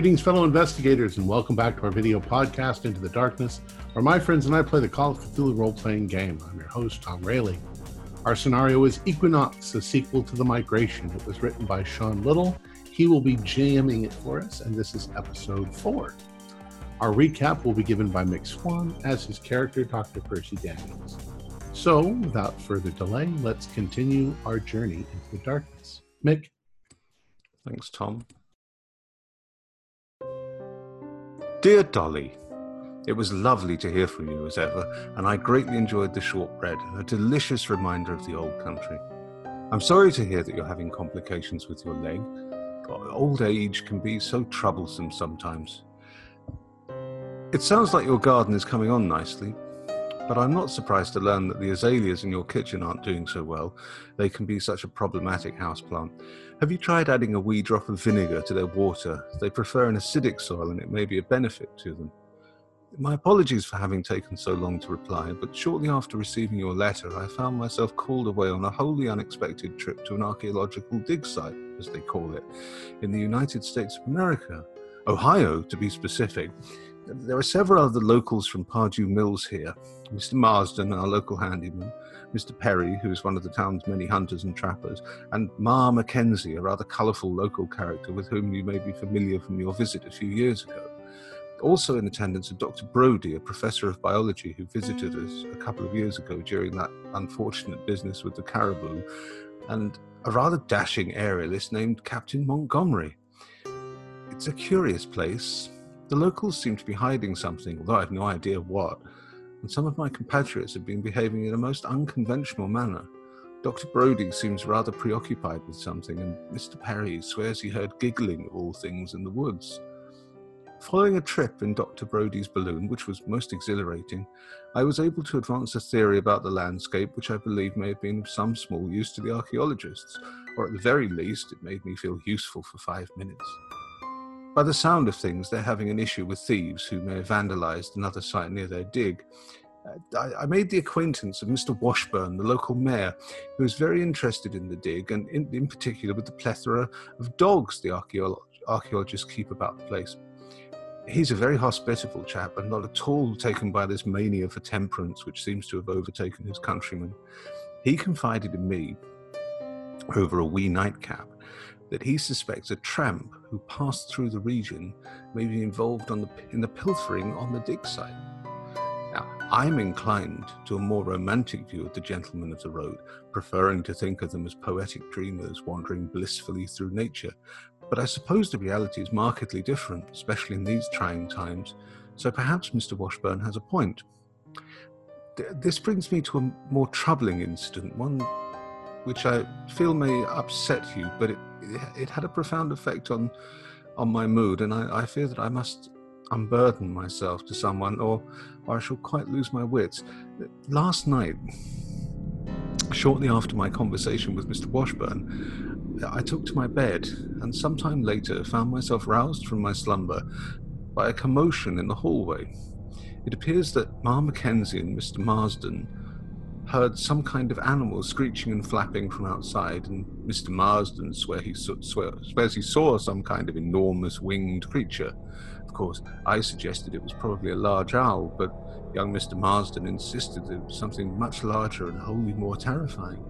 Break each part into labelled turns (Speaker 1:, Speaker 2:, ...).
Speaker 1: Greetings, fellow investigators, and welcome back to our video podcast, Into the Darkness, where my friends and I play the Call of Cthulhu role playing game. I'm your host, Tom Rayleigh. Our scenario is Equinox, a sequel to The Migration. It was written by Sean Little. He will be jamming it for us, and this is episode four. Our recap will be given by Mick Swan as his character, Dr. Percy Daniels. So, without further delay, let's continue our journey into the darkness. Mick?
Speaker 2: Thanks, Tom. Dear Dolly, it was lovely to hear from you as ever, and I greatly enjoyed the shortbread, a delicious reminder of the old country. I'm sorry to hear that you're having complications with your leg. Old age can be so troublesome sometimes. It sounds like your garden is coming on nicely, but I'm not surprised to learn that the azaleas in your kitchen aren't doing so well. They can be such a problematic houseplant. Have you tried adding a wee drop of vinegar to their water? They prefer an acidic soil and it may be a benefit to them. My apologies for having taken so long to reply, but shortly after receiving your letter, I found myself called away on a wholly unexpected trip to an archaeological dig site, as they call it, in the United States of America. Ohio, to be specific. There are several other locals from Pardew Mills here Mr. Marsden, our local handyman, Mr. Perry, who is one of the town's many hunters and trappers, and Ma Mackenzie, a rather colourful local character with whom you may be familiar from your visit a few years ago. Also in attendance are Dr. Brody, a professor of biology who visited us a couple of years ago during that unfortunate business with the caribou, and a rather dashing aerialist named Captain Montgomery. It's a curious place, the locals seem to be hiding something, although I have no idea what, and some of my compatriots have been behaving in a most unconventional manner. Dr. Brody seems rather preoccupied with something, and Mr. Perry swears he heard giggling of all things in the woods. Following a trip in Dr. Brody's balloon, which was most exhilarating, I was able to advance a theory about the landscape which I believe may have been of some small use to the archaeologists, or at the very least, it made me feel useful for five minutes. By the sound of things, they're having an issue with thieves who may have vandalized another site near their dig. Uh, I, made the acquaintance of Mr. Washburn, the local mayor, who is very interested in the dig and, in, in particular, with the plethora of dogs the archaeolo- archaeologists keep about the place. He's a very hospitable chap and not at all taken by this mania for temperance which seems to have overtaken his countrymen. He confided in me, over a wee nightcap, that he suspects a tramp who passed through the region may be involved the, in the pilfering on the dig site. Now, I'm inclined to a more romantic view of the gentlemen of the road, preferring to think of them as poetic dreamers wandering blissfully through nature. But I suppose the reality is markedly different, especially in these trying times. So perhaps Mr. Washburn has a point. This brings me to a more troubling incident, one which I feel may upset you, but it it had a profound effect on on my mood, and I, I fear that I must unburden myself to someone, or, or I shall quite lose my wits. Last night, shortly after my conversation with Mr. Washburn, I took to my bed, and some time later found myself roused from my slumber by a commotion in the hallway. It appears that Ma Mackenzie and Mr. Marsden heard some kind of animal screeching and flapping from outside, and Mr. Marsden swear he swear, swears he saw some kind of enormous winged creature. Of course, I suggested it was probably a large owl, but young Mr. Marsden insisted that it was something much larger and wholly more terrifying.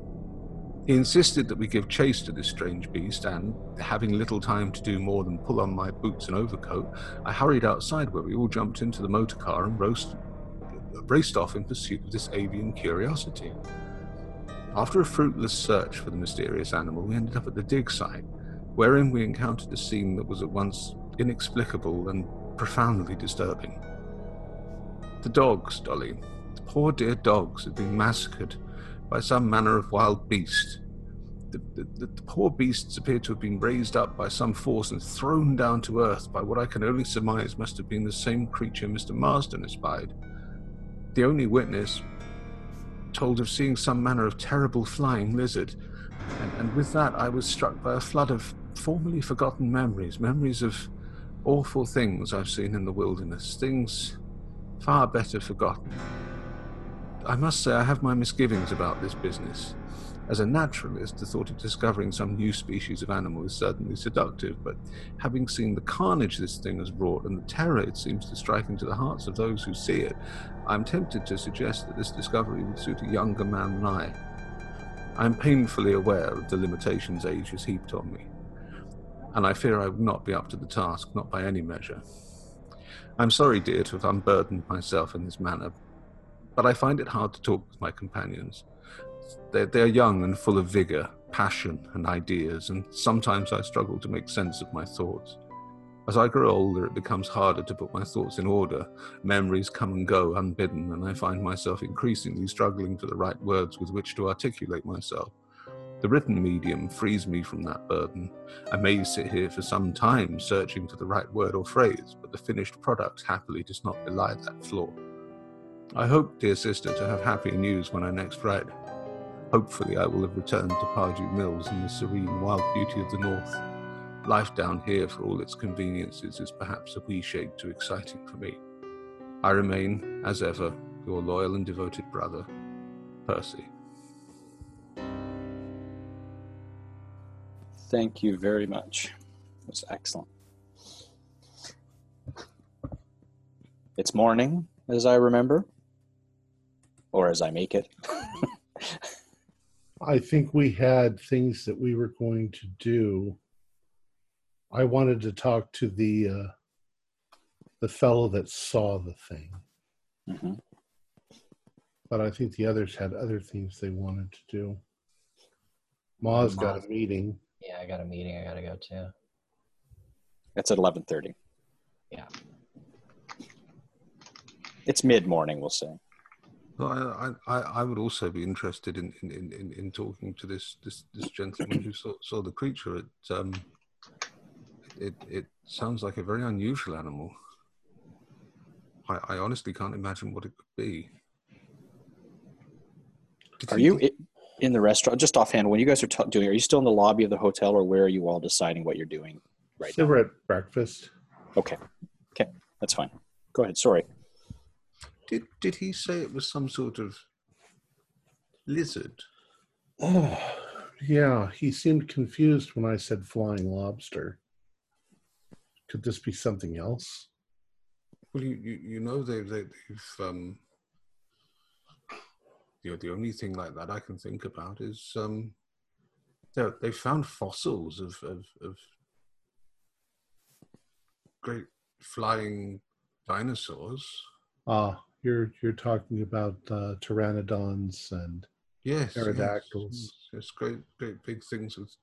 Speaker 2: He insisted that we give chase to this strange beast, and, having little time to do more than pull on my boots and overcoat, I hurried outside where we all jumped into the motor car and roasted raced off in pursuit of this avian curiosity. After a fruitless search for the mysterious animal, we ended up at the dig site, wherein we encountered a scene that was at once inexplicable and profoundly disturbing. The dogs, Dolly, the poor dear dogs, had been massacred by some manner of wild beast. The, the, the, poor beasts appeared to have been raised up by some force and thrown down to earth by what I can only surmise must have been the same creature Mr. Marsden espied. The only witness told of seeing some manner of terrible flying lizard, and, and with that I was struck by a flood of formerly forgotten memories, memories of awful things I've seen in the wilderness, things far better forgotten. I must say I have my misgivings about this business. As a naturalist, the thought of discovering some new species of animal is certainly seductive, but having seen the carnage this thing has wrought and the terror it seems to strike into the hearts of those who see it, I'm tempted to suggest that this discovery would suit a younger man than I. I am painfully aware of the limitations age has heaped on me, and I fear I would not be up to the task, not by any measure. I'm sorry, dear, to have unburdened myself in this manner, but I find it hard to talk with my companions. They're, they're young and full of vigor, passion, and ideas, and sometimes I struggle to make sense of my thoughts. As I grow older, it becomes harder to put my thoughts in order. Memories come and go unbidden, and I find myself increasingly struggling for the right words with which to articulate myself. The written medium frees me from that burden. I may sit here for some time searching for the right word or phrase, but the finished product happily does not belie that flaw. I hope, dear sister, to have happy news when I next write. Hopefully, I will have returned to Pardew Mills in the serene wild beauty of the north. Life down here, for all its conveniences, is perhaps a wee shade too exciting for me. I remain, as ever, your loyal and devoted brother, Percy.
Speaker 3: Thank you very much. It was excellent. It's morning, as I remember, or as I make it.
Speaker 1: I think we had things that we were going to do. I wanted to talk to the uh, the fellow that saw the thing,
Speaker 3: hmm
Speaker 1: but I think the others had other things they wanted to do. Ma's got a meeting.
Speaker 4: Yeah, I got a meeting I gotta go to.
Speaker 3: It's at eleven thirty.
Speaker 4: Yeah.
Speaker 3: It's mid morning, we'll say.
Speaker 2: Well, I, I, I would also be interested in, in, in, in- in talking to this, this, this gentleman who saw, saw the creature. It, um, it, it sounds like a very unusual animal. I, I honestly can't imagine what it could be. Did
Speaker 3: Are you i- in the restaurant? Just offhand, when you guys are ta- doing, are you still in the lobby of the hotel, or where are you all deciding what you're doing right
Speaker 1: They
Speaker 3: now?
Speaker 1: were at breakfast.
Speaker 3: Okay, okay, that's fine. Go ahead. Sorry.
Speaker 2: Did, did he say it was some sort of lizard?
Speaker 1: Oh, yeah. He seemed confused when I said flying lobster. Could this be something else?
Speaker 2: Well, you, you, you know they, they, they've um, the the only thing like that I can think about is um, they they found fossils of, of of great flying dinosaurs.
Speaker 1: Ah, you're you're talking about uh, pteranodons and
Speaker 2: Yes, yes,
Speaker 1: Pterodactyls.
Speaker 2: Yes, great great big things with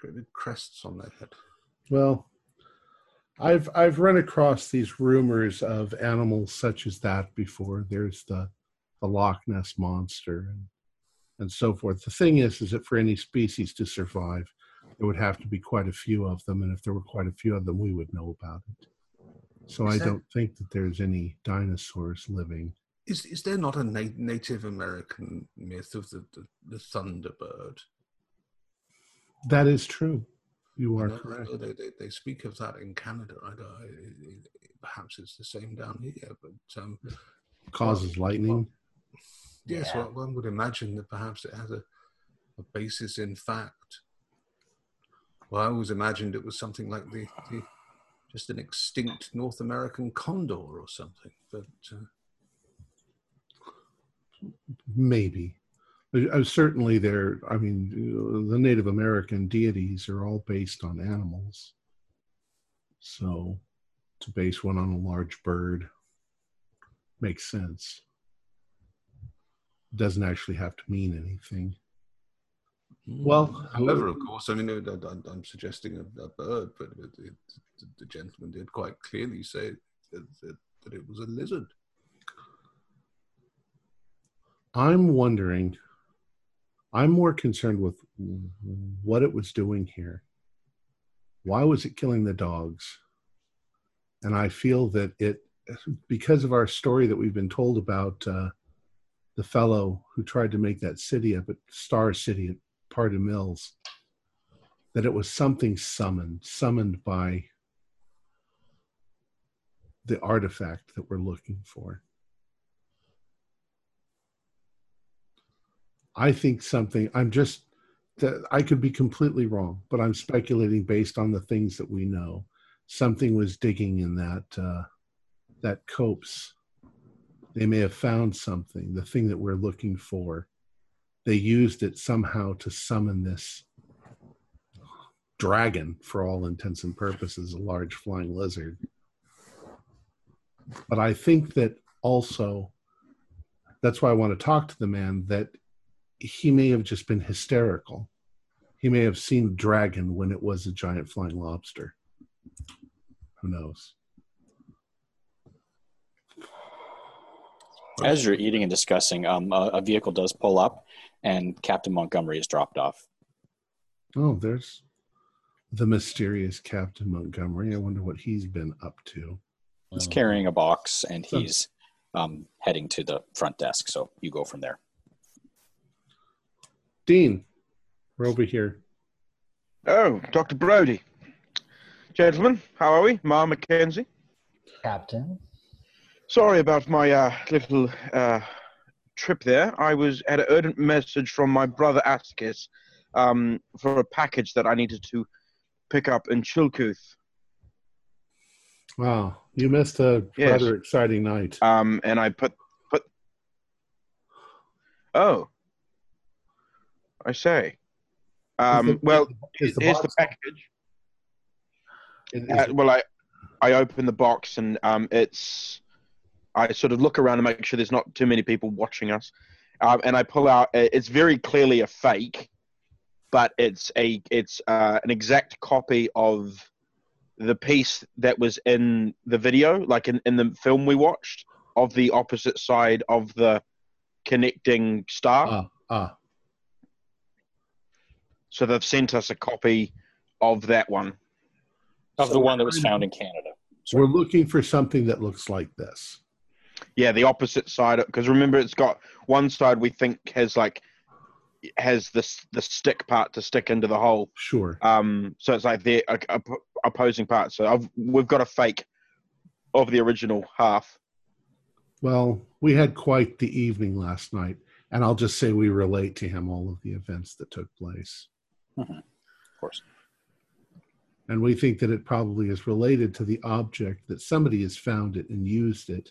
Speaker 2: great big crests on their head.
Speaker 1: well, I've I've run across these rumors of animals such as that before. There's the the Loch Ness monster and and so forth. The thing is, is that for any species to survive, there would have to be quite a few of them, and if there were quite a few of them, we would know about it. So
Speaker 2: Is
Speaker 1: I
Speaker 2: that-
Speaker 1: don't think that there's any dinosaurs living.
Speaker 2: Is is there not a na- Native American myth of the, the, the Thunderbird?
Speaker 1: That is true. You
Speaker 2: I
Speaker 1: are
Speaker 2: know-
Speaker 1: correct.
Speaker 2: know They, they, they speak of that in Canada. I don't, I, it- it- perhaps it's the same down here, but um,
Speaker 1: Causes lightning.
Speaker 2: yes,
Speaker 4: Yeah.
Speaker 2: one, one would imagine that perhaps it has a, a basis in fact. Well, I always imagined it was something like the, the just an extinct North American condor or something. But uh,
Speaker 1: Maybe. Uh, certainly, there. I mean, the Native American deities are all based on animals. So, to base one on a large bird makes sense. Doesn't actually have to mean anything. Well,
Speaker 2: however, of course, I mean, I, I'm suggesting a, a bird, but it, it, the gentleman did quite clearly say that, that, that it was a lizard.
Speaker 1: I'm wondering. I'm more concerned with what it was doing here. Why was it killing the dogs? And I feel that it, because of our story that we've been told about uh, the fellow who tried to make that city up at Star City at of Mills, that it was something summoned, summoned by the artifact that we're looking for. I think something. I'm just that I could be completely wrong, but I'm speculating based on the things that we know. Something was digging in that uh, that copse. They may have found something, the thing that we're looking for. They used it somehow to summon this dragon, for all intents and purposes, a large flying lizard. But I think that also, that's why I want to talk to the man, that he may have just been hysterical. He may have seen dragon when it was a giant flying lobster. Who knows?
Speaker 3: As you're eating and discussing, um, a, a vehicle does pull up, and Captain Montgomery is dropped off.
Speaker 1: Oh, there's the mysterious Captain Montgomery. I wonder what he's been up to.
Speaker 3: He's carrying a box, and he's um, heading to the front desk. So you go from there.
Speaker 1: Dean, we're over here.
Speaker 5: Oh, Dr. Brody. Gentlemen, how are we? Ma Mackenzie.
Speaker 4: Captain.
Speaker 5: Sorry about my uh, little uh, trip there. I was had an urgent message from my brother Atticus um, for a package that I needed to pick up in Chilkuth.
Speaker 1: Wow, you missed a
Speaker 5: Yes.
Speaker 1: rather exciting night.
Speaker 5: Um, and I put put. Oh, I say. Um,
Speaker 1: Is the-
Speaker 5: well,
Speaker 1: is the
Speaker 5: here's the package.
Speaker 1: Is-
Speaker 5: Uh, well, I I open the box and um, it's I sort of look around and make sure there's not too many people watching us, um, and I pull out. uh, It's very clearly a fake, but it's a it's uh, an exact copy of the piece that was in the video, like in, in the film we watched, of the opposite side of the connecting star.
Speaker 1: ah, ah,
Speaker 5: So they've sent us a copy of that one.
Speaker 3: Of
Speaker 1: So
Speaker 3: the one that was found in Canada.
Speaker 1: we're looking for something that looks like this.
Speaker 5: Yeah, the opposite side. Because remember, it's got one side we think has like has this the stick part to stick into the hole.
Speaker 1: Sure.
Speaker 5: Um, so it's like the uh, opposing part. So I've, we've got a fake of the original half.
Speaker 1: Well, we had quite the evening last night, and I'll just say we relate to him all of the events that took place.
Speaker 3: Of course.
Speaker 1: And we think that it probably is related to the object that somebody has found it and used it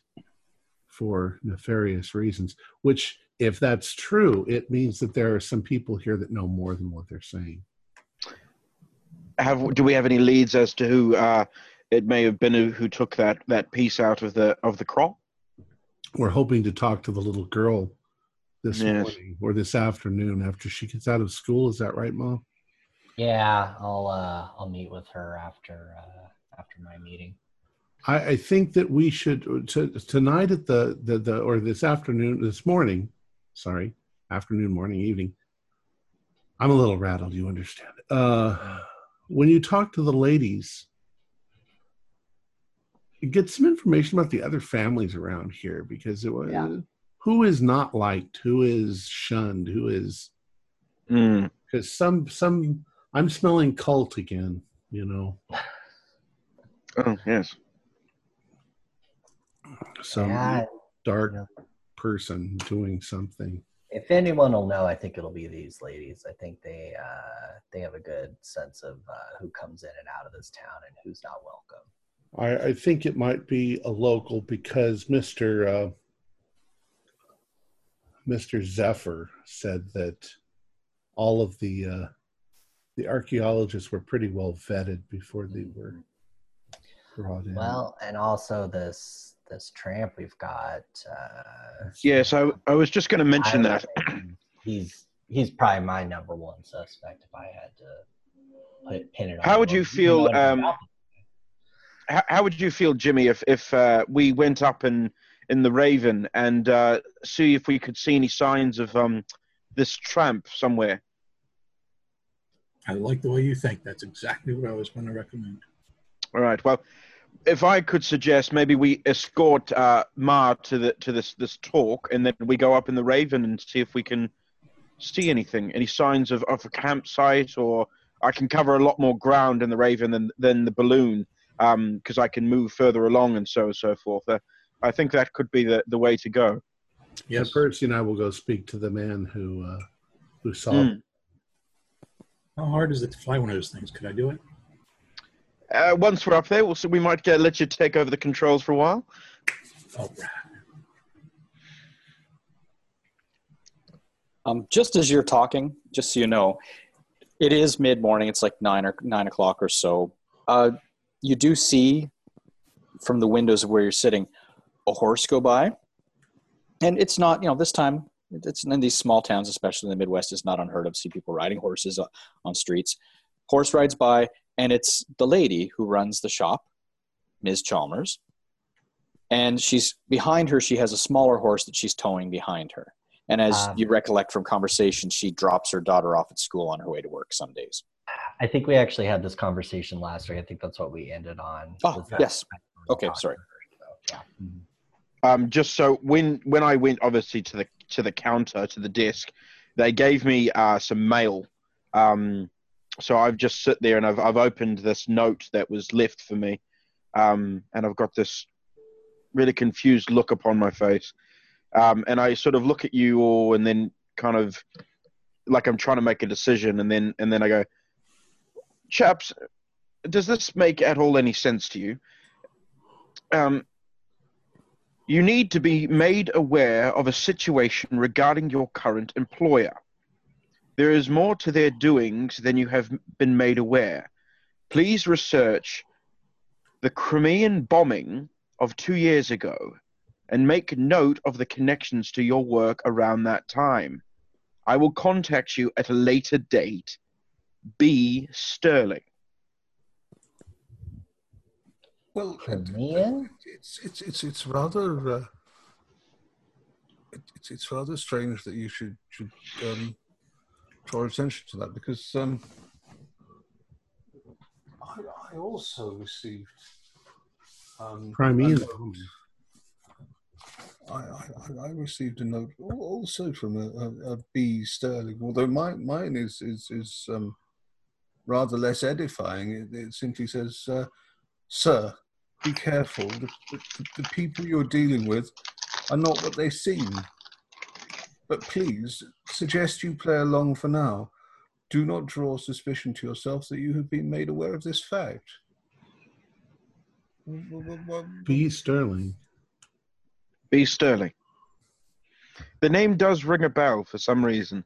Speaker 1: for nefarious reasons, which, if that's true, it means that there are some people here that know more than what they're saying.
Speaker 5: Have do we have any leads as to who uh, it may have been who, who took that that piece out of the of the crop?
Speaker 1: We're hoping to talk to the little girl this
Speaker 5: Yes.
Speaker 1: morning or this afternoon after she gets out of school. Is that right, Mom?
Speaker 4: Yeah, I'll uh, I'll meet with her after uh, after my meeting.
Speaker 1: I, I think that we should to, tonight at the, the the or this afternoon, this morning, sorry, afternoon, morning, evening. I'm a little rattled. You understand? Uh, when you talk to the ladies, get some information about the other families around here because it was
Speaker 4: Yeah.
Speaker 1: who is not liked, who is shunned, who is
Speaker 5: Mm.
Speaker 1: because some some I'm smelling cult again. You know,
Speaker 5: Oh yes.
Speaker 1: Some
Speaker 4: yeah,
Speaker 1: dark
Speaker 4: Yeah.
Speaker 1: person doing something.
Speaker 4: if anyone will know, I think it'll be these ladies. I think they uh, they have a good sense of uh, who comes in and out of this town and who's not welcome.
Speaker 1: I, I think it might be a local because Mr. Uh, Mr. Zephyr said that all of the uh, the archaeologists were pretty well vetted before they were brought in.
Speaker 4: Well, and also this this tramp we've got. Uh,
Speaker 5: Yeah. So I was just going to mention that.
Speaker 4: he's he's probably my number one suspect if I had to put pin it on.
Speaker 5: How would you feel, um, how, how would you feel, Jimmy, if if uh, we went up in in the Raven and uh, see if we could see any signs of um, this tramp somewhere?
Speaker 6: I like the way you think. That's exactly what I was going to recommend.
Speaker 5: All right. Well, if I could suggest, maybe we escort uh, Ma to the to this this talk, and then we go up in the Raven and see if we can see anything, any signs of, of a campsite, or I can cover a lot more ground in the Raven than than the balloon, because I can move further along and so and so forth. Uh, I think that could be the the way to go.
Speaker 6: Yes.
Speaker 1: And Percy and I will go speak to the man who uh, who saw. It.
Speaker 6: How hard is it to fly one of those things? Could I do it?
Speaker 5: Uh, once we're up there, we'll see, we might uh, let you take over the controls for a while.
Speaker 3: Um, just as you're talking, just so you know, it is mid morning. It's like nine or nine o'clock or so. Uh, you do see from the windows of where you're sitting a horse go by, and it's not you know this time. It's in these small towns, especially in the Midwest, it's not unheard of. See people riding horses uh, on streets. Horse rides by, and it's the lady who runs the shop, Ms. Chalmers, and she's behind her. She has a smaller horse that she's towing behind her. And as
Speaker 4: Um,
Speaker 3: you recollect from conversation, she drops her daughter off at school on her way to work some days.
Speaker 4: I think we actually had this conversation last week. I think that's what we ended on.
Speaker 3: Oh, yes. Okay, sorry.
Speaker 4: So, yeah. Mhm.
Speaker 5: Um, just so when when I went obviously to the to the counter to the desk, they gave me uh, some mail. Um, so I've just sit there and I've I've opened this note that was left for me, um, and I've got this really confused look upon my face, um, and I sort of look at you all and then kind of like I'm trying to make a decision, and then and then I go, chaps, does this make at all any sense to you? Um, you need to be made aware of a situation regarding your current employer. There is more to their doings than you have been made aware. Please research the Crimean bombing of two years ago and make note of the connections to your work around that time. I will contact you at a later date. B. Sterling.
Speaker 2: Well, it-
Speaker 4: Crimean?
Speaker 2: it's it's it's it's rather uh, it's it's rather strange that you should should um, draw attention to that because um, I, I also received um,
Speaker 1: Crimean
Speaker 2: a note- I, I, I- I received a note also from a, a, a B Sterling, although mine mine is is is um, rather less edifying. It, it simply says, uh, "Sir, be careful. The, the, the people you're dealing with are not what they seem. But please suggest you play along for now. Do not draw suspicion to yourself that you have been made aware of this fact."
Speaker 1: B. Sterling.
Speaker 5: B. Sterling. The name does ring a bell for some reason.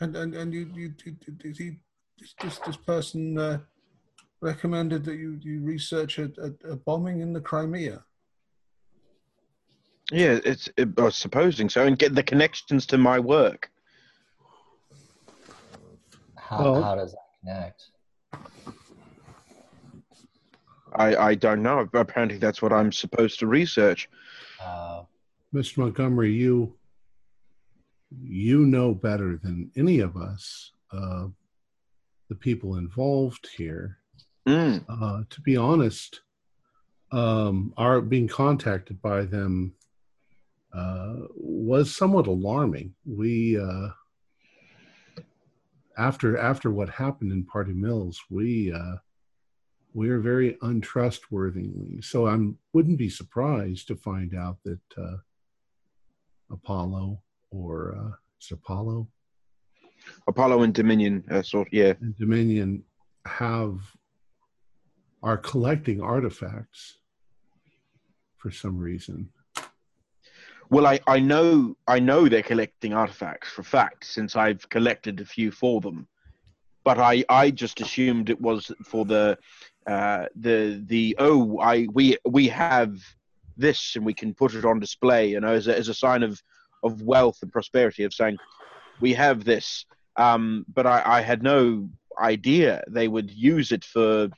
Speaker 2: And and and you you did, did- did he this this, this person uh, recommended that you you research a, a, a bombing in the Crimea.
Speaker 5: Yeah, it's it, I was supposing so, and get the connections to my work.
Speaker 4: How,
Speaker 1: Well-
Speaker 4: how does that connect?
Speaker 5: I I don't know. Apparently, that's what I'm supposed to research.
Speaker 4: Uh,
Speaker 1: Mr. Montgomery, you you know better than any of us uh, the people involved here.
Speaker 5: Mm.
Speaker 1: Uh, to be honest, um, our being contacted by them was somewhat alarming. We uh, after after what happened in Pardew Mills, we uh, we are very untrustworthy. So I wouldn't be surprised to find out that uh, Apollo or uh, is it Apollo
Speaker 5: Apollo and Dominion, uh, sort yeah.
Speaker 1: and Dominion have are collecting artifacts for some reason.
Speaker 5: Well, I, I know I know they're collecting artifacts for fact since I've collected a few for them, but I, I just assumed it was for the uh, the the oh I we we have this and we can put it on display you know as a, as a sign of of wealth and prosperity of saying we have this. Um, but I, I had no idea they would use it for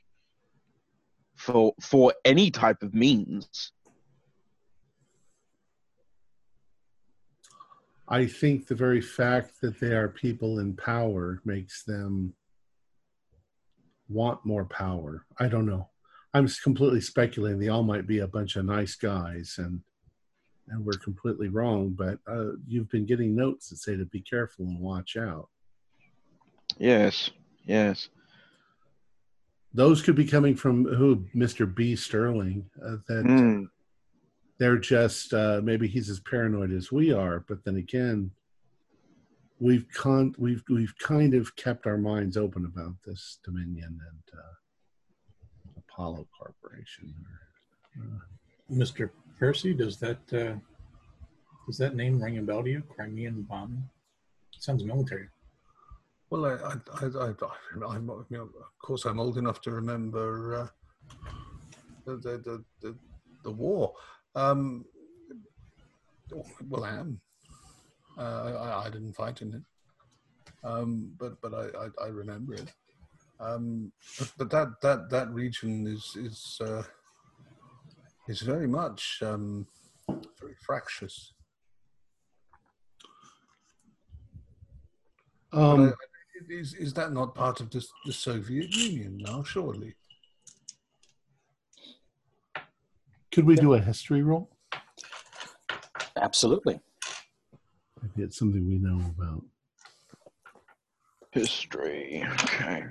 Speaker 5: for for any type of means
Speaker 1: I think the very fact that they are people in power makes them want more power. I don't know. I'm completely speculating. They all might be a bunch of nice guys, and and we're completely wrong. But uh, you've been getting notes that say to be careful and watch out.
Speaker 5: yes yes
Speaker 1: Those could be coming from who, Mr. B. Sterling. Uh, that
Speaker 5: Mm.
Speaker 1: They're just uh, maybe he's as paranoid as we are, but then again, we've con we've we've kind of kept our minds open about this Dominion and uh, Apollo Corporation. Uh,
Speaker 6: Mr. Percy, does that uh, does that name ring a bell to you? Crimean bombing sounds military.
Speaker 2: Well, I, I, I, I I'm, you know, of course, I'm old enough to remember uh, the, the, the, the, the war. Um, well, I am. Uh, I, I didn't fight in it, um, but but I, I, I remember it. Um, but, but that that that region is is uh, is very much um, very fractious.
Speaker 1: Um,
Speaker 2: is, is that not part of the, the Soviet Union now? Surely.
Speaker 1: Could we do a history roll?
Speaker 3: Absolutely.
Speaker 1: Maybe it's something we know about.
Speaker 5: History. Okay.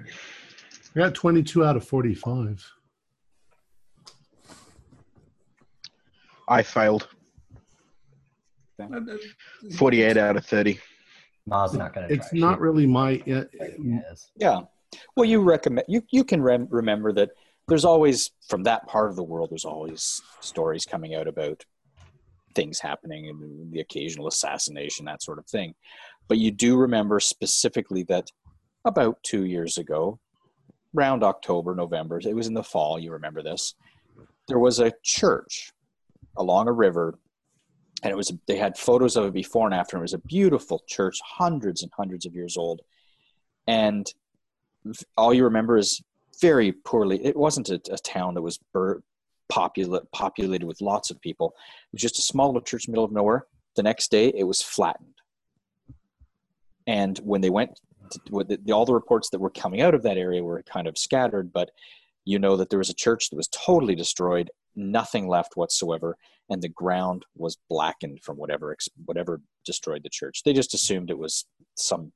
Speaker 1: I got 22 out of 45.
Speaker 5: I failed.
Speaker 2: Uh,
Speaker 5: 48 out of 30.
Speaker 4: Ma's not going to
Speaker 1: It's
Speaker 4: try.
Speaker 1: not really my. Uh.
Speaker 3: Yeah. Well, you recommend you you can rem- remember that there's always from that part of the world there's always stories coming out about things happening and the occasional assassination that sort of thing. But you do remember specifically that about 2 years ago, around October, November, it was in the fall, you remember this. There was a church along a river and it was they had photos of it before and after and it was a beautiful church hundreds and hundreds of years old and all you remember is very poorly. It wasn't a, a town that was bur- popula- populated with lots of people. It was just a small little church in the middle of nowhere. The next day it was flattened. And when they went to, with the, all the reports that were coming out of that area were kind of scattered but you know that there was a church that was totally destroyed nothing left whatsoever and the ground was blackened from whatever whatever destroyed the church. They just assumed it was some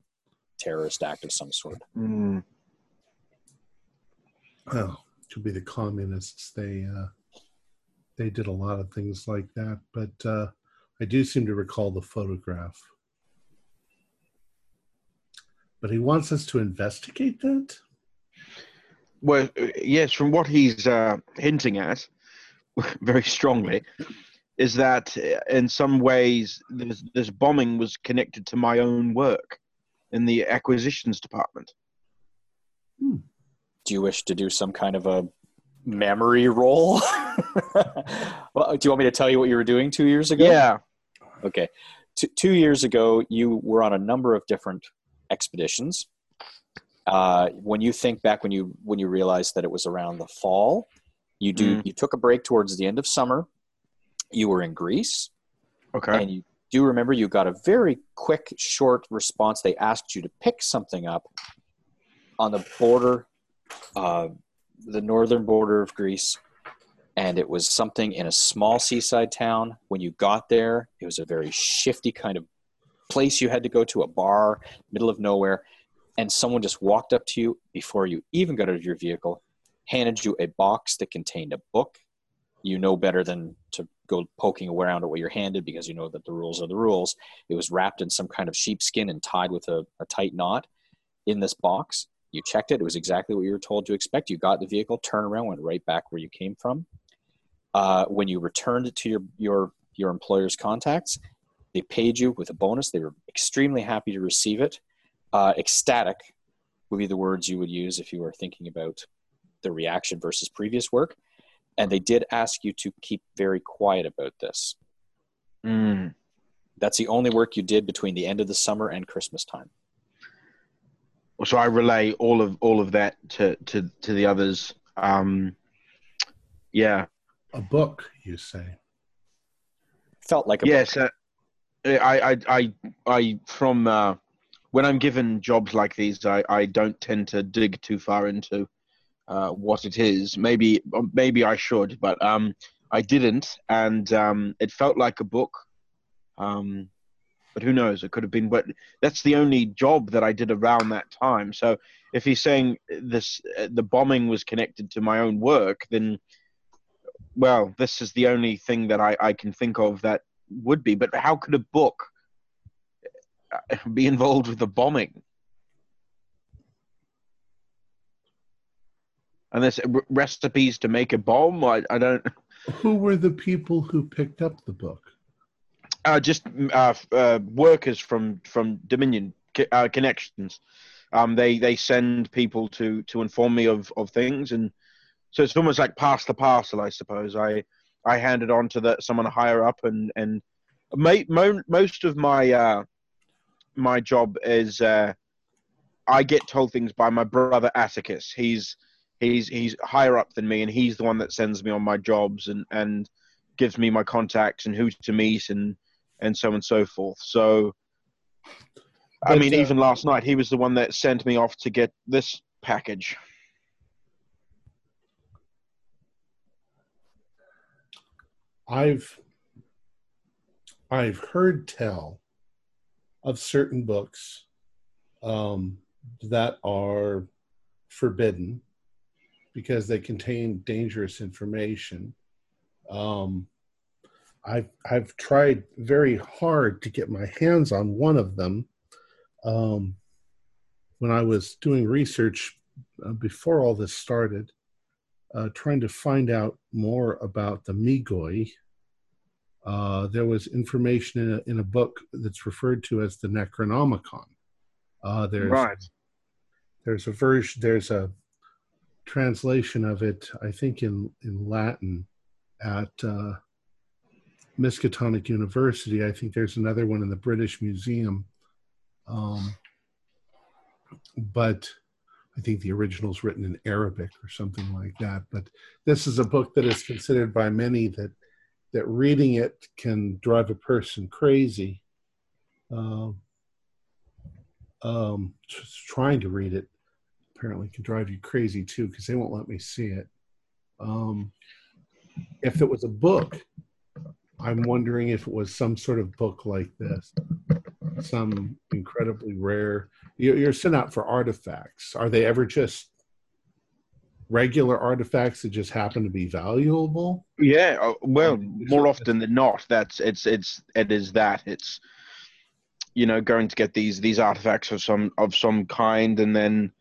Speaker 3: terrorist act of some sort.
Speaker 5: Mm.
Speaker 1: Well, could be the communists. They uh, they did a lot of things like that, but uh, I do seem to recall the photograph. But he wants us to investigate that.
Speaker 5: Well, uh, yes, from what he's uh, hinting at very strongly, is that uh, in some ways this, this bombing was connected to my own work in the acquisitions department.
Speaker 3: Do you wish to do some kind of a memory roll well, do you want me to tell you what you were doing two years ago
Speaker 5: Yeah.
Speaker 3: Okay. T- two years ago, you were on a number of different expeditions. Uh, when you think back, when you when you realized that it was around the fall, you do
Speaker 5: Mm.
Speaker 3: you took a break towards the end of summer. You were in Greece,
Speaker 5: Okay.
Speaker 3: and you do remember you got a very quick, short response. They asked you to pick something up on the border, uh, the northern border of Greece, and it was something in a small seaside town. When you got there, it was a very shifty kind of place you had to go to, a bar, middle of nowhere, and someone just walked up to you before you even got out of your vehicle, handed you a box that contained a book. You know better than to go poking around at what you're handed because you know that the rules are the rules. It was wrapped in some kind of sheepskin and tied with a, a tight knot in this box. You checked it. It was exactly what you were told to expect. You got the vehicle, turned around, went right back where you came from. Uh, when you returned it to your, your, your employer's contacts, they paid you with a bonus. They were extremely happy to receive it. Uh, ecstatic would be the words you would use if you were thinking about the reaction versus previous work. And they did ask you to keep very quiet about this.
Speaker 5: Mm.
Speaker 3: That's the only work you did between the end of the summer and Christmas time.
Speaker 5: So I relay all of all of that to to to the others. Um, yeah.
Speaker 1: A book, you say?
Speaker 3: Felt like a
Speaker 5: Yes. Uh, I I I I from uh, when I'm given jobs like these, I I don't tend to dig too far into uh, what it is. Maybe maybe I should, but um, I didn't, and um, it felt like a book. Um, but who knows? It could have been. But that's the only job that I did around that time. So if he's saying this, uh, the bombing was connected to my own work, then well, this is the only thing that I, I can think of that would be. But how could a book uh, be involved with the bombing? And there's r- recipes to make a bomb. I, I don't.
Speaker 1: Who were the people who picked up the book?
Speaker 5: Uh, just uh, uh, workers from from Dominion uh, connections. Um, they they send people to to inform me of of things, and so it's almost like pass the parcel, I suppose. I I hand it on to the someone higher up, and and mo- most of my uh, my job is uh, I get told things by my brother Atticus. He's he's he's higher up than me, and he's the one that sends me on my jobs and and gives me my contacts and who to meet and and so on and so forth. So, I
Speaker 1: But,
Speaker 5: mean,
Speaker 1: uh,
Speaker 5: even last night, he was the one that sent me off to get this package.
Speaker 1: I've I've heard tell of certain books um, that are forbidden because they contain dangerous information. Um, I've I've tried very hard to get my hands on one of them. Um, when I was doing research uh, before all this started, uh, trying to find out more about the Migoi. Uh, there was information in a, in a book that's referred to as the Necronomicon. Uh, there's
Speaker 5: Right.
Speaker 1: there's a version there's a translation of it I think in in Latin at uh, Miskatonic University. I think there's another one in the British Museum. Um, but I think the original's written in Arabic or something like that. But this is a book that is considered by many that that reading it can drive a person crazy. Um, um, just trying to read it apparently can drive you crazy too because they won't let me see it. Um, if it was a book, I'm wondering if it was some sort of book like this, some incredibly rare. you- You're sent out for artifacts. Are they ever just regular artifacts that just happen to be valuable?
Speaker 5: Yeah, uh, well, more often than not, that's it's it's it is that it's you know going to get these these artifacts of some of some kind, and then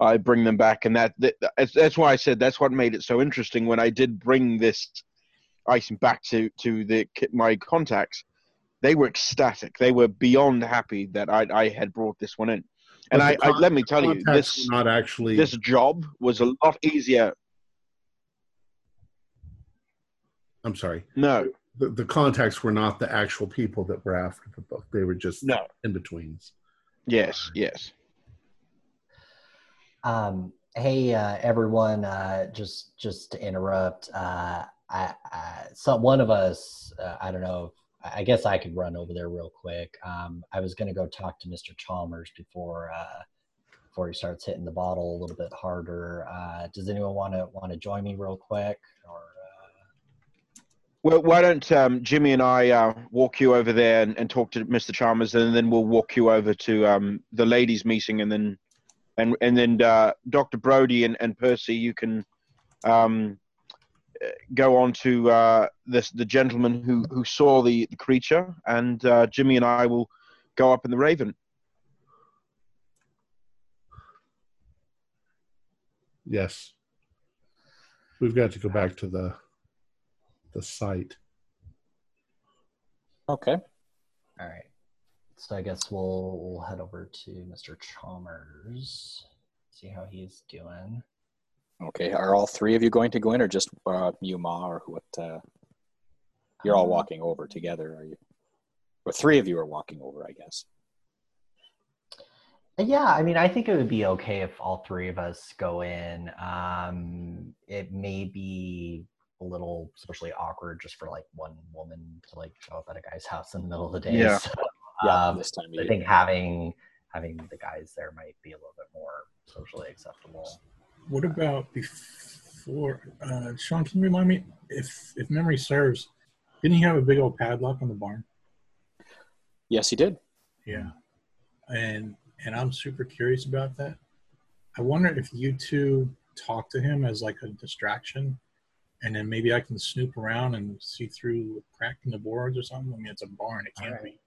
Speaker 5: I bring them back, and that, that that's, that's why I said that's what made it so interesting when I did bring this item back to to the my contacts. They were ecstatic. They were beyond happy that I I had brought this one in, and I,
Speaker 1: the
Speaker 5: I let me tell you this
Speaker 1: not actually.
Speaker 5: this job was a lot easier.
Speaker 1: I'm sorry.
Speaker 5: No,
Speaker 1: The, the contacts were not the actual people that were after the book. They were just
Speaker 5: no,
Speaker 1: in betweens.
Speaker 5: yes, yes.
Speaker 4: Um, hey, uh, everyone! Uh, just just to interrupt, uh, I, so one of us, uh, I don't know. I guess I could run over there real quick. Um, I was gonna go talk to Mr. Chalmers before uh, before he starts hitting the bottle a little bit harder. Uh, does anyone want to want to join me real quick? Or uh,
Speaker 5: Well, why don't um, Jimmy and I uh, walk you over there and, and talk to Mr. Chalmers, and then we'll walk you over to um, the ladies' meeting, and then and and then uh, Dr. Brody and, and Percy, you can um, go on to uh, this the gentleman who who saw the, the creature, and uh, Jimmy and I will go up in the Raven.
Speaker 1: Yes. We've got to go back to the the site.
Speaker 3: Okay.
Speaker 4: all right. So I guess we'll we'll head over to Mr. Chalmers, see how he's doing.
Speaker 3: Okay. Are all three of you going to go in, or just uh, you, Ma, or what? Uh, you're all
Speaker 4: Um,
Speaker 3: walking over together, are you? Or three of you are walking over, I guess.
Speaker 4: Yeah, I mean, I think it would be okay if all three of us go in. Um, it may be a little socially awkward just for like one woman to like show up at a guy's house in the middle of the day.
Speaker 5: Yeah.
Speaker 4: So,
Speaker 3: Yeah,
Speaker 4: um,
Speaker 3: this time
Speaker 4: I
Speaker 3: year.
Speaker 4: think having having the guys there might be a little bit more socially acceptable.
Speaker 6: What about before? Uh, Sean, can you remind me if if memory serves? Didn't he have a big old padlock on the barn?
Speaker 3: Yes, he did.
Speaker 6: Yeah, and and I'm super curious about that. I wonder if you two talk to him as like a distraction, and then maybe I can snoop around and see through a crack in the boards or something. I mean, it's a barn; it can't
Speaker 4: Alright.
Speaker 6: be.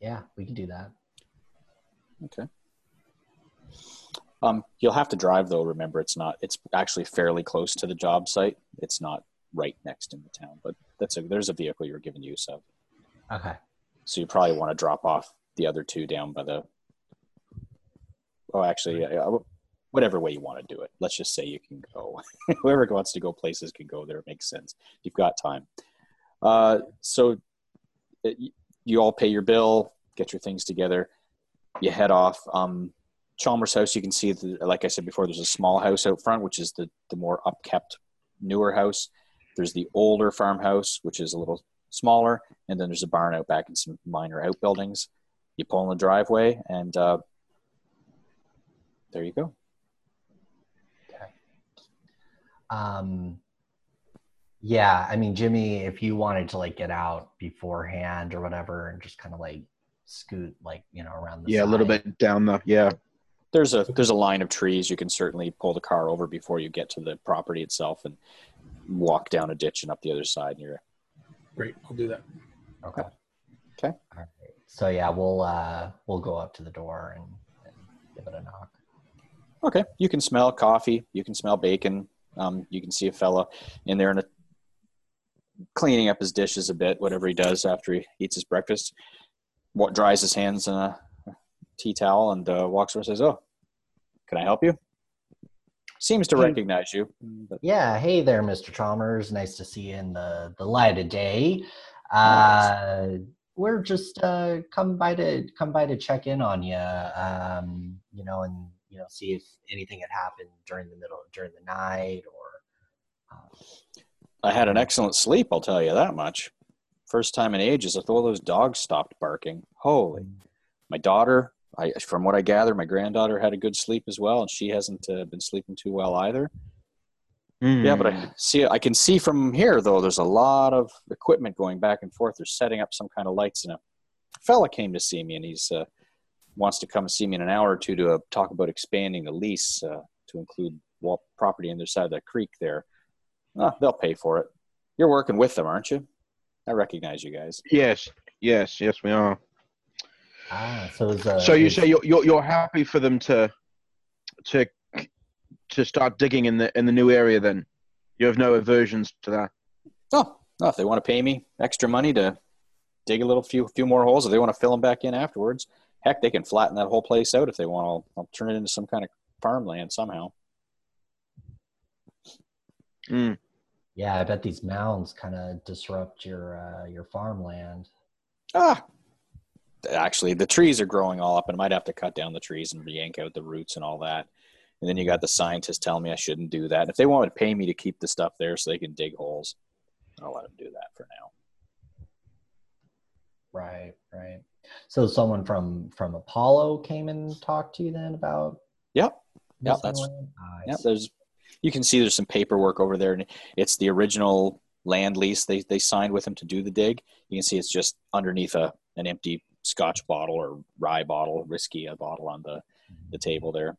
Speaker 4: Yeah, we can do that.
Speaker 3: Okay. Um, you'll have to drive though. Remember, it's not. It's actually fairly close to the job site. It's not right next in the town, but that's a there's a vehicle you're given use of.
Speaker 4: Okay.
Speaker 3: So you probably want to drop off the other two down by the. Oh, actually, yeah, whatever way you want to do it. Let's just say you can go. Whoever wants to go places can go there. It makes sense. You've got time. Uh, so it, you all pay your bill, get your things together, you head off. Um, Chalmers House, you can see, the, like I said before, there's a small house out front, which is the, the more upkept, newer house. There's the older farmhouse, which is a little smaller, and then there's a barn out back and some minor outbuildings. You pull in the driveway, and uh, there you go.
Speaker 4: Um, yeah, I mean, Jimmy, if you wanted to like get out beforehand or whatever, and just kind of like scoot, like you know, around the
Speaker 5: Yeah, a little bit down the yeah.
Speaker 3: There's a there's a line of trees. You can certainly pull the car over before you get to the property itself, and walk down a ditch and up the other side. And you're
Speaker 6: Great, I'll do that.
Speaker 4: Okay.
Speaker 3: Okay.
Speaker 4: All right. So yeah, we'll uh we'll go up to the door and, and give it a knock.
Speaker 3: Okay, you can smell coffee. You can smell bacon. Um, you can see a fella in there and a, cleaning up his dishes a bit, whatever he does after he eats his breakfast. What dries his hands in a tea towel and uh, walks over and says, "Oh, can I help you?" Seems to
Speaker 4: Hey.
Speaker 3: recognize you, but
Speaker 4: Yeah. Hey there, Mr. Chalmers. Nice to see you in the the light of day. Uh, we're just uh come by to come by to check in on you. Um, you know, and you know, see if anything had happened during the middle during the night or. Uh,
Speaker 3: I had an excellent sleep. I'll tell you that much. First time in ages, I thought those dogs stopped barking. Holy! My daughter, I, from what I gather, my granddaughter had a good sleep as well, and she hasn't uh, been sleeping too well either. Yeah, but I see. I can see from here though. There's a lot of equipment going back and forth. They're setting up some kind of lights, and a fella came to see me, and he's uh, wants to come and see me in an hour or two to uh, talk about expanding the lease uh, to include wall property on the other side of that creek there. Ah, they'll pay for it. You're working with them, aren't you? I recognize you guys.
Speaker 5: Yes, yes, yes, we are.
Speaker 4: Ah, so is, uh,
Speaker 5: so you
Speaker 4: is-
Speaker 5: say you're, you're you're happy for them to to to start digging in the in the new area? Then you have no aversions to that.
Speaker 3: Oh, no, if they want to pay me extra money to dig a little few few more holes, if they want to fill them back in afterwards, heck, they can flatten that whole place out if they want. I'll, I'll turn it into some kind of farmland somehow.
Speaker 5: Mm.
Speaker 4: Yeah, I bet these mounds kind of disrupt your uh, your farmland.
Speaker 3: Ah, actually, the trees are growing all up, and I might have to cut down the trees and yank out the roots and all that. And then you got the scientists telling me I shouldn't do that. If they want to pay me to keep the stuff there so they can dig holes, I'll let them do that for now.
Speaker 4: Right, right. So someone from from Apollo came and talked to you then about.
Speaker 3: Yep. Yep, that's- Yeah,
Speaker 4: see.
Speaker 3: there's you can see there's some paperwork over there, and it's the original land lease they they signed with him to do the dig. You can see it's just underneath a an empty Scotch bottle or rye bottle, whiskey a bottle on the the table there.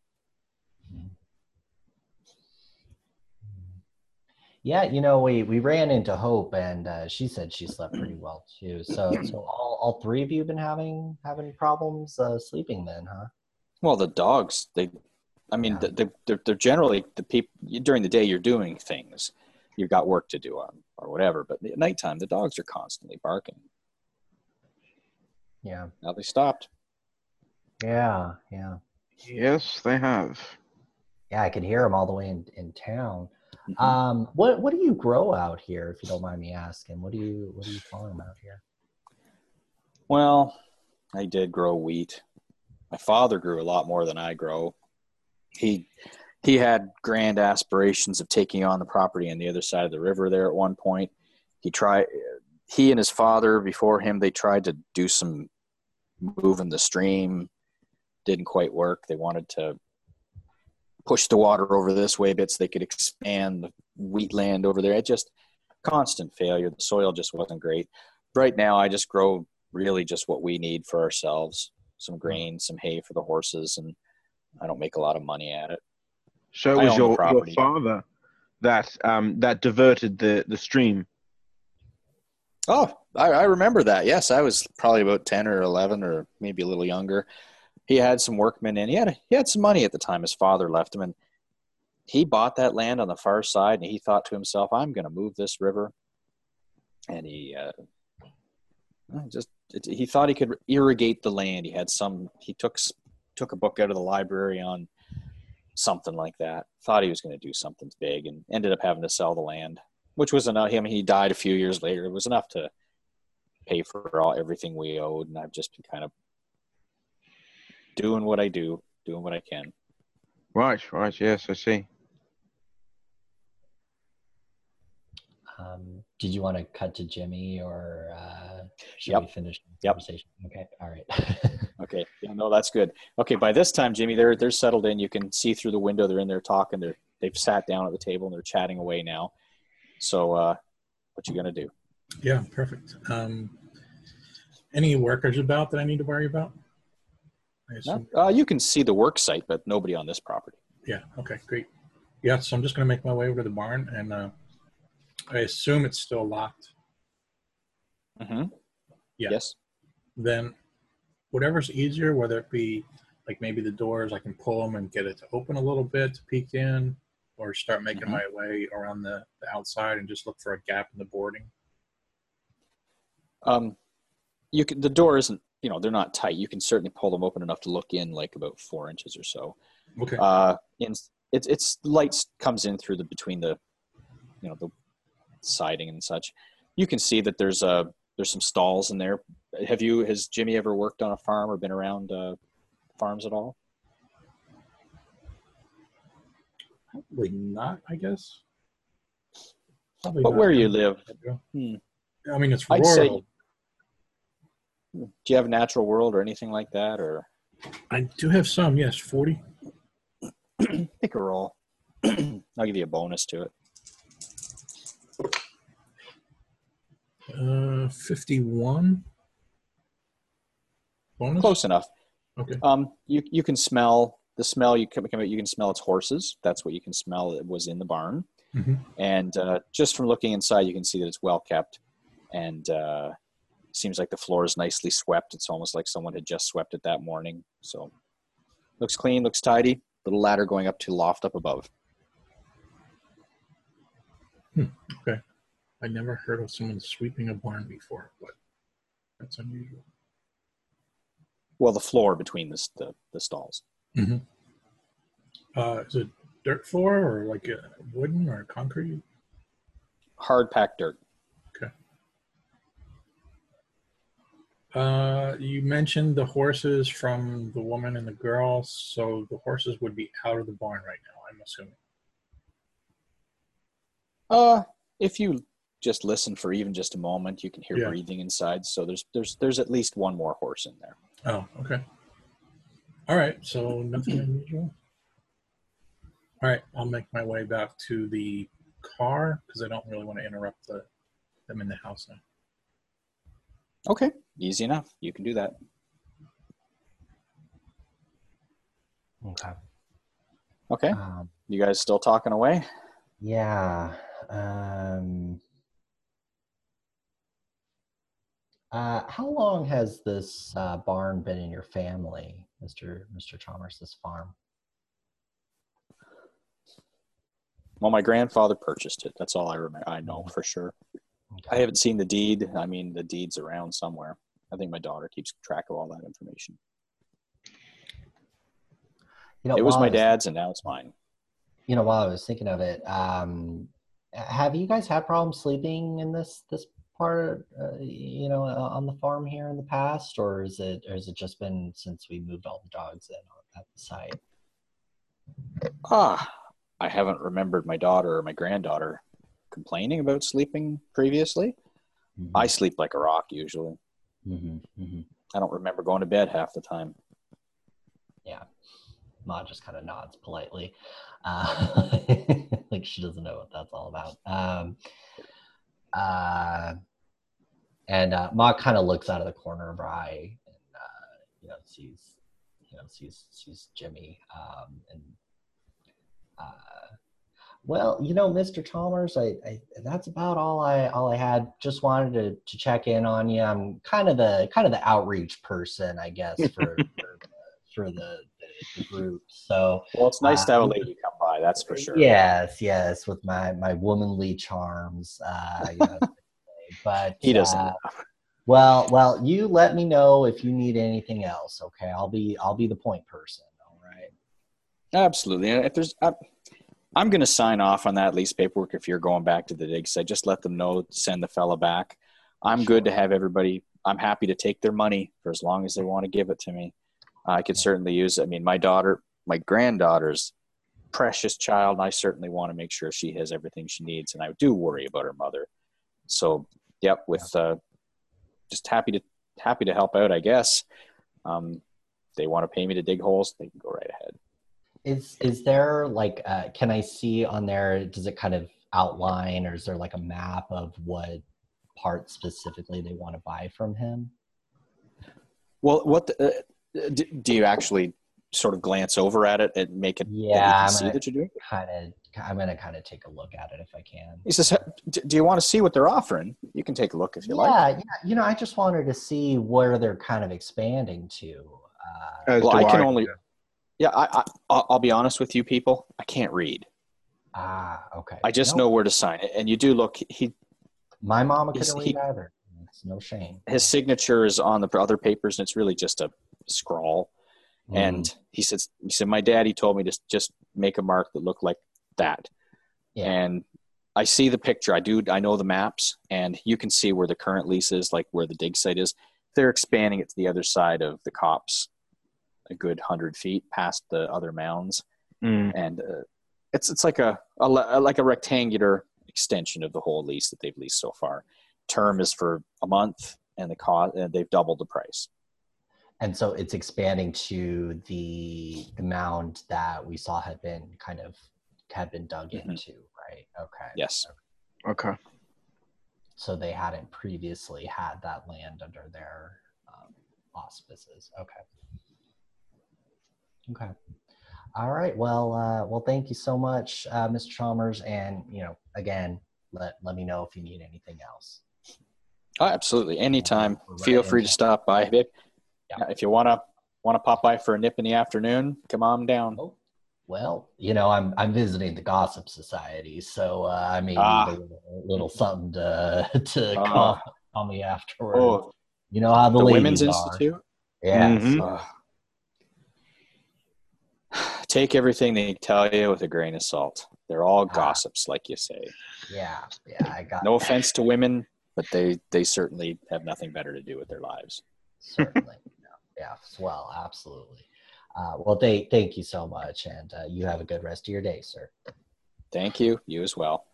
Speaker 4: Yeah, you know, we we ran into Hope, and uh, she said she slept pretty well too. So, so all, all three of you been having having problems uh, sleeping then, huh?
Speaker 3: Well, the dogs they, I mean,
Speaker 4: Yeah.
Speaker 3: they they're, they're generally the people during the day you're doing things, you've got work to do on or whatever, but at nighttime the dogs are constantly barking.
Speaker 4: Yeah,
Speaker 3: Now they stopped.
Speaker 4: yeah, yeah,
Speaker 5: Yes, they have.
Speaker 4: yeah. I could hear them all the way in in town.
Speaker 3: Mhm.
Speaker 4: Um, what what do you grow out here, if you don't mind me asking? What do you what do you farm out here?
Speaker 3: Well, I did grow wheat. My father grew a lot more than I grow. He he had grand aspirations of taking on the property on the other side of the river there at one point. He tried he and his father before him they tried to do some moving the stream didn't quite work. They wanted to push the water over this way a bit so they could expand the wheat land over there. It just constant failure. The soil just wasn't great. Right now I just grow really just what we need for ourselves some grain some hay for the horses and i don't make a lot of money at it
Speaker 5: So it was your, your father that um, that diverted the the stream.
Speaker 3: Oh, I, I remember that. Yes, I was probably about ten or eleven, or maybe a little younger. He had some workmen in. He had he had some money at the time. His father left him, and he bought that land on the far side. And he thought to himself, "I'm going to move this river." And he uh, just he thought he could irrigate the land. He had some. He took took a book out of the library on something like that. Thought he was going to do something big, and ended up having to sell the land, which was enough. I mean, he died a few years later. It was enough to pay for all everything we owed, and I've just been kind of doing what I do, doing what I can.
Speaker 5: Right, right. Yes, I see.
Speaker 4: Um, did you want to cut to Jimmy or uh, should
Speaker 3: Yep.
Speaker 4: we finish the
Speaker 3: Yep.
Speaker 4: conversation? Okay, all right.
Speaker 3: Okay, yeah, no, that's good. Okay, by this time, Jimmy, they're they're settled in. You can see through the window. They're in there talking. They're they've sat down at the table and they're chatting away now. So, uh, what you gonna do?
Speaker 6: Yeah, perfect. Um, any workers about that I need to worry about?
Speaker 3: No? Uh, you can see the work site, but nobody on this property.
Speaker 6: Yeah. Okay. Great. Yeah. So I'm just gonna make my way over to the barn, and uh, I assume it's still locked.
Speaker 3: Mm-hmm.
Speaker 6: Yeah.
Speaker 3: Yes.
Speaker 6: Then, whatever's easier, whether it be like maybe the doors, I can pull them and get it to open a little bit to peek in, or start making
Speaker 3: Mhm.
Speaker 6: my way around the, the outside and just look for a gap in the boarding.
Speaker 3: Um, you can. The door isn't. You know, they're not tight. You can certainly pull them open enough to look in, like about four inches or so.
Speaker 6: Okay.
Speaker 3: Uh, in it's it's lights comes in through the between the, you know, the siding and such. You can see that there's a there's some stalls in there. Have you has Jimmy ever worked on a farm or been around uh, farms at all?
Speaker 6: Probably not. I guess. Probably
Speaker 3: But
Speaker 6: not.
Speaker 3: where you live,
Speaker 6: Hmm.
Speaker 3: Hmm.
Speaker 6: I mean, it's
Speaker 3: I'd
Speaker 6: rural.
Speaker 3: say- do you have natural world or anything like that, or
Speaker 6: I do have some. Yes, forty.
Speaker 3: pick a roll? I'll give you a bonus to it.
Speaker 6: Uh, fifty-one. Bonus.
Speaker 3: Close enough.
Speaker 6: Okay.
Speaker 3: Um, you you can smell the smell. You can you can smell its horses. That's what you can smell. It was in the barn,
Speaker 6: Mhm.
Speaker 3: and uh, just from looking inside, you can see that it's well kept, and uh, seems like the floor is nicely swept. It's almost like someone had just swept it that morning. So looks clean, looks tidy. Little ladder going up to loft up above. Okay.
Speaker 6: I never heard of someone sweeping a barn before, but that's unusual.
Speaker 3: Well, the floor between the the, the stalls.
Speaker 6: Uh, is it dirt floor or like a wooden or concrete?
Speaker 3: Hard packed dirt. Okay.
Speaker 6: Uh, you mentioned the horses from the woman and the girl, so the horses would be out of the barn right now. I'm assuming.
Speaker 3: Uh, if you just listen for even just a moment, you can hear
Speaker 6: Yeah.
Speaker 3: breathing inside. So there's there's there's at least one more horse in there.
Speaker 6: Oh, okay. All right, so nothing unusual. All right, I'll make my way back to the car because I don't really want to interrupt the, them in the house now.
Speaker 3: Okay, easy enough. You can do that.
Speaker 4: okay.
Speaker 3: Okay,
Speaker 4: Um,
Speaker 3: you guys still talking away?
Speaker 4: yeah. Um, uh, how long has this uh, barn been in your family, Mister Mister Chalmers? This farm.
Speaker 3: Well, my grandfather purchased it. That's all I remember. I know for sure. I haven't seen the deed. I mean, the deed's around somewhere. I think my daughter keeps track of all that information.
Speaker 4: You know,
Speaker 3: It was my
Speaker 4: I
Speaker 3: dad's, and now it's mine.
Speaker 4: you know while i was thinking of it um have you guys had problems sleeping in this this part uh, you know uh, on the farm here in the past or is it or has it just been since we moved all the dogs in at the site
Speaker 3: Ah, I haven't remembered my daughter or my granddaughter complaining about sleeping previously. I sleep like a rock usually.
Speaker 4: hmm hmm
Speaker 3: I don't remember going to bed half the time. Yeah.
Speaker 4: Ma just kind of nods politely, uh, like she doesn't know what that's all about. Um, uh, and uh, Ma kind of looks out of the corner of her eye, and uh, you know sees, you know sees sees Jimmy, um, and uh, Well, you know, Mr. Chalmers, I, I that's about all I all I had. Just wanted to, to check in on you. I'm kind of the kind of the outreach person, I guess, for for, for the, the, the group. So
Speaker 3: Well, it's nice to have a
Speaker 4: Uh,
Speaker 3: lady come by. That's for sure.
Speaker 4: yes, yes, with my my womanly charms. Uh, you know, but
Speaker 3: He doesn't.
Speaker 4: uh, well, well, you let me know if you need anything else. Okay, I'll be I'll be the point person. All right.
Speaker 3: Absolutely. If there's, I, I'm going to sign off on that lease paperwork if you're going back to the dig site. Just let them know, send the fella back. I'm good to have everybody. I'm happy to take their money for as long as they want to give it to me. I could certainly use. it. I mean, my daughter, my granddaughter's precious child, and I certainly want to make sure she has everything she needs. And I do worry about her mother. So, yep, with uh, just happy to happy to help out. I guess. Um, they want to pay me to dig holes. They can go right ahead.
Speaker 4: Is is there like uh, can I see on there? Does it kind of outline, or is there like a map of what part specifically they want to buy from him?
Speaker 3: Well, what the, uh, do, do you actually sort of glance over at it and make it
Speaker 4: Yeah,
Speaker 3: can
Speaker 4: I'm
Speaker 3: see
Speaker 4: gonna-
Speaker 3: that you're doing?
Speaker 4: Kind of. I'm gonna kind of take a look at it if I can.
Speaker 3: He says, "Do you want to see what they're offering? You can take a look if you like."
Speaker 4: Yeah, yeah. You know, I just wanted to see where they're kind of expanding to. Uh,
Speaker 5: As
Speaker 3: Well, I can only-
Speaker 5: yeah.
Speaker 3: Yeah, I, I, I'll I'll be honest with you, people. I can't read.
Speaker 4: ah, okay.
Speaker 3: I just
Speaker 4: No,
Speaker 3: know where to sign it. And you do look. He
Speaker 4: my mama
Speaker 3: He's-
Speaker 4: couldn't
Speaker 3: he-
Speaker 4: read either. It's no shame.
Speaker 3: his signature is on the other papers, and it's really just a scrawl.
Speaker 4: Mm.
Speaker 3: And he says, "He said my daddy told me to just make a mark that looked like that."
Speaker 4: Yeah.
Speaker 3: And I see the picture. I do. I know the maps, and you can see where the current lease is, like where the dig site is. They're expanding it to the other side of the copse, a good hundred feet past the other mounds,
Speaker 5: Mm.
Speaker 3: and uh, it's it's like a, a like a rectangular extension of the whole lease that they've leased so far. Term is for a month, and the cost and they've doubled the price.
Speaker 4: And so it's expanding to the the mound that we saw had been kind of had been dug
Speaker 3: Mhm.
Speaker 4: into, right? Okay.
Speaker 3: Yes.
Speaker 5: Okay.
Speaker 4: So they hadn't previously had that land under their um, auspices. Okay. Okay. All right. Well, uh, well, thank you so much, uh, Mr. Chalmers. And you know, again, let let me know if you need anything else.
Speaker 3: Oh, absolutely. Anytime.
Speaker 4: We're
Speaker 3: Feel free to stop by. If,
Speaker 4: Yeah.
Speaker 3: if you wanna wanna pop by for a nip in the afternoon, come on down.
Speaker 4: Oh, well, you know, I'm I'm visiting the Gossip Society, so uh, I mean,
Speaker 3: Ah.
Speaker 4: a little, little something to to
Speaker 3: Ah.
Speaker 4: call, call me afterward.
Speaker 3: Oh,
Speaker 4: you know how the,
Speaker 3: the Women's
Speaker 4: are.
Speaker 3: Institute.
Speaker 4: Yes.
Speaker 5: Mhm.
Speaker 3: Ugh. Take everything they tell you with a grain of salt. They're all
Speaker 4: Ah.
Speaker 3: gossips, like you say.
Speaker 4: Yeah. Yeah. I got
Speaker 3: No offense to women, but they they certainly have nothing better to do with their lives.
Speaker 4: certainly. Yeah, yeah. Well, absolutely. Uh, well, they, thank you so much, and uh, you have a good rest of your day, sir.
Speaker 3: Thank you. You as well.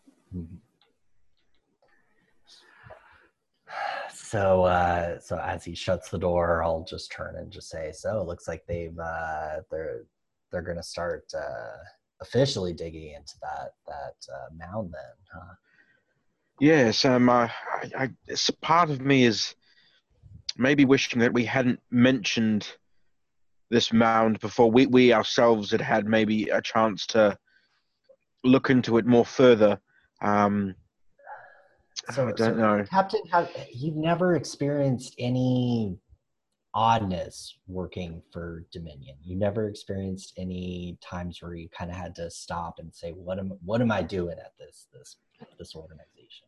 Speaker 4: So, uh, so as he shuts the door, I'll just turn and just say, "So it looks like they've uh, they're they're going to start uh, officially digging into that that uh, mound then, huh?"
Speaker 5: Yes, um, I, I, I, part of me is maybe wishing that we hadn't mentioned this mound before. We we ourselves had had maybe a chance to look into it more further. Um,
Speaker 4: So,
Speaker 5: I don't
Speaker 4: so
Speaker 5: know.
Speaker 4: Captain, have you've never experienced any oddness working for Dominion? You never experienced any times where you kind of had to stop and say, "What am what am I doing at this this this organization?"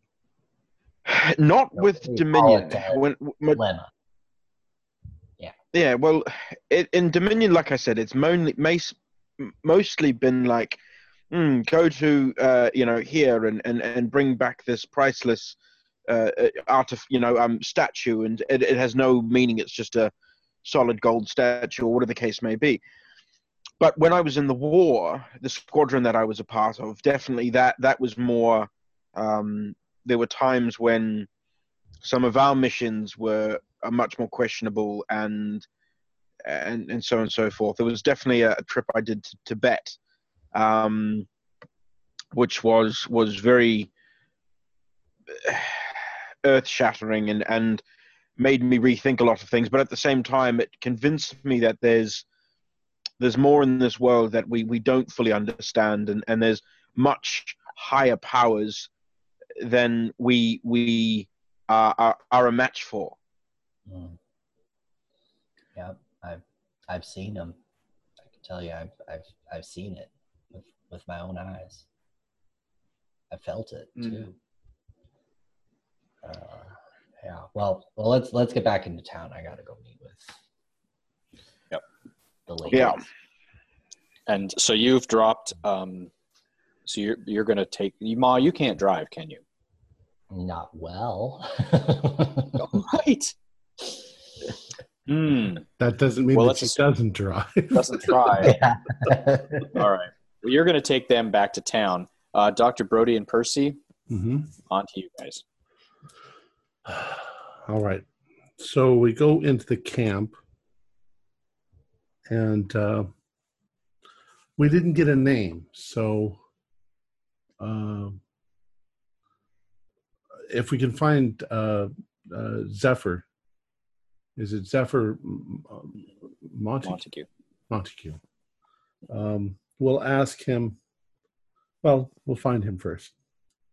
Speaker 5: Not
Speaker 4: No,
Speaker 5: with Dominion. When, when,
Speaker 4: Lemma.
Speaker 5: Yeah, well, it, in Dominion, like I said, it's mainly, mostly been like, mm, go to, uh, you know, here and, and, and bring back this priceless uh, uh, art of, you know, um, statue, and it, it has no meaning. It's just a solid gold statue, or whatever the case may be. But when I was in the war, the squadron that I was a part of, definitely that that was more. Um, there were times when some of our missions were are much more questionable and and and so on and so forth. There was definitely a, a trip I did to Tibet, um, which was was very earth shattering and and made me rethink a lot of things. But at the same time, it convinced me that there's there's more in this world that we we don't fully understand, and and there's much higher powers than we we uh, are, are a match for.
Speaker 4: Mm. Yeah, I've I've seen them. I can tell you, I've I've I've seen it with with my own eyes. I felt it
Speaker 5: Mm.
Speaker 4: too. Uh, yeah. Well, well, let's let's get back into town. I gotta go meet with.
Speaker 3: Yep.
Speaker 4: The lady.
Speaker 5: Yeah.
Speaker 3: And so you've dropped. Um, so you're you're going to take Ma. You can't drive, can you?
Speaker 4: Not well.
Speaker 3: right. Hmm.
Speaker 1: That doesn't mean
Speaker 3: Well,
Speaker 1: that she
Speaker 3: assume-
Speaker 1: doesn't drive.
Speaker 3: Doesn't try.
Speaker 4: Yeah.
Speaker 3: All right. Well, you're going to take them back to town. Uh, Dr. Brody and Percy,
Speaker 1: hmm
Speaker 3: on to you guys.
Speaker 1: All right. So we go into the camp, and uh, we didn't get a name. So, um if we can find uh, uh, Zephyr, is it Zephyr M- Montague?
Speaker 3: Montague.
Speaker 1: Montague. Um, we'll ask him. Well, we'll find him first.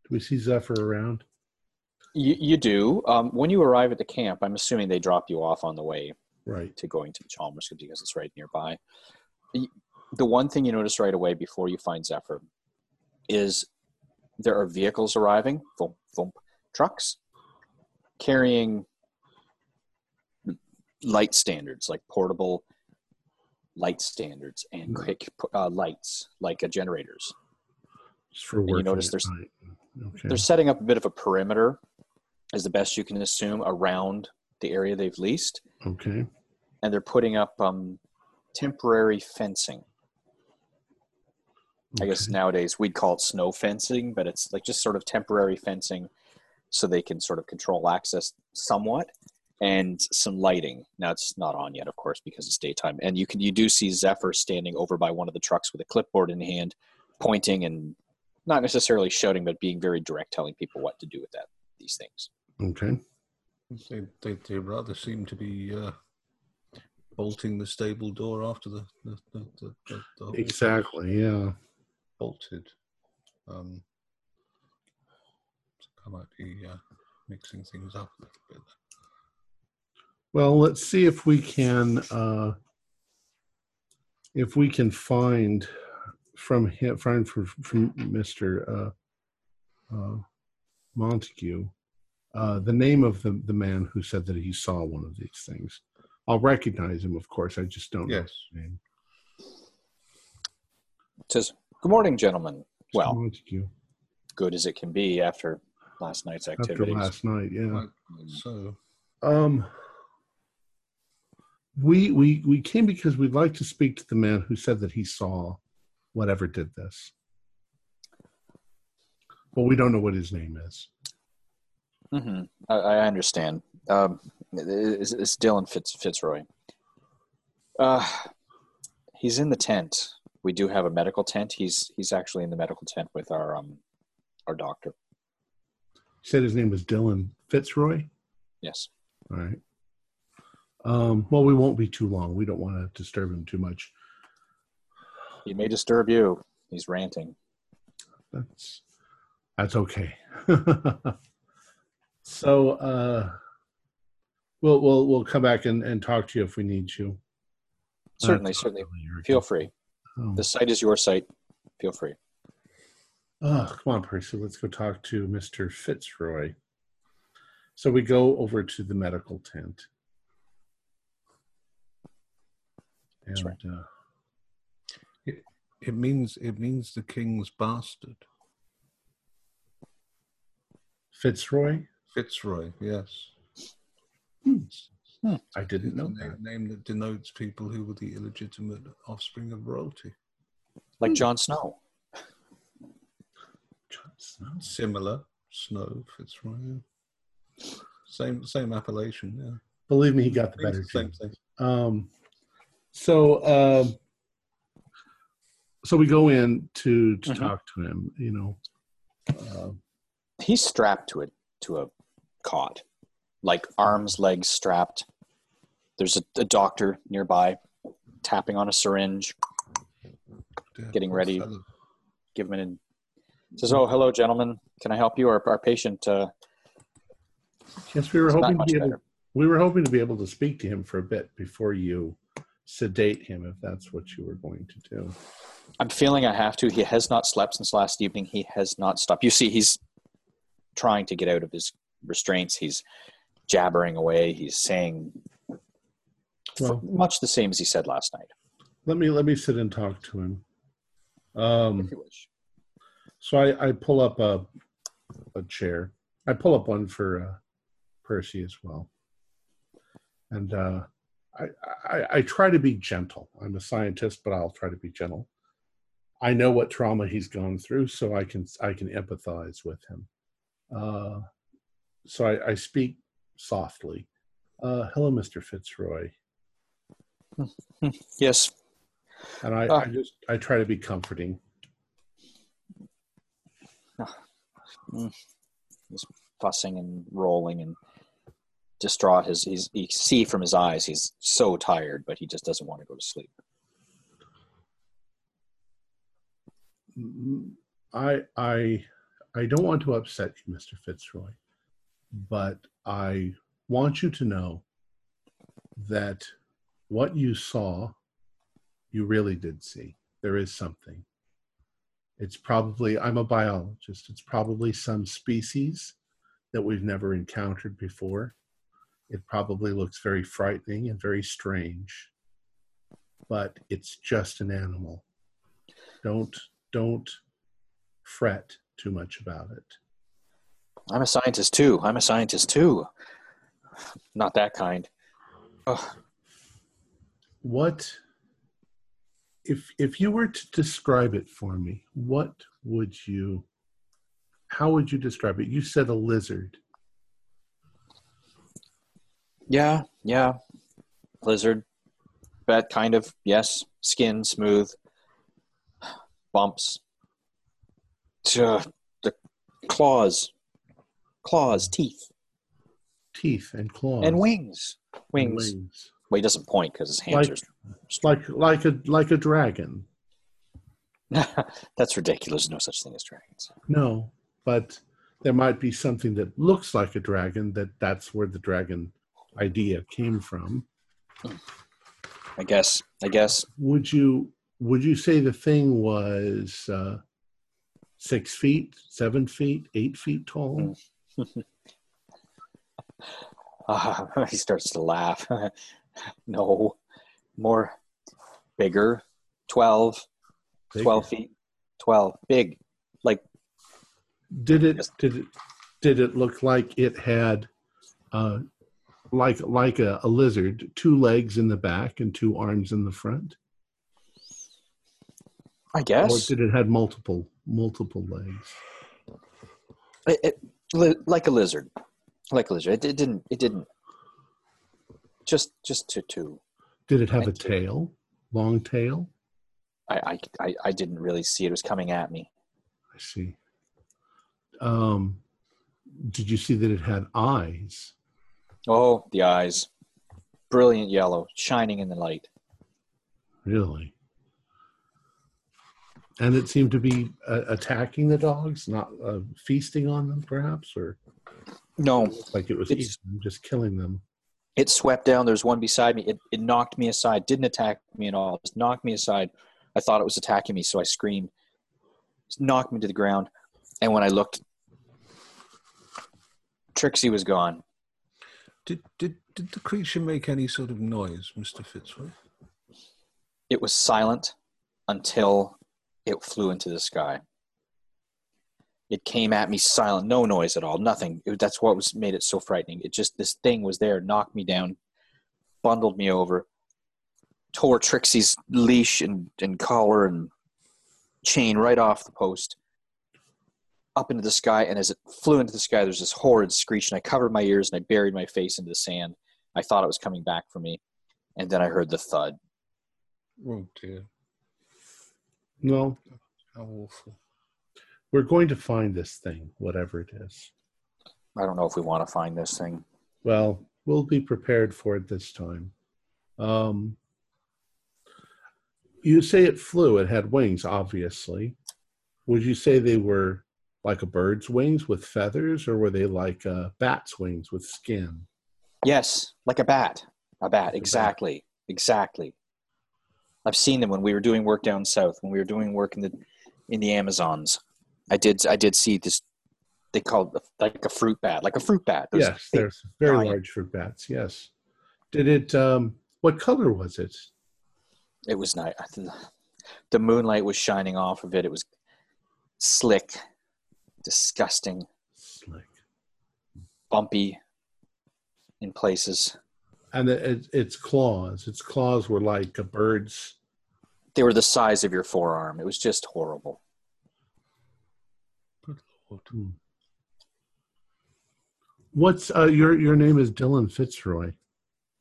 Speaker 1: Do we see Zephyr around?
Speaker 3: You, you do. Um, when you arrive at the camp, I'm assuming they drop you off on the way
Speaker 1: Right.
Speaker 3: to going to the Chalmers because it's right nearby. The, the one thing you notice right away before you find Zephyr is there are vehicles arriving, thump, thump, trucks carrying light standards like portable light standards and quick uh, lights like uh, generators.
Speaker 1: Just for
Speaker 3: And you notice there's-
Speaker 1: Okay.
Speaker 3: They're setting up a bit of a perimeter, as the best you can assume, around the area they've leased.
Speaker 1: Okay.
Speaker 3: and they're putting up um, temporary fencing. I guess nowadays we'd call it snow fencing, but it's like just sort of temporary fencing so they can sort of control access somewhat and some lighting. Now it's not on yet, of course, because it's daytime. And you can you do see Zephyr standing over by one of the trucks with a clipboard in hand, pointing and not necessarily shouting, but being very direct, telling people what to do with that these things.
Speaker 1: Okay.
Speaker 2: They, they, they rather seem to be uh, bolting the stable door after the the, the, the, the, the
Speaker 1: Exactly. Yeah.
Speaker 2: bolted. Um, so I might be uh, mixing things up a little bit.
Speaker 1: Well, let's see if we can uh, if we can find from him find from, from Mister uh, uh, Montague uh, the name of the the man who said that he saw one of these things. I'll recognize him, of course. I just don't know
Speaker 2: Yes.
Speaker 1: his name.
Speaker 3: It says, "Good morning, gentlemen. Well,
Speaker 1: Montague.
Speaker 3: good as it can be after last night's
Speaker 1: After last night, yeah.
Speaker 2: So,
Speaker 1: Um, we we we came because we'd like to speak to the man who said that he saw whatever did this, but we don't know what his name is.
Speaker 3: hmm I, I understand. Um, it's, it's Dylan Fitz, Fitzroy. Uh, he's in the tent. We do have a medical tent. He's he's actually in the medical tent with our um our doctor.
Speaker 1: He said his name was Dylan Fitzroy.
Speaker 3: Yes.
Speaker 1: All right. Um, well, we won't be too long. We don't want to disturb him too much.
Speaker 3: He may disturb you. He's ranting.
Speaker 1: That's that's okay. so uh, we'll we'll we'll come back and, and talk to you if we need you.
Speaker 3: Certainly, certainly. Feel free.
Speaker 1: Oh.
Speaker 3: The site is your site. Feel free.
Speaker 1: Oh, come on, Percy. Let's go talk to Mr. Fitzroy. So we go over to the medical tent. And,
Speaker 3: That's right.
Speaker 1: uh,
Speaker 2: it means it means the king's bastard.
Speaker 1: Fitzroy?
Speaker 2: Fitzroy, yes. Hmm. Hmm.
Speaker 1: I didn't
Speaker 2: It's
Speaker 1: know that.
Speaker 2: name, name that denotes people who were the illegitimate offspring of royalty.
Speaker 3: Like hmm. Jon Snow.
Speaker 1: Jon Snow.
Speaker 2: Similar, Snow, Fitzroy. yeah. Same same appellation, yeah.
Speaker 1: Believe me, he got the
Speaker 2: Means
Speaker 1: better
Speaker 2: the same thing.
Speaker 1: Um, so, um, so we go in to to
Speaker 3: Mhm.
Speaker 1: talk to him. You know, uh,
Speaker 3: He's strapped to it to a cot, like arms, legs strapped. There's a, a doctor nearby, tapping on a syringe,
Speaker 2: Yeah,
Speaker 3: Getting ready.
Speaker 2: fellow.
Speaker 3: give him an Says, "Oh, hello, gentlemen. Can I help you? Our, our patient uh,
Speaker 1: Yes, we were hoping to be able. We were hoping to be able to speak to him for a bit before you sedate him, if that's what you were going to do.
Speaker 3: I'm feeling I have to. He has not slept since last evening. He has not stopped. You see, he's trying to get out of his restraints. He's jabbering away. He's saying
Speaker 1: Well,
Speaker 3: much the same as he said last night.
Speaker 1: let me let me sit and talk to him. Um,
Speaker 3: If you wish.
Speaker 1: So I, I pull up a a chair. I pull up one for uh, Percy as well, and uh, I, I I try to be gentle. I'm a scientist, but I'll try to be gentle. I know what trauma he's gone through, so I can I can empathize with him. Uh, so I, I speak softly. Uh, Hello, Mr. Fitzroy,
Speaker 3: Yes.
Speaker 1: and I,
Speaker 3: Ah.
Speaker 1: I just I try to be comforting.
Speaker 3: Fussing and rolling and distraught. His he's you see from his eyes he's so tired, but he just doesn't want to go to sleep.
Speaker 1: Mm, I I I don't want to upset you, Mr. Fitzroy, but I want you to know that what you saw, you really did see. There is something. It's probably I'm a biologist. It's probably some species that we've never encountered before. It probably looks very frightening and very strange, but it's just an animal. Don't don't fret too much about it.
Speaker 3: I'm a scientist too. I'm a scientist too. Not that kind. Ugh.
Speaker 1: What if if you were to describe it for me, what would you how would you describe it? You said a lizard.
Speaker 3: Yeah, yeah. Lizard. That kind of yes. Skin smooth. Bumps. The claws. Claws, teeth,
Speaker 1: Teeth and claws.
Speaker 3: and wings.
Speaker 1: and
Speaker 3: Wings. Well, he doesn't point because his hands
Speaker 1: Like like a like a dragon.
Speaker 3: That's ridiculous. No such thing as dragons.
Speaker 1: No, but there might be something that looks like a dragon that that's where the dragon idea came from.
Speaker 3: I guess. I guess.
Speaker 1: Would you would you say the thing was uh, six feet, seven feet, eight feet tall?
Speaker 3: Uh, he starts to laugh. no, more bigger. 12, 12 feet. 12. Big. Like,
Speaker 1: Did it
Speaker 3: Yes.
Speaker 1: did it did it look like it had uh, like like a, a lizard, two legs in the back and two arms in the front,
Speaker 3: I guess.
Speaker 1: or did it had multiple multiple legs?
Speaker 3: It, it, li- like a lizard. Like a lizard. It, it didn't, it didn't. Just, just to, to,
Speaker 1: Did it have a
Speaker 3: Thank you.
Speaker 1: tail, long tail?
Speaker 3: I, I, I, I didn't really see it. It was coming at me.
Speaker 1: I see. Um, did you see that it had eyes?
Speaker 3: Oh, the eyes. Brilliant yellow, shining in the light.
Speaker 1: Really? And it seemed to be uh, attacking the dogs, not uh, feasting on them, perhaps, or
Speaker 3: No,
Speaker 1: like it was
Speaker 3: It's-
Speaker 1: eating them, just killing them.
Speaker 3: It swept down. There was one beside me. It, it knocked me aside. Didn't attack me at all. Just knocked me aside. I thought it was attacking me, so I screamed. Just knocked me to the ground. And when I looked, Trixie was gone.
Speaker 2: Did, did, did the creature make any sort of noise, Mr. Fitzroy?
Speaker 3: It was silent until it flew into the sky. It came at me silent, no noise at all, nothing. It, that's what was made it so frightening. It just this thing was there, knocked me down, bundled me over, tore Trixie's leash and, and collar and chain right off the post, up into the sky. And as it flew into the sky, there's this horrid screech, and I covered my ears and I buried my face into the sand. I thought it was coming back for me, and then I heard the thud.
Speaker 2: Oh dear,
Speaker 1: No,
Speaker 2: how awful.
Speaker 1: We're going to find this thing, whatever it is.
Speaker 3: I don't know if we want to find this thing.
Speaker 1: Well, we'll be prepared for it this time. Um, you say it flew, it had wings, obviously. Would you say they were like a bird's wings with feathers, or were they like a bat's wings with skin?
Speaker 3: Yes, like a bat. A bat,
Speaker 1: bat.
Speaker 3: exactly. Exactly. I've seen them when we were doing work down south, when we were doing work in the in the Amazons. I did I did see this they call it like a fruit bat, like a fruit bat.
Speaker 1: Yes, there's very
Speaker 3: giant-
Speaker 1: large fruit bats. Yes. Did it? Um, what color was it?
Speaker 3: it was nice. The moonlight was shining off of it. It was slick, disgusting,
Speaker 1: Slick.
Speaker 3: bumpy in places.
Speaker 1: And it, it, its claws. Its claws were like a bird's.
Speaker 3: They were the size of your forearm. It was just horrible.
Speaker 1: What's uh, your your name is Dylan Fitzroy,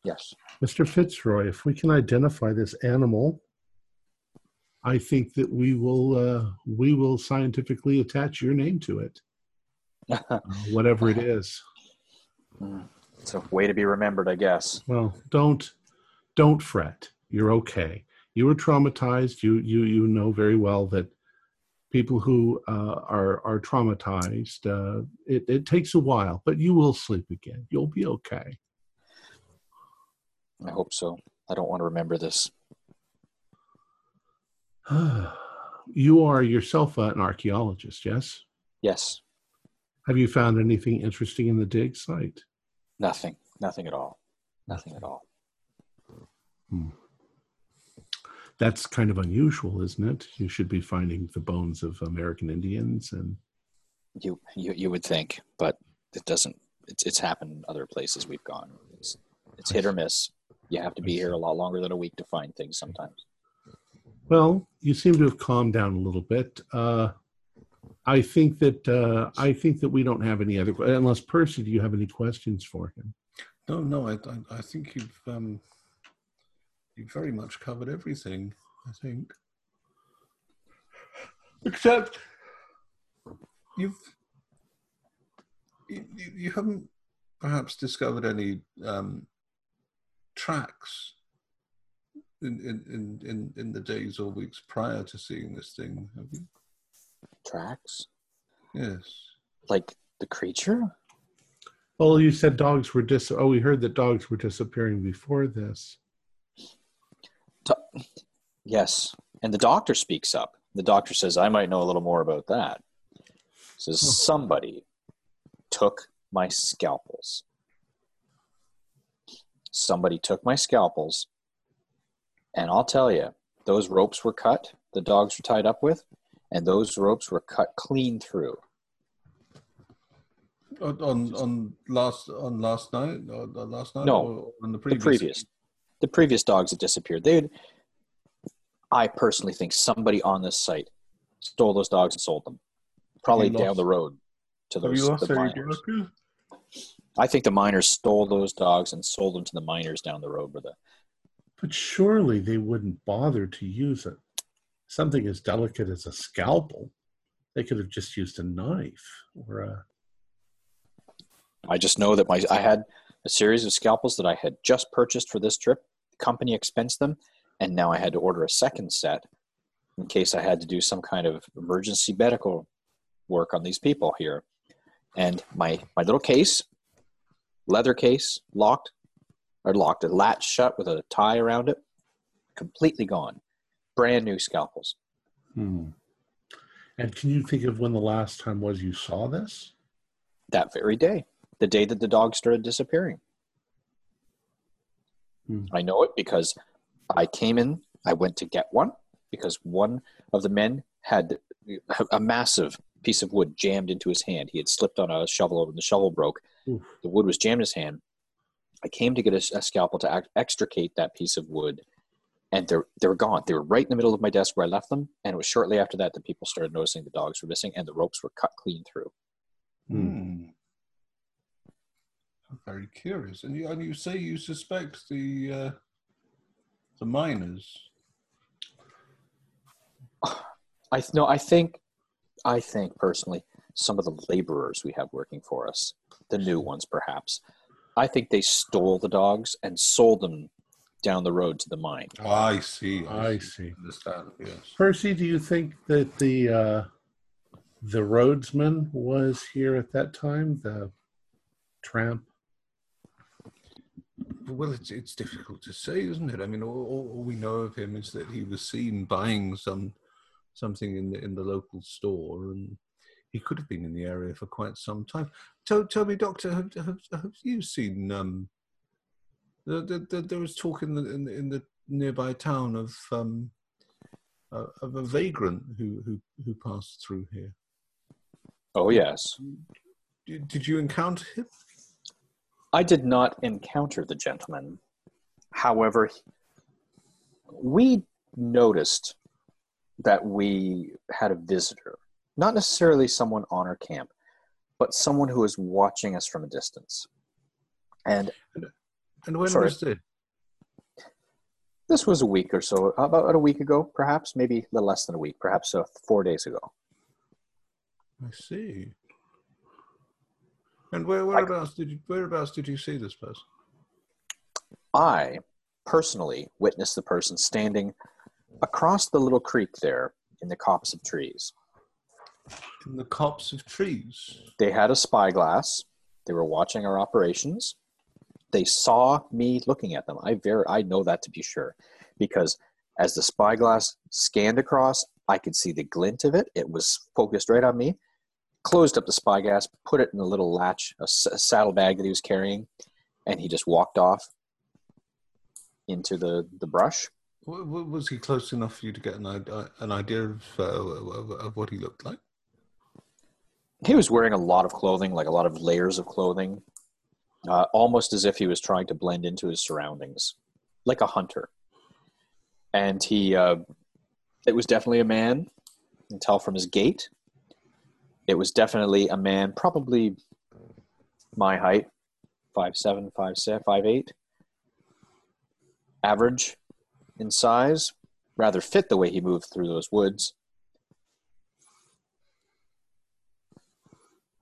Speaker 3: Yes.
Speaker 1: Mr. Fitzroy. If we can identify this animal, I think that we will uh, we will scientifically attach your name to it, uh, whatever it is.
Speaker 3: it's a way to be remembered, I guess.
Speaker 1: Well, don't don't fret. You're okay. You were traumatized. You you you know very well that people who uh, are are traumatized, uh, it it takes a while, but you will sleep again. You'll be okay.
Speaker 3: I hope so. I don't want to remember this.
Speaker 1: you are yourself an archaeologist, yes?
Speaker 3: Yes.
Speaker 1: Have you found anything interesting in the dig site?
Speaker 3: Nothing. Nothing at all. Nothing at all.
Speaker 1: That's kind of unusual, isn't it? You should be finding the bones of American Indians and
Speaker 3: You you you would think, but it doesn't. It's it's happened in other places we've gone. It's it's hit or miss. You have to be here a lot longer than a week to find things sometimes.
Speaker 1: Well, you seem to have calmed down a little bit. Uh, I think that uh, I think that we don't have any other unless Percy, do you have any questions for him?
Speaker 2: No, no, I, I, I think you've um, you've very much covered everything. I think, except you've you, you you haven't perhaps discovered any um, tracks in, in, in, in, in the days or weeks prior to seeing this thing, have you?
Speaker 3: Tracks
Speaker 2: Yes.
Speaker 3: like the creature.
Speaker 1: Well, you said dogs were dis. Oh, we heard that dogs were disappearing before this.
Speaker 3: Yes, and the doctor speaks up. The doctor says, "I might know a little more about that." Says somebody took my scalpels. Somebody took my scalpels, and I'll tell you, those ropes were cut. The dogs were tied up with, and those ropes were cut clean through.
Speaker 2: On on, on last on last night or the last night
Speaker 3: No,
Speaker 2: or on the
Speaker 3: The
Speaker 2: previous
Speaker 3: previous, the previous dogs that disappeared. They, I personally think somebody on this site stole those dogs and sold them, probably down
Speaker 2: lost-
Speaker 3: the road to those the miners. I think the miners stole those dogs and sold them to the miners down the road where the
Speaker 1: But surely they wouldn't bother to use it. Something as delicate as a scalpel. They could have just used a knife or a.
Speaker 3: I just know that my I had a series of scalpels that I had just purchased for this trip. Company expensed them, and now I had to order a second set in case I had to do some kind of emergency medical work on these people here. And my my little case, leather case, locked or locked, a latch shut with a tie around it, completely gone. Brand new scalpels.
Speaker 1: Hmm. And can you think of when the last time was you saw this?
Speaker 3: that very day, the day that the dog started disappearing.
Speaker 1: Hmm.
Speaker 3: I know it because I came in, I went to get one because one of the men had a massive piece of wood jammed into his hand. He had slipped on a shovel and the shovel broke.
Speaker 1: Oof.
Speaker 3: The wood was jammed in his hand. I came to get a, a scalpel to act, extricate that piece of wood, and they're they were gone. They were right in the middle of my desk where I left them, and it was shortly after that that people started noticing the dogs were missing and the ropes were cut clean through.
Speaker 2: Hmm. I'm very curious. And you, and you say you suspect the uh, the miners.
Speaker 3: I th- no, I think, I think personally, some of the laborers we have working for us, the new ones perhaps, I think they stole the dogs and sold them down the road to the mine.
Speaker 2: I see.
Speaker 1: I see.
Speaker 2: Understand. Yes.
Speaker 1: Percy, do you think that the uh, the roadsman was here at that time, the tramp.
Speaker 2: Well, it's it's difficult to say, isn't it? I mean, all, all we know of him is that he was seen buying some something in the in the local store, and he could have been in the area for quite some time. Tell, tell me, Doctor, have, have, have you seen? Um, the, the, the, there was talk in the in, the- in the nearby town of um, uh, of a vagrant who who who passed through here.
Speaker 3: Oh, yes.
Speaker 2: Did, did you encounter him?
Speaker 3: I did not encounter the gentleman. However, we noticed that we had a visitor, not necessarily someone on our camp, but someone who was watching us from a distance. And
Speaker 2: And when
Speaker 3: Sorry.
Speaker 2: was this?
Speaker 3: this was a week or so, about a week ago, perhaps, maybe a little less than a week, perhaps uh, four days ago.
Speaker 2: I see. And where whereabouts did you whereabouts did you see this person?
Speaker 3: I personally witnessed the person standing across the little creek there in the copse of trees.
Speaker 2: In the copse of trees.
Speaker 3: They had a spyglass. They were watching our operations. They saw me looking at them. I ver- I know that to be sure, because as the spyglass scanned across, I could see the glint of it. It was focused right on me. Closed up the spy spyglass, put it in a little latch, a, s- a saddlebag that he was carrying, and he just walked off into the the brush.
Speaker 2: W- w- Was he close enough for you to get an idea, an idea of, uh, of, of what he looked like?
Speaker 3: He was wearing a lot of clothing, like a lot of layers of clothing, uh, almost as if he was trying to blend into his surroundings, like a hunter. And he, uh, it was definitely a man. You can tell from his gait. It was definitely a man, probably my height, five seven, five six, five eight. Average in size, rather fit the way he moved through those woods.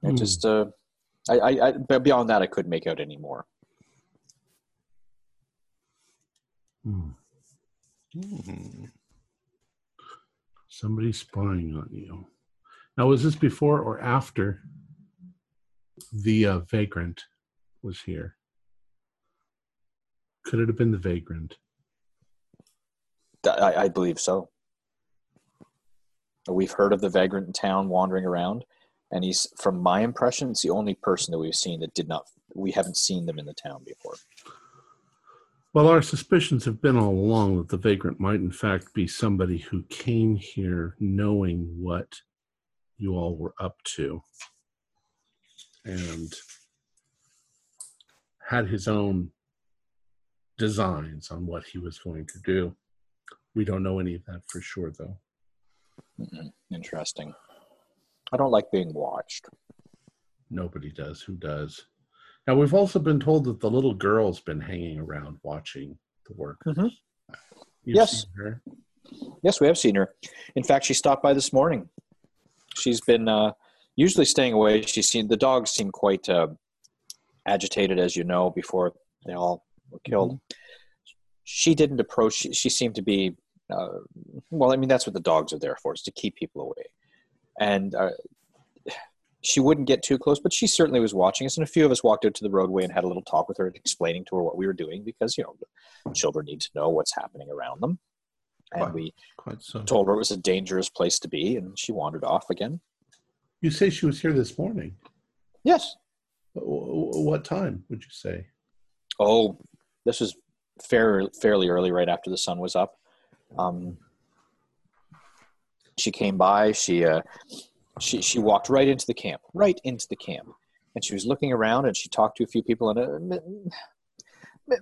Speaker 3: It
Speaker 1: Hmm.
Speaker 3: just, uh, I, I, I, but beyond that, I couldn't make out any more.
Speaker 1: Hmm.
Speaker 2: Hmm.
Speaker 1: Somebody spying on you. Now, was this before or after the uh, vagrant was here? Could it have been the vagrant?
Speaker 3: I, I believe so. We've heard of the vagrant in town wandering around, and he's, from my impression, it's the only person that we've seen that did not. We haven't seen them in the town before.
Speaker 1: Well, our suspicions have been all along that the vagrant might, in fact, be somebody who came here knowing what you all were up to and had his own designs on what he was going to do. We don't know any of that for sure, though.
Speaker 3: Mm-mm. Interesting. I don't like being watched.
Speaker 1: Nobody does. Who does? Now, we've also been told that the little girl's been hanging around watching the work.
Speaker 3: Mhm. Yes. Yes, we have seen her. In fact, she stopped by this morning. She's been uh, usually staying away. She's seen the dogs seem quite uh, agitated, as you know, before they all were killed. She didn't approach. She, she seemed to be. Uh, well, I mean, that's what the dogs are there for, is to keep people away. And uh, she wouldn't get too close, but she certainly was watching us. And a few of us walked out to the roadway and had a little talk with her, explaining to her what we were doing, because you know, children need to know what's happening around them. And
Speaker 2: Right.
Speaker 3: we
Speaker 2: Quite so.
Speaker 3: told her it was a dangerous place to be, and she wandered off again.
Speaker 1: You say she was here this morning.
Speaker 3: Yes.
Speaker 1: Wh- wh- What time would you say?
Speaker 3: Oh, this was fair, fairly early, right after the sun was up. Um, she came by. She uh, she she walked right into the camp, right into the camp, and she was looking around and she talked to a few people. And uh,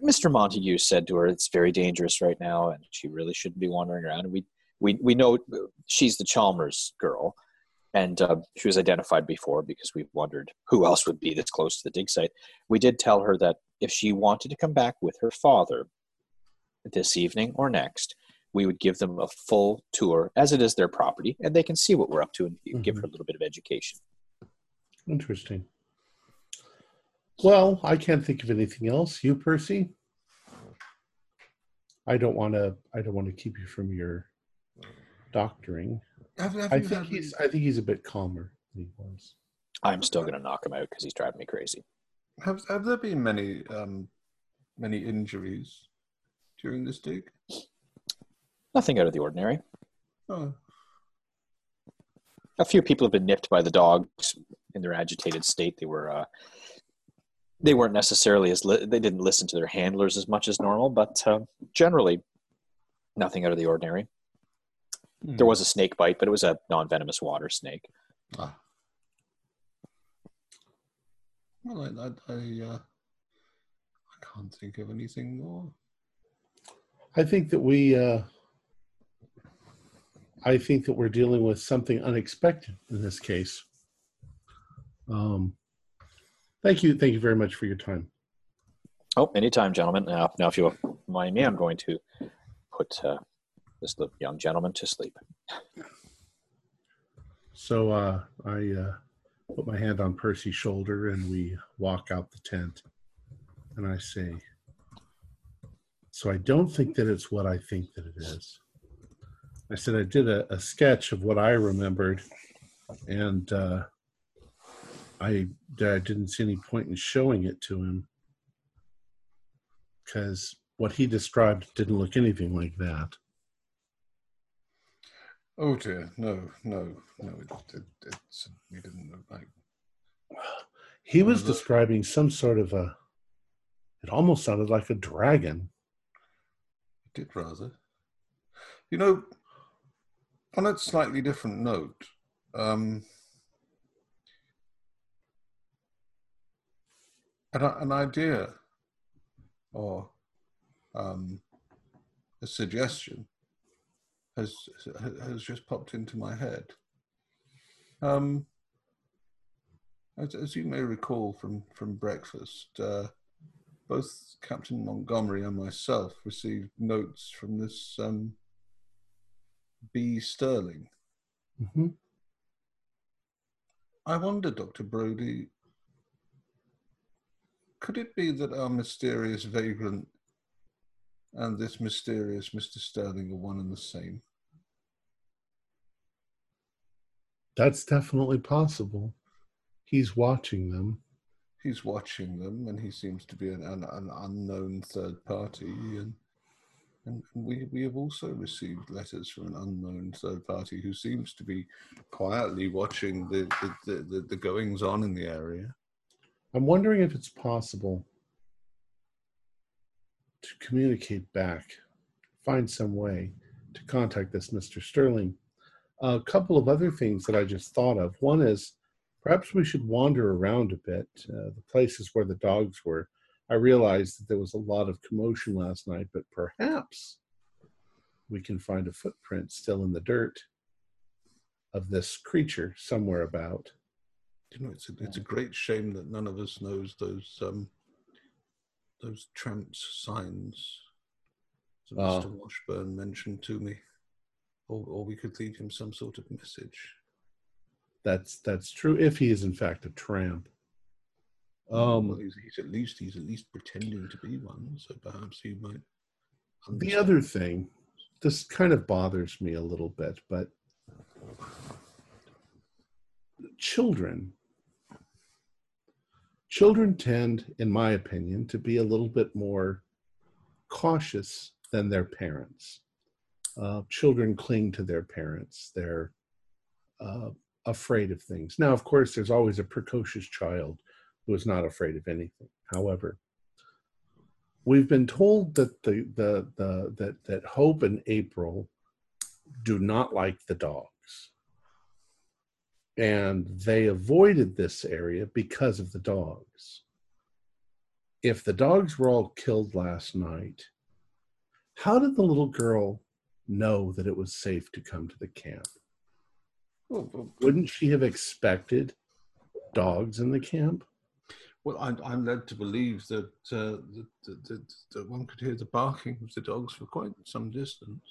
Speaker 3: Mr. Montague said to her, "It's very dangerous right now, and she really shouldn't be wandering around." And we we we know she's the Chalmers girl, and uh, she was identified before because we wondered who else would be this close to the dig site. We did tell her that if she wanted to come back with her father this evening or next, we would give them a full tour as it is their property, and they can see what we're up to and give her a little bit of education.
Speaker 1: Interesting. Well, I can't think of anything else. You, Percy? I don't want to. I don't want to keep you from your doctoring.
Speaker 2: Have, have
Speaker 1: I think
Speaker 2: had-
Speaker 1: he's. I think he's a bit calmer than he was.
Speaker 3: I'm still going to knock him out because he's driving me crazy.
Speaker 2: have, have there been many um, many injuries during this dig?
Speaker 3: Nothing out of the ordinary.
Speaker 2: Oh,
Speaker 3: A few people have been nipped by the dogs in their agitated state. They were uh, they weren't necessarily as li- they didn't listen to their handlers as much as normal, but uh, generally nothing out of the ordinary. There was a snake bite, but it was a non-venomous water snake.
Speaker 2: Ah. Well, I, I, I, uh, I can't think of anything more.
Speaker 1: I think that we. Uh, I think that we're dealing with something unexpected in this case. Um, thank you, thank you very much for your time.
Speaker 3: Oh, anytime, gentlemen. Now, now, if you mind me, I'm going to put uh, this young gentleman to sleep.
Speaker 1: So uh, I uh, put my hand on Percy's shoulder and we walk out the tent. And I say, So I don't think that it's what I think that it is. I said, I did a, a sketch of what I remembered, and uh, I, I didn't see any point in showing it to him because what he described didn't look anything like that.
Speaker 2: Oh dear, no, no, no. It, it, it certainly didn't look like.
Speaker 1: He was describing some sort of a. It almost sounded like a dragon.
Speaker 2: It did rather. You know, on a slightly different note, um, an, an idea or um, a suggestion has has just popped into my head. Um, as, as you may recall from from breakfast, uh, both Captain Montgomery and myself received notes from this um, B. Sterling.
Speaker 1: hmm
Speaker 2: I wonder, Dr. Brody, could it be that our mysterious vagrant and this mysterious Mr. Sterling are one and the same?
Speaker 1: That's definitely possible. He's watching them.
Speaker 2: He's watching them, and he seems to be an, an, an unknown third party. And, and we, we have also received letters from an unknown third party who seems to be quietly watching the, the, the, the, the goings on in the area.
Speaker 1: I'm wondering if it's possible to communicate back, find some way to contact this Mr. Sterling. A couple of other things that I just thought of. One is perhaps we should wander around a bit, uh, the places where the dogs were. I realized that there was a lot of commotion last night, but perhaps we can find a footprint still in the dirt of this creature somewhere about.
Speaker 2: You know, it's a, it's a great shame that none of us knows those um, those tramps' signs that
Speaker 1: Oh.
Speaker 2: Mr. Washburn mentioned to me, or or we could leave him some sort of message.
Speaker 1: That's that's true if he is in fact a tramp.
Speaker 2: well,
Speaker 1: Um,
Speaker 2: he's, he's at least he's at least pretending to be one, so perhaps he might.
Speaker 1: the other thing, this kind of bothers me a little bit, but children, children tend, in my opinion, to be a little bit more cautious than their parents. Uh, children cling to their parents. They're uh, afraid of things. Now, of course, there's always a precocious child who is not afraid of anything. However, we've been told that the, the, the that that Hope and April do not like the dogs, and they avoided this area because of the dogs. If the dogs were all killed last night, how did the little girl know that it was safe to come to the camp? Wouldn't she have expected dogs in the camp?
Speaker 2: well, I'm, I'm led to believe that, uh, that, that that one could hear the barking of the dogs for quite some distance.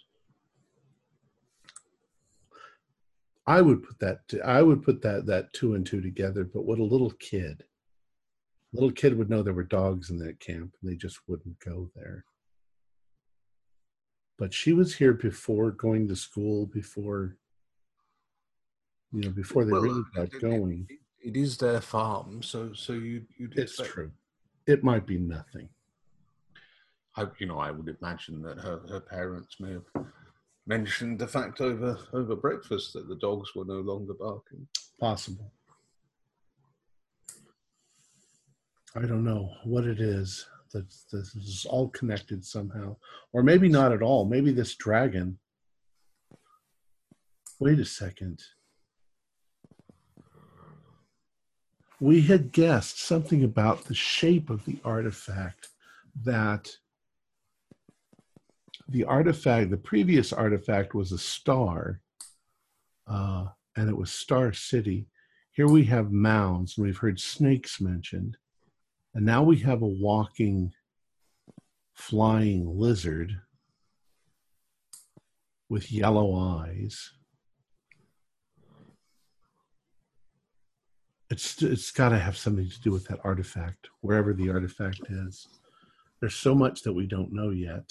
Speaker 1: I would put that I would put that that two and two together, but what a little kid. Little kid would know there were dogs in that camp and they just wouldn't go there. But she was here before going to school, before you know, before they
Speaker 2: Well,
Speaker 1: really got
Speaker 2: it-
Speaker 1: going.
Speaker 2: it- it is their farm, so so you you
Speaker 1: It's true. It might be nothing.
Speaker 2: I, you know, I would imagine that her, her parents may have mentioned the fact over over breakfast that the dogs were no longer barking.
Speaker 1: Possible. I don't know what it is. That this is all connected somehow, or maybe not at all. Maybe this dragon. Wait a second. We had guessed something about the shape of the artifact that the artifact, the previous artifact was a star, uh, and it was Star City. Here we have mounds, and we've heard snakes mentioned. And now we have a walking, flying lizard with yellow eyes. It's it's got to have something to do with that artifact, wherever the artifact is. There's so much that we don't know yet.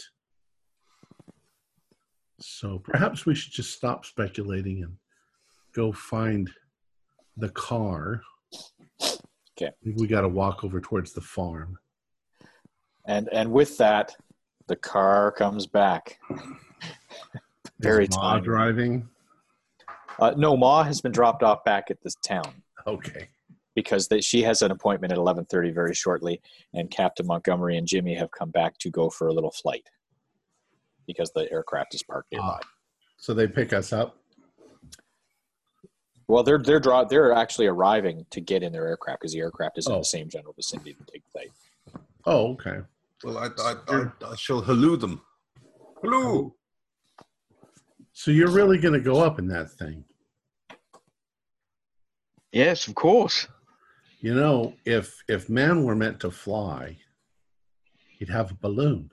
Speaker 1: So perhaps we should just stop speculating and go find the car.
Speaker 3: Okay.
Speaker 1: We got to walk over towards the farm.
Speaker 3: And and with that, the car comes back. Very
Speaker 1: Is Ma driving.
Speaker 3: Uh, no, Ma has been dropped off back at this town
Speaker 1: Okay.
Speaker 3: because they, she has an appointment at 11:30 very shortly, and Captain Montgomery and Jimmy have come back to go for a little flight because the aircraft is parked nearby.
Speaker 1: Ah. So they pick us up.
Speaker 3: Well, they're they're draw they're actually arriving to get in their aircraft because the aircraft is in
Speaker 1: Oh.
Speaker 3: the same general vicinity to take flight.
Speaker 1: Oh, okay.
Speaker 2: Well, I I, I, I shall halloo them. Halloo!
Speaker 1: So you're really going to go up in that thing.
Speaker 5: Yes, of course.
Speaker 1: You know, if if man were meant to fly, he'd have a balloon.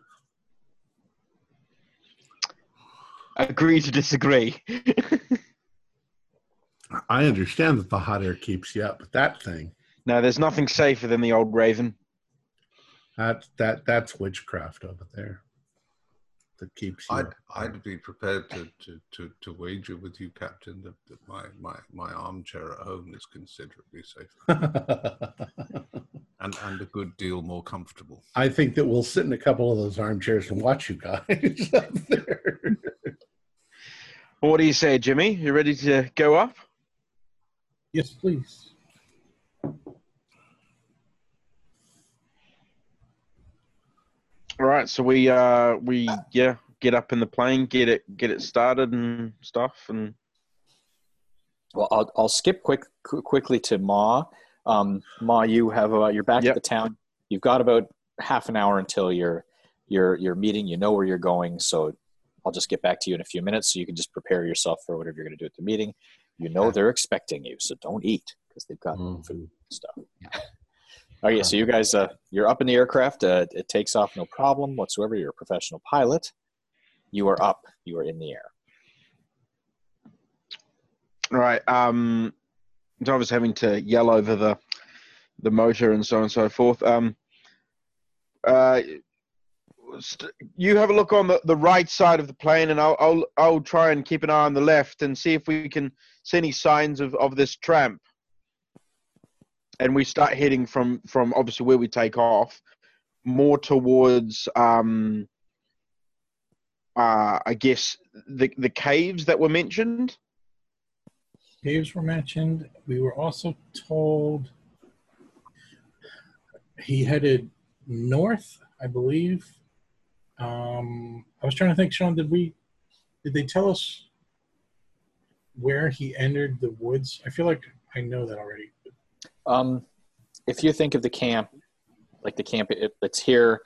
Speaker 5: Agree to disagree.
Speaker 1: I understand that the hot air keeps you up, but that thing,
Speaker 5: no, there's nothing safer than the old Raven.
Speaker 1: that that that's witchcraft over there. That keeps you.
Speaker 2: I'd
Speaker 1: up.
Speaker 2: I'd be prepared to, to, to, to wager with you, Captain, that, that my, my, my armchair at home is considerably safer and, and a good deal more comfortable.
Speaker 1: I think that we'll sit in a couple of those armchairs and watch you guys up there.
Speaker 5: What do you say, Jimmy? You ready to go up?
Speaker 6: Yes, please.
Speaker 5: All right, so we uh we yeah get up in the plane, get it get it started and stuff, and
Speaker 3: Well, I'll, I'll skip quick qu- quickly to Ma. Um, Ma, you have uh, you're back
Speaker 5: Yep.
Speaker 3: at the town. You've got about half an hour until your your your meeting. You know where you're going, so I'll just get back to you in a few minutes, so you can just prepare yourself for whatever you're going to do at the meeting. You know they're expecting you, so don't eat because they've got
Speaker 4: Mhm.
Speaker 3: food and stuff. Okay, so you guys, uh, you're up in the aircraft. Uh, it takes off no problem whatsoever. You're a professional pilot. You are up. You are in the air.
Speaker 5: all right. Um, so I was having to yell over the the motor and so on and so forth. Um, uh, st- you have a look on the, the right side of the plane, and I'll, I'll I'll try and keep an eye on the left and see if we can see any signs of, of this tramp. And we start heading from from obviously where we take off, more towards um, uh, I guess the the caves that were mentioned.
Speaker 6: Caves were mentioned. We were also told he headed north, I believe. Um, I was trying to think, Sean, did we did they tell us where he entered the woods? I feel like I know that already.
Speaker 3: Um, if you think of the camp, like the camp, it, it's here.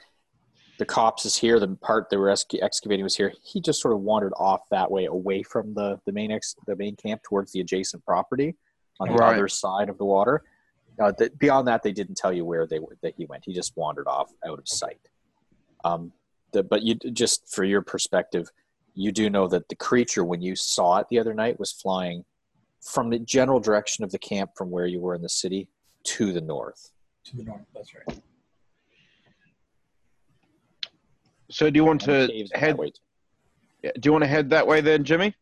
Speaker 3: The copse is here. The part they were exca- excavating was here. He just sort of wandered off that way, away from the the main ex, the main camp, towards the adjacent property on the
Speaker 5: Right.
Speaker 3: other side of the water. Uh, th- beyond that, they didn't tell you where they were, that he went. He just wandered off out of sight. Um, the, but you just for your perspective, you do know that the creature, when you saw it the other night, was flying from the general direction of the camp from where you were in the city to the north.
Speaker 6: To the north, that's right.
Speaker 5: So do you want to head?
Speaker 3: that way.
Speaker 5: Do you want to head that way then, Jimmy?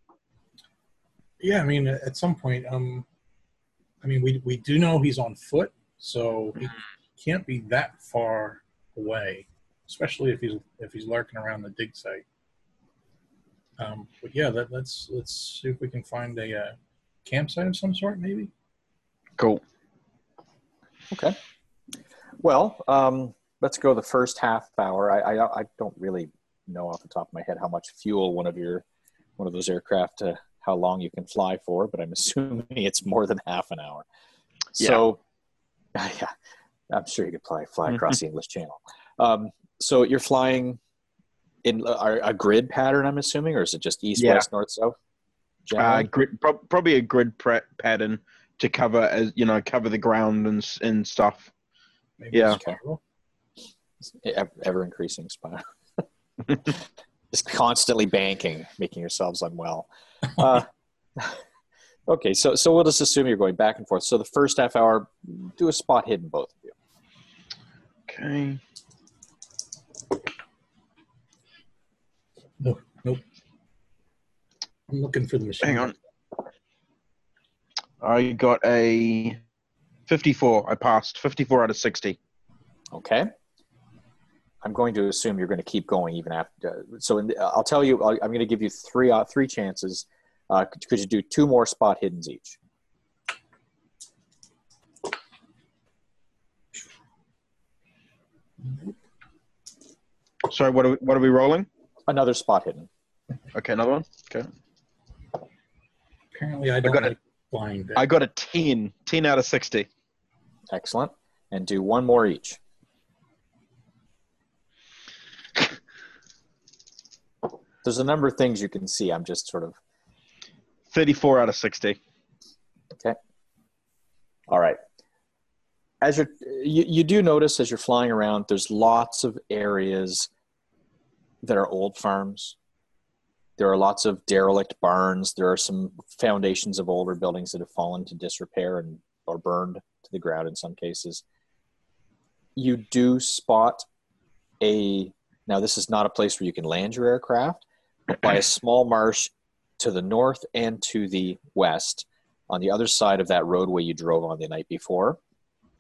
Speaker 6: Yeah, I mean, at some point, um, I mean, we we do know he's on foot, so he can't be that far away, especially if he's if he's lurking around the dig site. Um, but yeah, let, let's let's see if we can find a uh, campsite of some sort, maybe.
Speaker 5: Cool.
Speaker 3: Okay. Well, um, let's go the first half hour. I, I I don't really know off the top of my head how much fuel one of your one of those aircraft uh, how long you can fly for, but I'm assuming it's more than half an hour. So, yeah, I'm sure you could fly fly across the English Channel. Um, so you're flying in a, a grid pattern, I'm assuming, or is it just east,
Speaker 5: Yeah.
Speaker 3: west, north, south?
Speaker 5: Uh, grid, pro- probably a grid pre- pattern to cover as you know cover the ground and and stuff.
Speaker 6: Maybe
Speaker 5: Yeah.
Speaker 6: a
Speaker 3: ever increasing spiral. Just constantly banking, making yourselves unwell. Uh, okay, so so we'll just assume you're going back and forth. So the first half hour, do a spot hidden, both of you.
Speaker 5: Okay.
Speaker 6: No, nope. I'm looking for the machine.
Speaker 5: Hang on. I got a 54. I passed 54 out of 60.
Speaker 3: Okay. I'm going to assume you're going to keep going even after. So in the, I'll tell you. I'll, I'm going to give you three uh, three chances. Uh, could, could you do two more spot hiddens each?
Speaker 5: Sorry, what are we, what are we rolling?
Speaker 3: Another spot hidden.
Speaker 5: Okay, another one. Okay.
Speaker 6: Apparently, I don't
Speaker 5: got it.
Speaker 6: like flying.
Speaker 5: I got a 10. 10 out of 60.
Speaker 3: Excellent. And do one more each. There's a number of things you can see. I'm just sort of
Speaker 5: 34 out of 60. Okay.
Speaker 3: all right. As you're, you, you do notice as you're flying around, there's lots of areas that are old farms. There are lots of derelict barns. There are some foundations of older buildings that have fallen to disrepair and or burned to the ground in some cases. You do spot a now this is not a place where you can land your aircraft, but by a small marsh to the north and to the west, on the other side of that roadway you drove on the night before,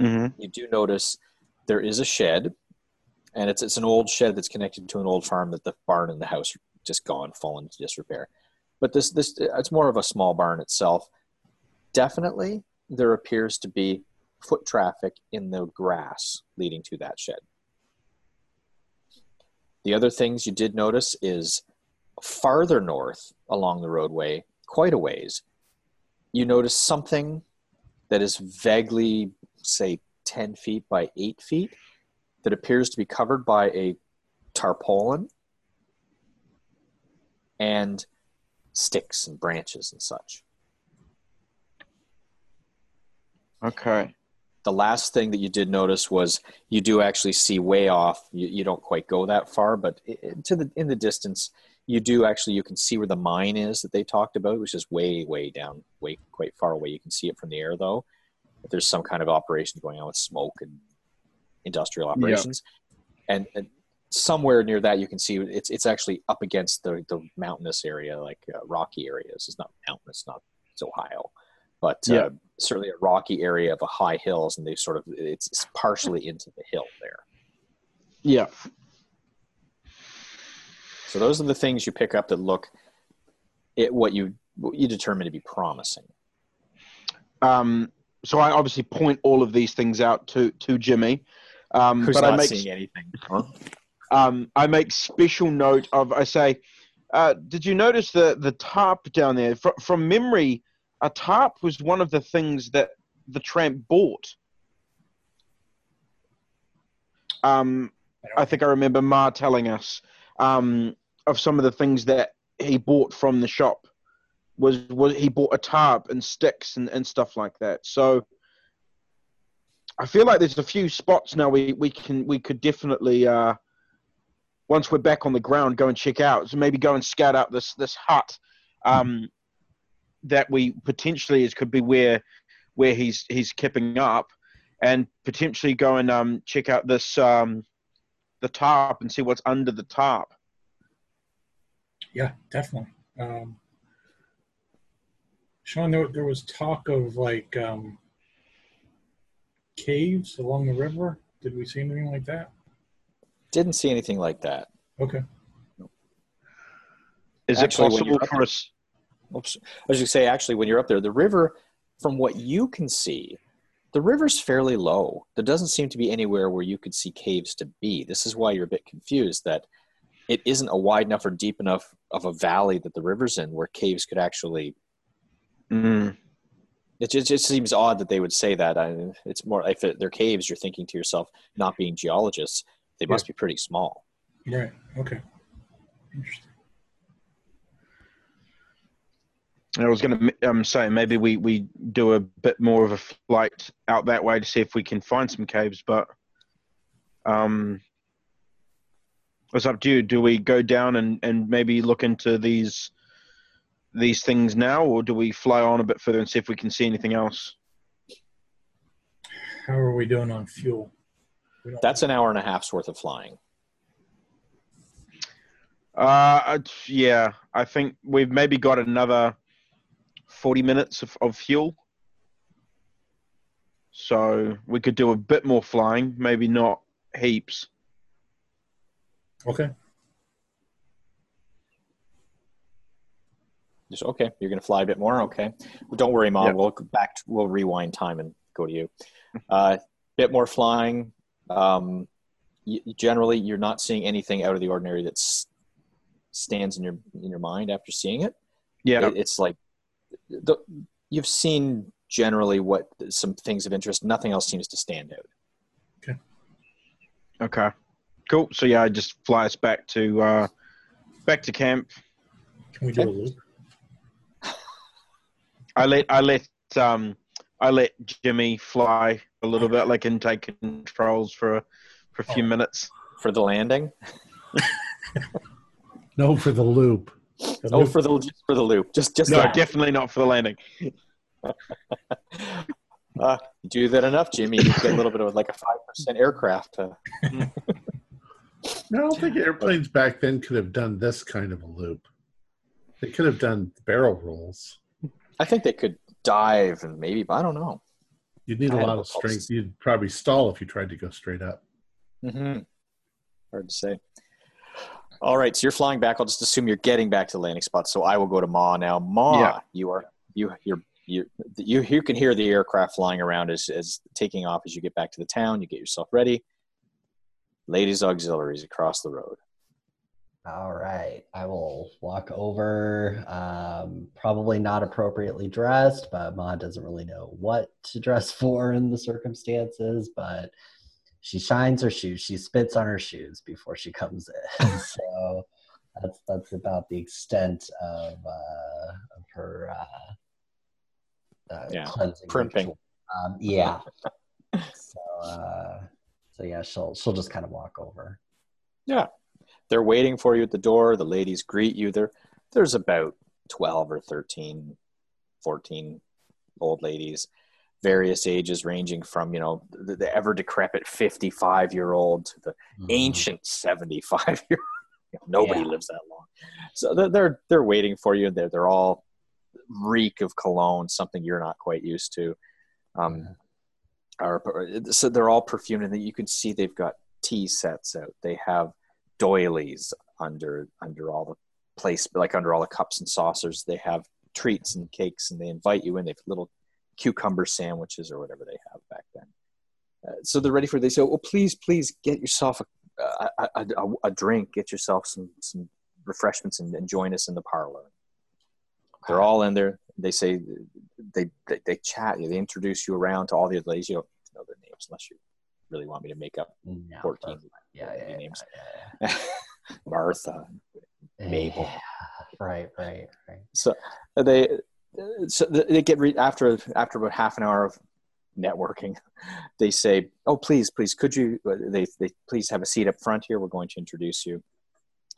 Speaker 5: Mm-hmm.
Speaker 3: you do notice there is a shed, and it's it's an old shed that's connected to an old farm that the barn and the house are just gone, fallen into disrepair. But this this it's more of a small barn itself. Definitely, there appears to be foot traffic in the grass leading to that shed. The other things you did notice is farther north along the roadway, quite a ways, you notice something that is vaguely, say, 10 feet by 8 feet that appears to be covered by a tarpaulin and sticks and branches and such.
Speaker 5: Okay.
Speaker 3: the last thing that you did notice was you do actually see way off you, you don't quite go that far but to the in the distance you do actually you can see where the mine is that they talked about which is way way down way quite far away you can see it from the air though if there's some kind of operation going on with smoke and industrial operations and, and somewhere near that you can see it's it's actually up against the the mountainous area like uh, rocky areas it's not mountainous not it's ohio but
Speaker 5: Yeah.
Speaker 3: uh, certainly a rocky area of a high hills and they sort of it's, it's partially into the hill there
Speaker 5: Yeah.
Speaker 3: so those are the things you pick up that look it what you what you determine to be promising
Speaker 5: Um, so I obviously point all of these things out to to Jimmy. Um,
Speaker 3: who's
Speaker 5: but
Speaker 3: not
Speaker 5: I make
Speaker 3: seeing anything huh?
Speaker 5: um, I make special note of. I say, uh, did you notice the the tarp down there? Fr- from memory, a tarp was one of the things that the tramp bought. Um, I think I remember Ma telling us um, of some of the things that he bought from the shop. Was was he bought a tarp and sticks and, and stuff like that? So I feel like there's a few spots now we, we can we could definitely uh, once we're back on the ground go and check out. So maybe go and scout out this this hut um, that we potentially is could be where where he's he's kipping up, and potentially go and um, check out this um, the tarp and see what's under the tarp.
Speaker 6: Yeah, definitely. Um, Sean, there, there was talk of like um, caves along the river. Did we see anything like that?
Speaker 3: Didn't see anything like that.
Speaker 6: Okay.
Speaker 5: Is
Speaker 3: Actually,
Speaker 5: it
Speaker 3: you're
Speaker 5: possible for us?
Speaker 3: Oops. I was going to say, actually, when you're up there, the river, from what you can see, the river's fairly low. There doesn't seem to be anywhere where you could see caves to be. This is why you're a bit confused that it isn't a wide enough or deep enough of a valley that the river's in where caves could actually.
Speaker 5: Mm,
Speaker 3: It just, it just seems odd that they would say that. I, it's more if it, they're caves, you're thinking to yourself, not being geologists, they must be pretty small.
Speaker 6: Right. Okay. Interesting.
Speaker 5: I was going to um, say maybe we, we do a bit more of a flight out that way to see if we can find some caves, but um, it's up to you. Do we go down and, and maybe look into these these things now, or do we fly on a bit further and see if we can see anything else?
Speaker 6: How are we doing on fuel?
Speaker 3: That's an hour and a half's worth of flying.
Speaker 5: Uh, yeah, I think we've maybe got another forty minutes of, of fuel, so we could do a bit more flying. Maybe not heaps.
Speaker 6: Okay.
Speaker 3: Just okay. You're going to fly a bit more. Okay. Well, don't worry, mom.
Speaker 5: Yeah.
Speaker 3: We'll go back. We'll rewind time and go to you. Uh, bit more flying. Um, y- generally, you're not seeing anything out of the ordinary that s- stands in your in your mind after seeing it.
Speaker 5: Yeah,
Speaker 3: It- it's like the, you've seen generally what some things of interest. Nothing else seems to stand out.
Speaker 5: Okay. Okay. Cool. So yeah, I just fly us back to uh, back to camp.
Speaker 6: Can we do a
Speaker 3: Okay.
Speaker 6: loop?
Speaker 5: I let I let um I let Jimmy fly a little bit, like and take controls for a, for a few
Speaker 6: Oh.
Speaker 5: minutes.
Speaker 3: For the landing,
Speaker 1: No, for the loop.
Speaker 6: The
Speaker 3: oh,
Speaker 6: loop-
Speaker 3: for the just for the loop, just just
Speaker 5: No,
Speaker 3: that.
Speaker 5: definitely not for the landing.
Speaker 3: Uh, do that enough, Jimmy. You get a little bit of like a five percent aircraft. Uh,
Speaker 1: I don't think airplanes back then could have done this kind of a loop. They could have done barrel rolls.
Speaker 3: I think they could dive and maybe, but I don't know.
Speaker 1: You'd need a
Speaker 3: I had
Speaker 1: lot of strength. You'd probably stall if you tried to go straight up.
Speaker 3: Mm-hmm. Hard to say. All right, so you're flying back. I'll just assume you're getting back to the landing spot. So I will go to Ma now. Ma,
Speaker 5: Yeah.
Speaker 3: you are you you're you you you can hear the aircraft flying around as as taking off as you get back to the town. You get yourself ready. Ladies auxiliaries across the road.
Speaker 4: All right. I will walk over. Um, probably not appropriately dressed, but Ma doesn't really know what to dress for in the circumstances. But she shines her shoes. She spits on her shoes before she comes in. so that's that's about the extent of uh, of her uh, uh,
Speaker 3: Yeah,
Speaker 4: cleansing
Speaker 3: primping.
Speaker 4: Um, yeah. so uh, so yeah, she'll she'll just kind of walk over.
Speaker 3: They're waiting for you at the door. The ladies greet you. There, there's about 12 or 13, 14 old ladies, various ages ranging from, you know, the, the ever decrepit 55 year old to the
Speaker 4: Mhm.
Speaker 3: ancient 75 year old. Nobody
Speaker 4: Yeah.
Speaker 3: lives that long. So they're, they're, they're waiting for you. They're, they're all reek of cologne, something you're not quite used to. Um, or, so they're all perfumed and you can see they've got tea sets out. They have doilies under under all the place like under all the cups and saucers. They have treats and cakes and they invite you in. They've little cucumber sandwiches or whatever they have back then. Uh, so they're ready for they say oh please please get yourself a, a, a, a, a drink. Get yourself some some refreshments and, and join us in the parlor. They're all in there. They say they, they they chat you. They introduce you around to all the other ladies. You don't know their names unless you really want me to make up
Speaker 4: No,
Speaker 3: 14
Speaker 4: yeah, yeah,
Speaker 3: names.
Speaker 4: yeah,
Speaker 3: martha. Mabel.
Speaker 4: Right, right, right.
Speaker 3: so uh, they uh, so they get re- after after about half an hour of networking they say oh please please could you uh, they, they please have a seat up front here we're going to introduce you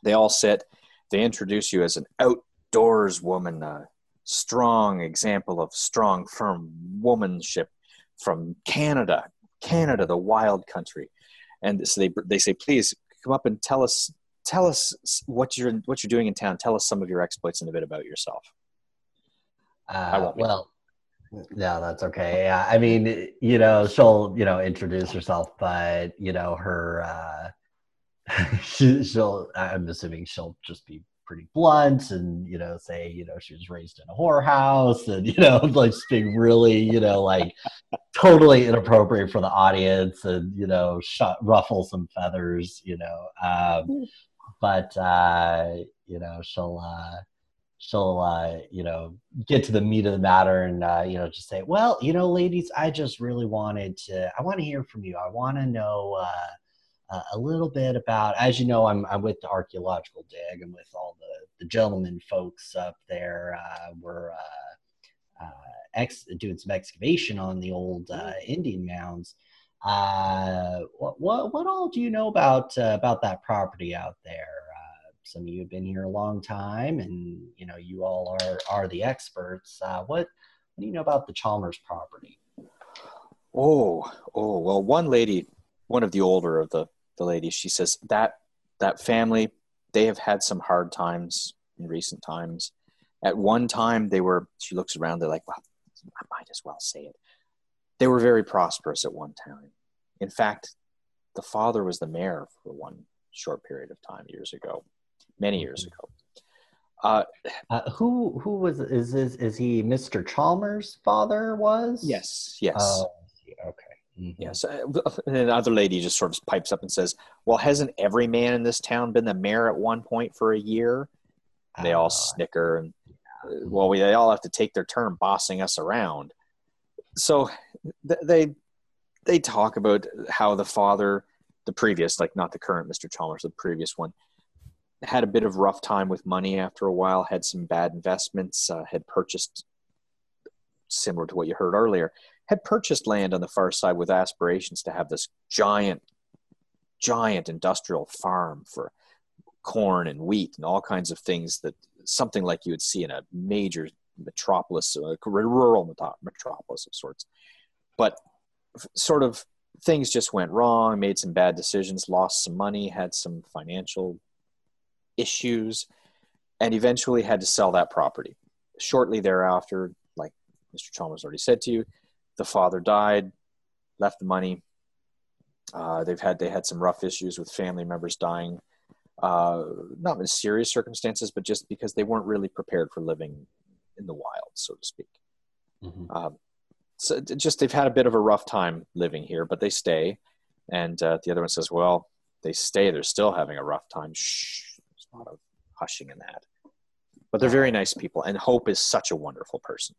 Speaker 3: they all sit they introduce you as an outdoors woman a strong example of strong firm womanship from canada canada the wild country and so they they say please come up and tell us tell us what you're what you're doing in town tell us some of your exploits and a bit about yourself
Speaker 4: Uh,
Speaker 3: won't
Speaker 4: well, no, that's okay. Yeah, I mean, you know, she'll you know introduce herself, but you know her. Uh, she, she'll. I'm assuming she'll just be pretty blunt and you know say you know she was raised in a whorehouse and you know like just being really you know like totally inappropriate for the audience and you know shut, ruffle some feathers you know um, but uh, you know she'll uh, she'll uh, you know get to the meat of the matter and uh, you know just say well you know ladies i just really wanted to i want to hear from you i want to know uh, uh, a little bit about as you know i'm, I'm with the archaeological dig and with all the, the gentlemen folks up there uh, we're uh, uh, ex- doing some excavation on the old uh, indian mounds. Uh, what, what, what all do you know about uh, about that property out there? Some of you have been here a long time and you know you all are are the experts. Uh, what what do you know about the chalmers property?
Speaker 3: Oh, oh, well, one lady, one of the older of the, the ladies, she says that that family, they have had some hard times in recent times. At one time, they were, she looks around, they're like, well, I might as well say it. They were very prosperous at one time. In fact, the father was the mayor for one short period of time years ago, many years ago. Uh,
Speaker 4: uh, who who was is is is he mr chalmers father was
Speaker 3: yes, yes.
Speaker 4: Oh, Mhm.
Speaker 3: Yes. uh, And another lady just sort of pipes up and says, Well, hasn't every man in this town been the mayor at one point for a year? And they all
Speaker 4: Uh,
Speaker 3: snicker and, uh, well, we, they all have to take their turn bossing us around. So th- they they talk about how the father, the previous, like not the current Mr. Chalmers, the previous one, had a bit of rough time with money after a while, had some bad investments, uh, had purchased, similar to what you heard earlier, had purchased land on the far side with aspirations to have this giant, giant industrial farm for corn and wheat and all kinds of things that something like you would see in a major metropolis, a rural metropolis of sorts. But sort of things just went wrong, made some bad decisions, lost some money, had some financial issues, and eventually had to sell that property. Shortly thereafter, like Mr. Chalmers already said to you, the father died, left the money. Uh, they've had they had some rough issues with family members dying, uh, not in serious circumstances, but just because they weren't really prepared for living in the wild, so to speak.
Speaker 4: Mhm.
Speaker 3: Um, so just they've had a bit of a rough time living here, but they stay. And uh, the other one says, "Well, they stay. They're still having a rough time. Shh, there's a lot of hushing in that. But they're very nice people, and Hope is such a wonderful person.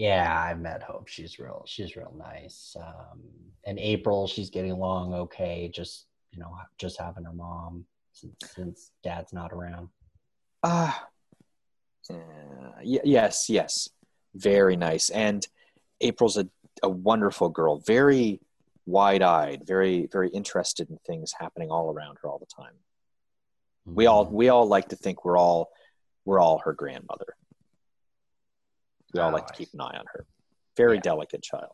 Speaker 4: Yeah, I met Hope. She's real. She's real nice. Um, and April, she's getting along okay. Just you know, just having her mom since, since Dad's not around.
Speaker 3: Ah, uh, y- yes, yes, very nice. And April's a, a wonderful girl, very wide-eyed, very very interested in things happening all around her all the time. We all
Speaker 4: Mhm.
Speaker 3: we all like to think we're all we're all her grandmother. We all
Speaker 4: Oh,
Speaker 3: like to keep an eye on her. Very
Speaker 4: Yeah.
Speaker 3: delicate child.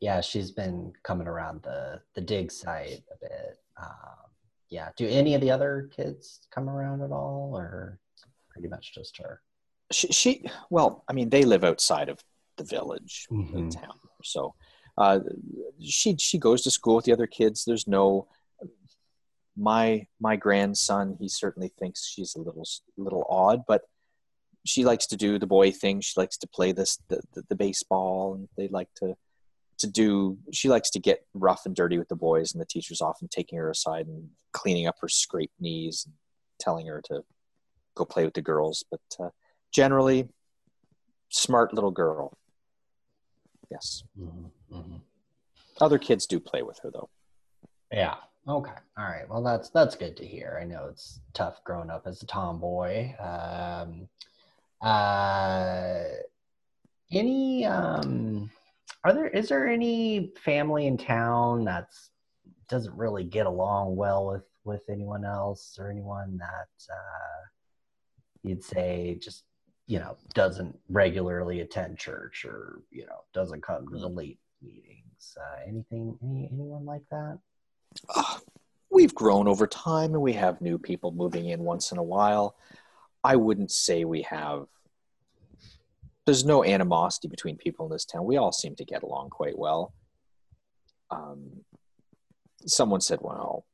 Speaker 4: yeah, she's been coming around the the dig site a bit. Um, yeah. Do any of the other kids come around at all, or pretty much just her?
Speaker 3: She, she well, I mean, they live outside of the village, the
Speaker 4: Mhm.
Speaker 3: town. So uh, she she goes to school with the other kids. There's no my my grandson. He certainly thinks she's a little little odd, but she likes to do the boy thing. She likes to play this the, the, the baseball, and they like to to do. She likes to get rough and dirty with the boys, and the teacher's often taking her aside and cleaning up her scraped knees, and telling her to go play with the girls. But uh, generally, smart little girl. Yes,
Speaker 4: Mhm, mhm.
Speaker 3: other kids do play with her though.
Speaker 4: Yeah. Okay. All right. Well, that's that's good to hear. I know it's tough growing up as a tomboy. Um, uh, any um, are there is there any family in town that's doesn't really get along well with with anyone else or anyone that uh, you'd say just you know doesn't regularly attend church or you know doesn't come to the late meetings? Uh, anything any, anyone like that?
Speaker 3: Ah, we've grown over time and we have new people moving in once in a while. I wouldn't say we have. There's no animosity between people in this town. We all seem to get along quite well. Um, someone said, "Well,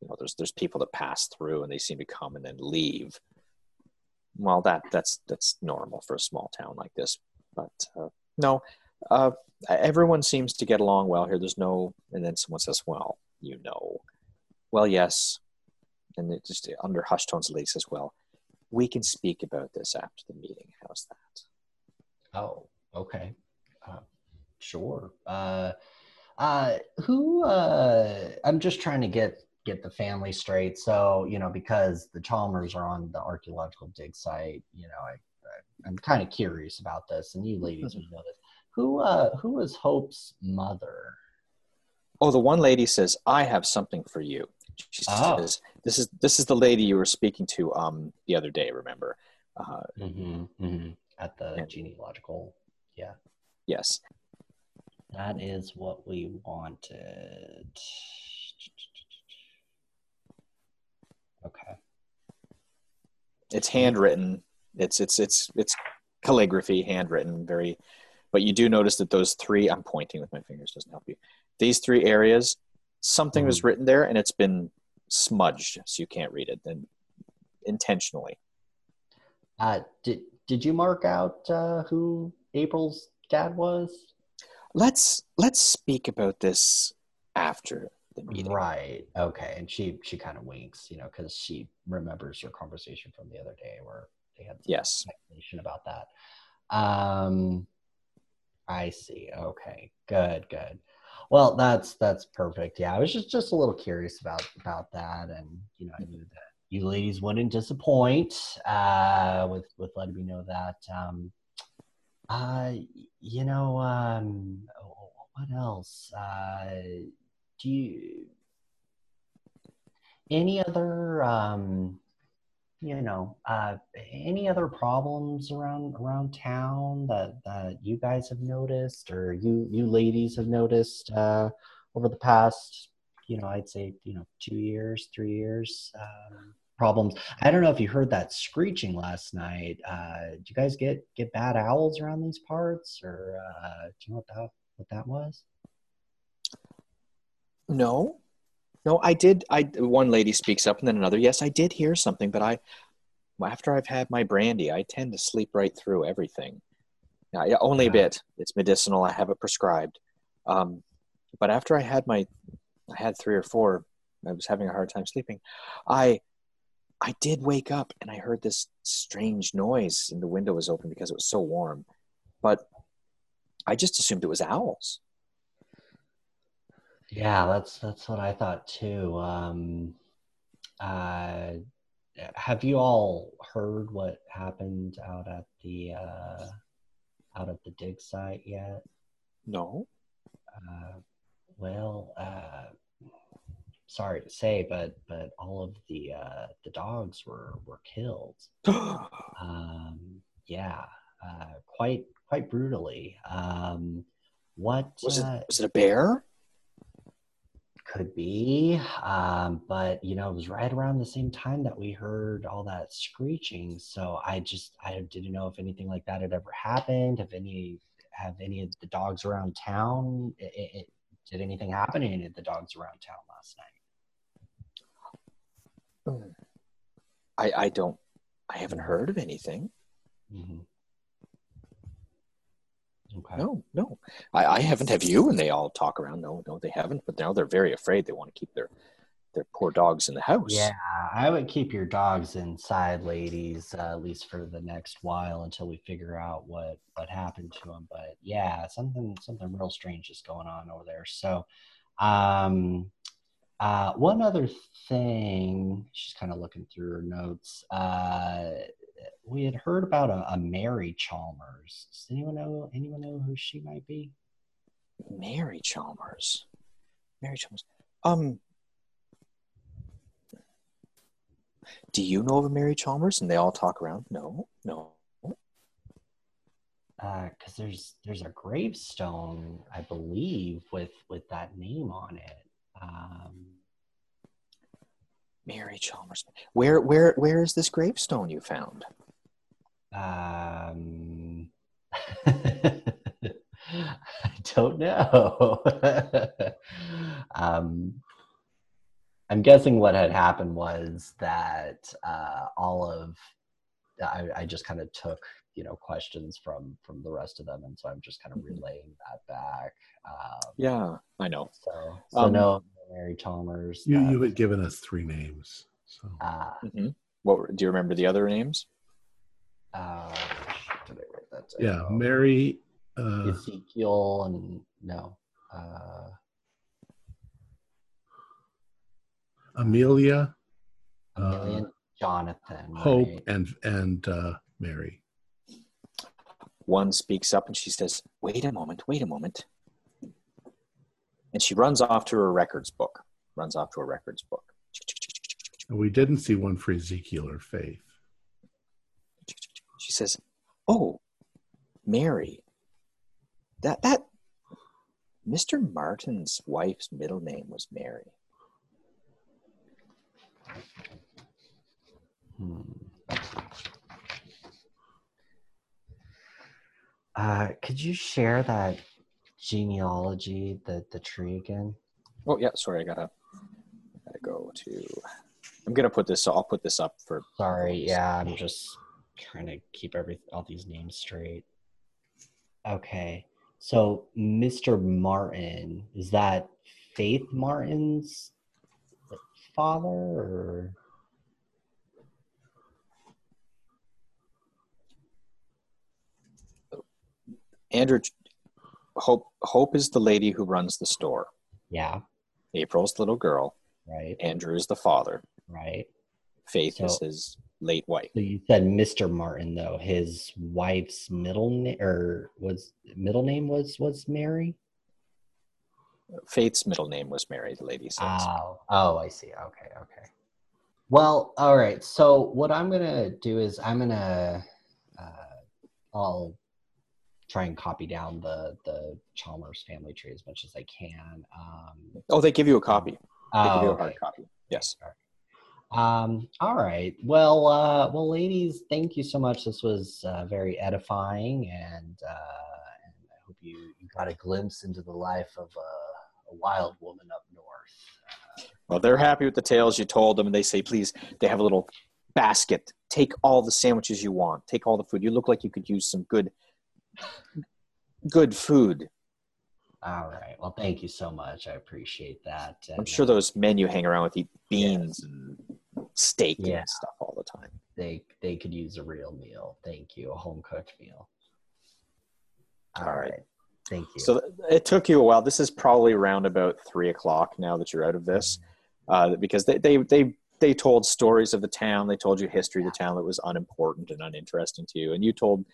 Speaker 3: you know, there's there's people that pass through and they seem to come and then leave." Well, that that's that's normal for a small town like this. But uh, no, uh, everyone seems to get along well here. There's no, and then someone says, "Well, you know," well, yes, and it just under hushed tones, the lady says, "Well, we can speak about this after the meeting. How's that?"
Speaker 4: Oh, okay. Uh, sure. Uh, uh, who? Uh, I'm just trying to get get the family straight. So you know, because the Chalmers are on the archaeological dig site, you know, I, I am kind of curious about this, and you ladies would know this. Who? Uh, who was Hope's mother?
Speaker 3: Oh, the one lady says, "I have something for you." She
Speaker 4: Oh.
Speaker 3: says, "This is this is the lady you were speaking to um the other day. Remember?" Uh,
Speaker 4: Mm-hmm, mm-hmm. At the
Speaker 3: Yeah.
Speaker 4: genealogical. Yeah.
Speaker 3: yes.
Speaker 4: That is what we wanted. Okay.
Speaker 3: it's handwritten it's it's it's it's calligraphy handwritten very but you do notice that those three i'm pointing with my fingers doesn't help you these three areas something was written there and it's been smudged so you can't read it then intentionally
Speaker 4: Uh, did did you mark out uh, who April's dad was?
Speaker 3: let's let's speak about this after the meeting
Speaker 4: Right. Okay. And she she kind of winks, you know, because she remembers your conversation from the other day where they had some
Speaker 3: yes
Speaker 4: explanation about that. Um, I see. Okay. Good. Good. Well, that's that's perfect. Yeah, I was just just a little curious about about that, and you know, I knew that you ladies wouldn't disappoint uh, with with letting me know that. Um, uh, you know, um, what else? Uh, do you any other um, you know uh, any other problems around around town that that you guys have noticed or you you ladies have noticed uh, over the past you know i'd say you know two years three years um, problems? I don't know if you heard that screeching last night uh, did you guys get get bad owls around these parts or uh, do you know what that what that was?
Speaker 3: No no i did i one lady speaks up and then another yes i did hear something but i after i've had my brandy i tend to sleep right through everything. Now, yeah, only a bit. It's medicinal. I have it prescribed. Um, but after i had my i had three or four i was having a hard time sleeping i i did wake up and i heard this strange noise and the window was open because it was so warm. But i just assumed it was owls
Speaker 4: Yeah, that's that's what I thought too. Um, uh, have you all heard what happened out at the uh, out at the dig site yet?
Speaker 3: no
Speaker 4: Uh, well, uh, sorry to say, but but all of the uh, the dogs were were killed. Um, yeah, uh, quite quite brutally. Um, what
Speaker 3: was it
Speaker 4: uh,
Speaker 3: was it a bear
Speaker 4: Could be, um, but you know, it was right around the same time that we heard all that screeching. So I just I didn't know if anything like that had ever happened. Have any have any of the dogs around town? It, it, it- did anything happen to any of the dogs around town last night?
Speaker 3: I, I don't I haven't heard of anything.
Speaker 4: Mm-hmm. Okay.
Speaker 3: No, no. I, I haven't have you and they all talk around. No, no, they haven't. But now they're very afraid. They want to keep their their poor dogs in the house.
Speaker 4: Yeah, I would keep your dogs inside, ladies, uh, at least for the next while until we figure out what what happened to them. But yeah, something something real strange is going on over there. So, um, uh, one other thing, she's kind of looking through her notes. Uh, we had heard about a, a Mary Chalmers. Does anyone know anyone know who she might be?
Speaker 3: Mary Chalmers. Mary Chalmers. Um Do you know of a Mary Chalmers? And they all talk around. No, no.
Speaker 4: because there's there's a gravestone, I believe, with with that name on it. Um,
Speaker 3: Mary Chalmers. Where where where is this gravestone you found?
Speaker 4: Um, I don't know. um, I'm guessing what had happened was that uh, all of I, I just kind of took you know questions from from the rest of them, and so I'm just kind of
Speaker 3: Mhm.
Speaker 4: relaying that back. Um,
Speaker 3: Yeah, I know.
Speaker 4: So, so
Speaker 3: Um,
Speaker 4: no, Mary Chalmers.
Speaker 1: You
Speaker 4: uh,
Speaker 1: you had given us three names. So
Speaker 4: uh,
Speaker 3: hmm What do you remember the other names?
Speaker 4: Uh, did I write that down?
Speaker 1: yeah, Mary. Uh,
Speaker 4: Ezekiel and no. Uh,
Speaker 1: Amelia,
Speaker 4: Amelia, Jonathan.
Speaker 1: Hope,
Speaker 4: right?
Speaker 1: and and uh, Mary.
Speaker 3: One speaks up and she says, "Wait a moment, wait a moment," and she runs off to her records book. Runs off to her records book.
Speaker 1: And we didn't see one for Ezekiel or Faith.
Speaker 3: She says, "Oh, Mary. That that Mr. Martin's wife's middle name was Mary."
Speaker 4: Hmm. Uh, could you share that genealogy, the the tree again?
Speaker 3: Oh yeah, sorry, I gotta gotta go to. I'm gonna put this. So I'll put this up for.
Speaker 4: Sorry, yeah, I'm just trying to keep every all these names straight. Okay, so Mr. Martin is that Faith Martin's father, or
Speaker 3: Andrew, Hope. Hope is the lady who runs the store.
Speaker 4: yeah,
Speaker 3: April's the little girl.
Speaker 4: right,
Speaker 3: Andrew is the father.
Speaker 4: right.
Speaker 3: Faith is his late wife.
Speaker 4: So you said Mr. Martin though. His wife's middle name or was middle name was was Mary?
Speaker 3: Faith's middle name was Mary. The lady says.
Speaker 4: Oh, oh, I see. Okay, okay. Well, all right. So what I'm gonna do is I'm gonna uh, I'll try and copy down the the Chalmers family tree as much as I can. Um,
Speaker 3: oh, they give you a copy. They give
Speaker 4: oh,
Speaker 3: you a
Speaker 4: okay.
Speaker 3: hard copy. Yes.
Speaker 4: Um, all right. Well, uh, well, ladies, thank you so much. This was uh, very edifying, and uh, and I hope you, you got a glimpse into the life of uh, a wild woman up north.
Speaker 3: Well, they're happy with the tales you told them, and they say, please, they have a little basket. Take all the sandwiches you want. Take all the food. You look like you could use some good, good food.
Speaker 4: All right. Well, thank you so much. I appreciate that.
Speaker 3: I'm sure
Speaker 4: uh,
Speaker 3: those men you hang around with eat beans and steak
Speaker 4: Yeah.
Speaker 3: and stuff all the time.
Speaker 4: they they could use a real meal. Thank you, a home cooked meal.
Speaker 3: All right.
Speaker 4: Thank you.
Speaker 3: So it took you a while. This is probably around about three o'clock now that you're out of this, uh, because they, they they they told stories of the town. They told you history of the town that was unimportant and uninteresting to you, and you told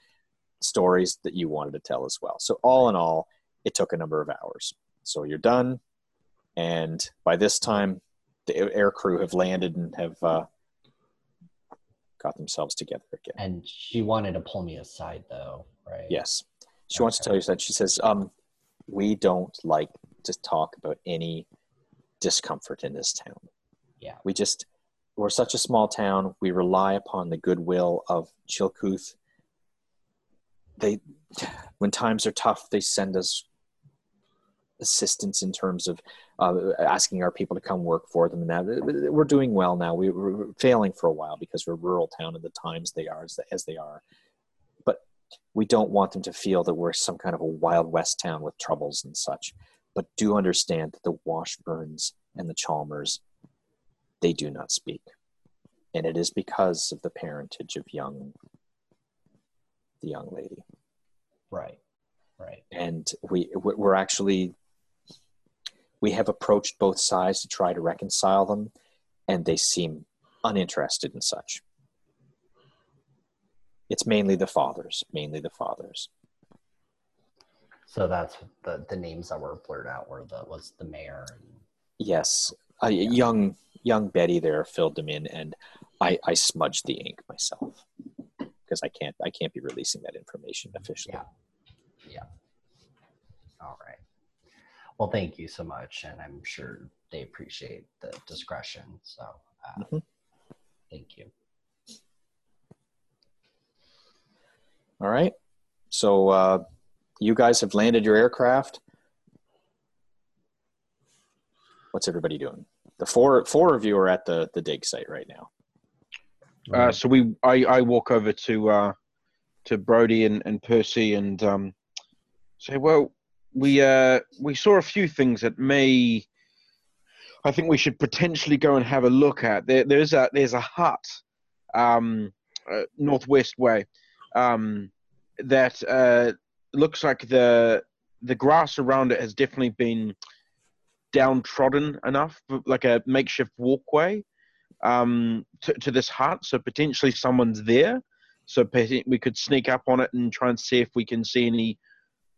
Speaker 3: stories that you wanted to tell as well. So all in all, it took a number of hours. So you're done, and by this time, the air- crew have landed and have uh, got themselves together again.
Speaker 4: and she wanted to pull me aside, though, right?
Speaker 3: Yes. She wants to tell you that. She says, um, we don't like to talk about any discomfort in this town.
Speaker 4: Yeah.
Speaker 3: We just, we're such a small town. We rely upon the goodwill of Chilkuth. They, when times are tough, they send us assistance in terms of uh, asking our people to come work for them. And that we're doing well now. We were failing for a while because we're a rural town and the times they are as, as they are But we don't want them to feel that we're some kind of a wild west town with troubles and such but do understand that the washburns and the chalmers they do not speak and it is because of the parentage of young the young lady
Speaker 4: Right. Right.
Speaker 3: and we we're actually we have approached both sides to try to reconcile them and they seem uninterested in such. It's mainly the fathers mainly the fathers.
Speaker 4: So that's the the names that were blurred out were the was the mayor and
Speaker 3: yes. Uh, young young betty there filled them in and i i smudged the ink myself because i can't i can't be releasing that information officially.
Speaker 4: Yeah. All right. Well, thank you so much, and I'm sure they appreciate the discretion. So, uh,
Speaker 3: Mhm.
Speaker 4: thank you.
Speaker 3: All right. So uh, you guys have landed your aircraft. What's everybody doing? The four four of you are at the the dig site right now.
Speaker 5: Uh, so we, I, I walk over to uh, to Brody and, and Percy and um, say, well, we uh, we saw a few things that may, I think we should potentially go and have a look at. There, there's a there's a hut, um, uh, northwest way, um, that uh, looks like the the grass around it has definitely been downtrodden enough, like a makeshift walkway um, to, to this hut. So potentially someone's there. So we could sneak up on it and try and see if we can see any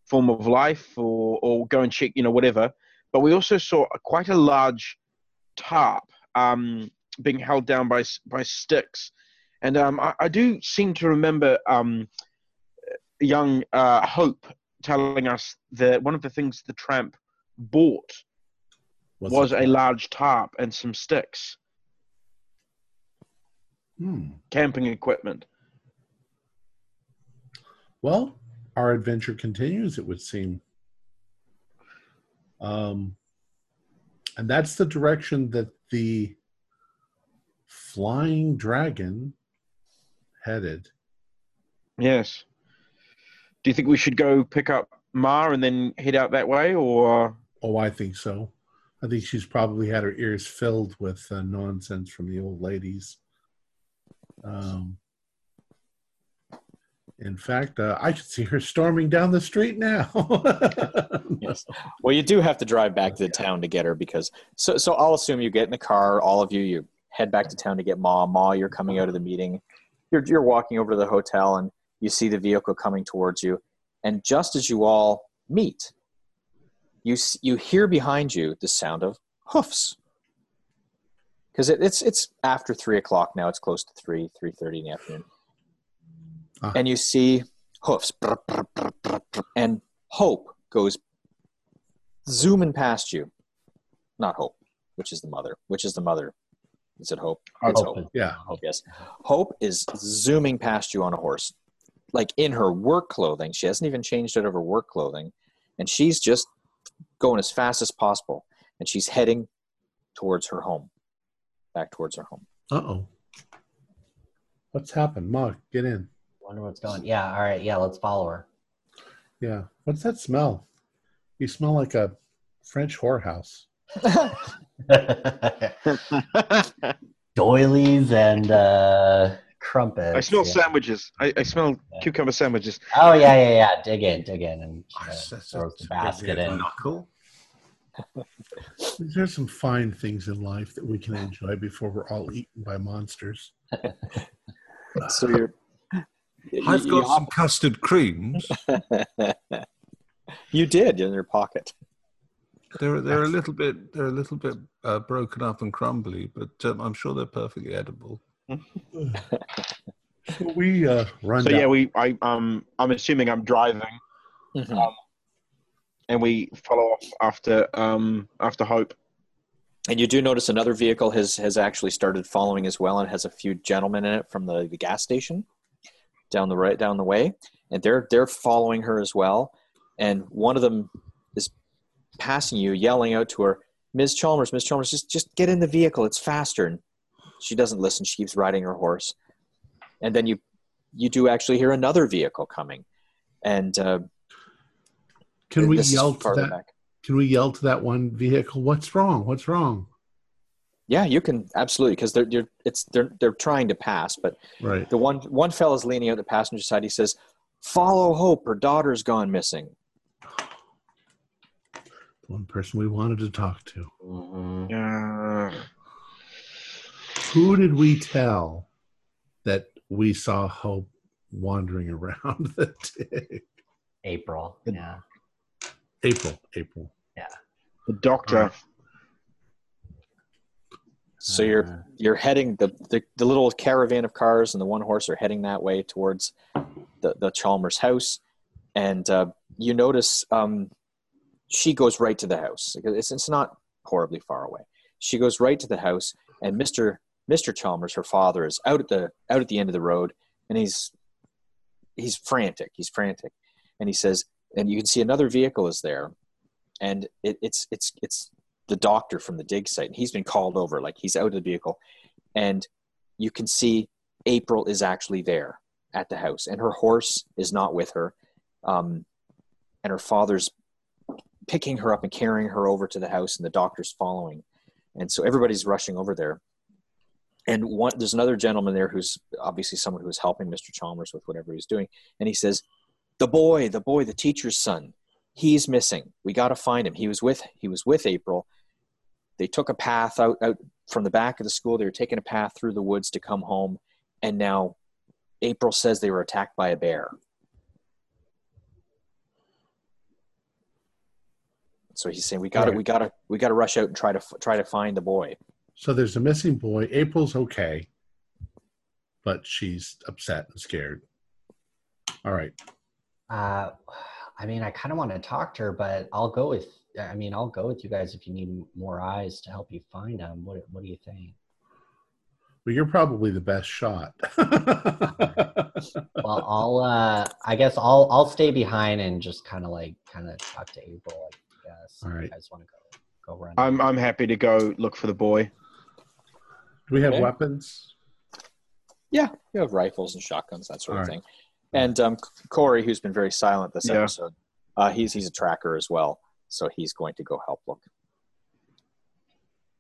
Speaker 5: form of life or, or go and check, you know, whatever. But we also saw a, quite a large tarp um, being held down by by sticks. And um, I, I do seem to remember um, young uh, Hope telling us that one of the things the tramp bought
Speaker 1: What's
Speaker 5: was
Speaker 1: it
Speaker 5: a large tarp and some sticks,
Speaker 1: Hmm.
Speaker 5: camping equipment.
Speaker 1: Well, our adventure continues, it would seem. Um, and that's the direction that the flying dragon headed.
Speaker 5: Yes. Do you think we should go pick up Ma and then head out that way, or
Speaker 1: Oh, I think so. I think she's probably had her ears filled with uh, nonsense from the old ladies. Um, in fact, uh, I could see her storming down the street now.
Speaker 3: Yes. Well, you do have to drive back to the town to get her because so so I'll assume you get in the car, all of you, you head back to town to get Ma. Ma, you're coming out of the meeting. You're you're walking over to the hotel and you see the vehicle coming towards you, and just as you all meet, you you hear behind you the sound of hoofs. Because it, it's it's after three o'clock now. It's close to three three thirty in the afternoon,
Speaker 1: Ah.
Speaker 3: and you see hoofs, and Hope goes zooming past you. Not Hope, which is the mother. Which is the mother? Is it Hope? It's
Speaker 4: Hope
Speaker 3: Hope.
Speaker 1: yeah.
Speaker 3: Hope, yes. Hope is zooming past you on a horse, like in her work clothing. She hasn't even changed out of her work clothing, and she's just going as fast as possible, and she's heading towards her home, back towards her home.
Speaker 1: Uh oh. What's happened? Ma, get in.
Speaker 4: Wonder what's going. Yeah. All right. Yeah. Let's follow her.
Speaker 1: Yeah. What's that smell? You smell like a French whorehouse.
Speaker 4: Doilies and uh, crumpets.
Speaker 5: I smell
Speaker 4: yeah.
Speaker 5: I, I smell
Speaker 4: Yeah.
Speaker 5: cucumber sandwiches.
Speaker 4: Oh yeah, yeah, yeah. Dig in, dig in, and uh,
Speaker 2: That's- that's-
Speaker 4: throws the basket
Speaker 2: bit
Speaker 4: in.
Speaker 2: Knuckle.
Speaker 1: There's some fine things in life that we can enjoy before we're all eaten by monsters.
Speaker 3: so you're.
Speaker 2: I've
Speaker 3: you-
Speaker 2: got
Speaker 3: you
Speaker 2: some custard creams.
Speaker 3: you did in your pocket.
Speaker 2: They're they're a little bit they're a little bit uh, broken up and crumbly, but um, I'm sure they're perfectly edible.
Speaker 1: So we uh, run
Speaker 5: So
Speaker 1: down.
Speaker 5: yeah, we I um I'm assuming I'm driving,
Speaker 3: Mhm.
Speaker 5: and we follow off after um after Hope.
Speaker 3: And you do notice another vehicle has has actually started following as well, and has a few gentlemen in it from the, the gas station down the right down the way, and they're they're following her as well. And one of them is passing you, yelling out to her, "Ms. Chalmers, Ms. Chalmers, just just get in the vehicle. It's faster." And she doesn't listen. She keeps riding her horse. And then you you do actually hear another vehicle coming, and uh,
Speaker 1: can we yell to that? Can we yell to that one vehicle? What's wrong? What's wrong?
Speaker 3: Yeah, you can absolutely because they're they're it's they're they're trying to pass, but
Speaker 1: Right.
Speaker 3: The one one fella's leaning out the passenger side. He says, "Follow Hope. Her daughter's gone missing."
Speaker 1: The one person we wanted to talk to.
Speaker 4: Mhm.
Speaker 5: Uh,
Speaker 1: Who did we tell that we saw Hope wandering around the dig?
Speaker 4: April. Yeah.
Speaker 1: April. April. Yeah.
Speaker 5: The doctor.
Speaker 3: So you're
Speaker 4: Uh,
Speaker 3: you're heading the, the the little caravan of cars and the one horse are heading that way towards the the Chalmers house, and uh, you notice um, she goes right to the house. It's it's not horribly far away. She goes right to the house, and Mr. Mr. Chalmers, her father, is out at the out at the end of the road, and he's he's frantic. He's frantic, and he says, and you can see another vehicle is there, and it, it's it's it's the doctor from the dig site. And he's been called over, like he's out of the vehicle, and you can see April is actually there at the house, and her horse is not with her, um, and her father's picking her up and carrying her over to the house, and the doctor's following, and so everybody's rushing over there. And one, there's another gentleman there who's obviously someone who's helping Mr. Chalmers with whatever he's doing, and he says, "The boy, the boy, the teacher's son, he's missing. We got to find him. He was with he was with April. They took a path out out from the back of the school. They were taking a path through the woods to come home, and now April says they were attacked by a bear. So he's saying we got to
Speaker 1: Right.
Speaker 3: we got to we got to rush out and try to try to find the boy.
Speaker 1: So there's a missing boy. April's okay, but she's upset and scared. All right.
Speaker 4: Uh, I mean, I kind of want to talk to her, but I'll go with. I mean, I'll go with you guys if you need more eyes to help you find them. What What do you think?
Speaker 1: Well, you're probably the best shot.
Speaker 4: Well, I'll. Uh, I guess I'll. I'll stay behind and just kind of like kind of talk to April. I guess.
Speaker 1: All
Speaker 4: If. You guys want to go go run?
Speaker 5: I'm I'm happy to go look for the boy.
Speaker 1: Do we have
Speaker 3: Okay.
Speaker 1: weapons?
Speaker 3: Yeah, you have rifles and shotguns, that sort
Speaker 1: All
Speaker 3: of
Speaker 1: right.
Speaker 3: thing. And um, Corey, who's been very silent this
Speaker 5: Yeah.
Speaker 3: episode, uh, he's he's a tracker as well, so he's going to go help look.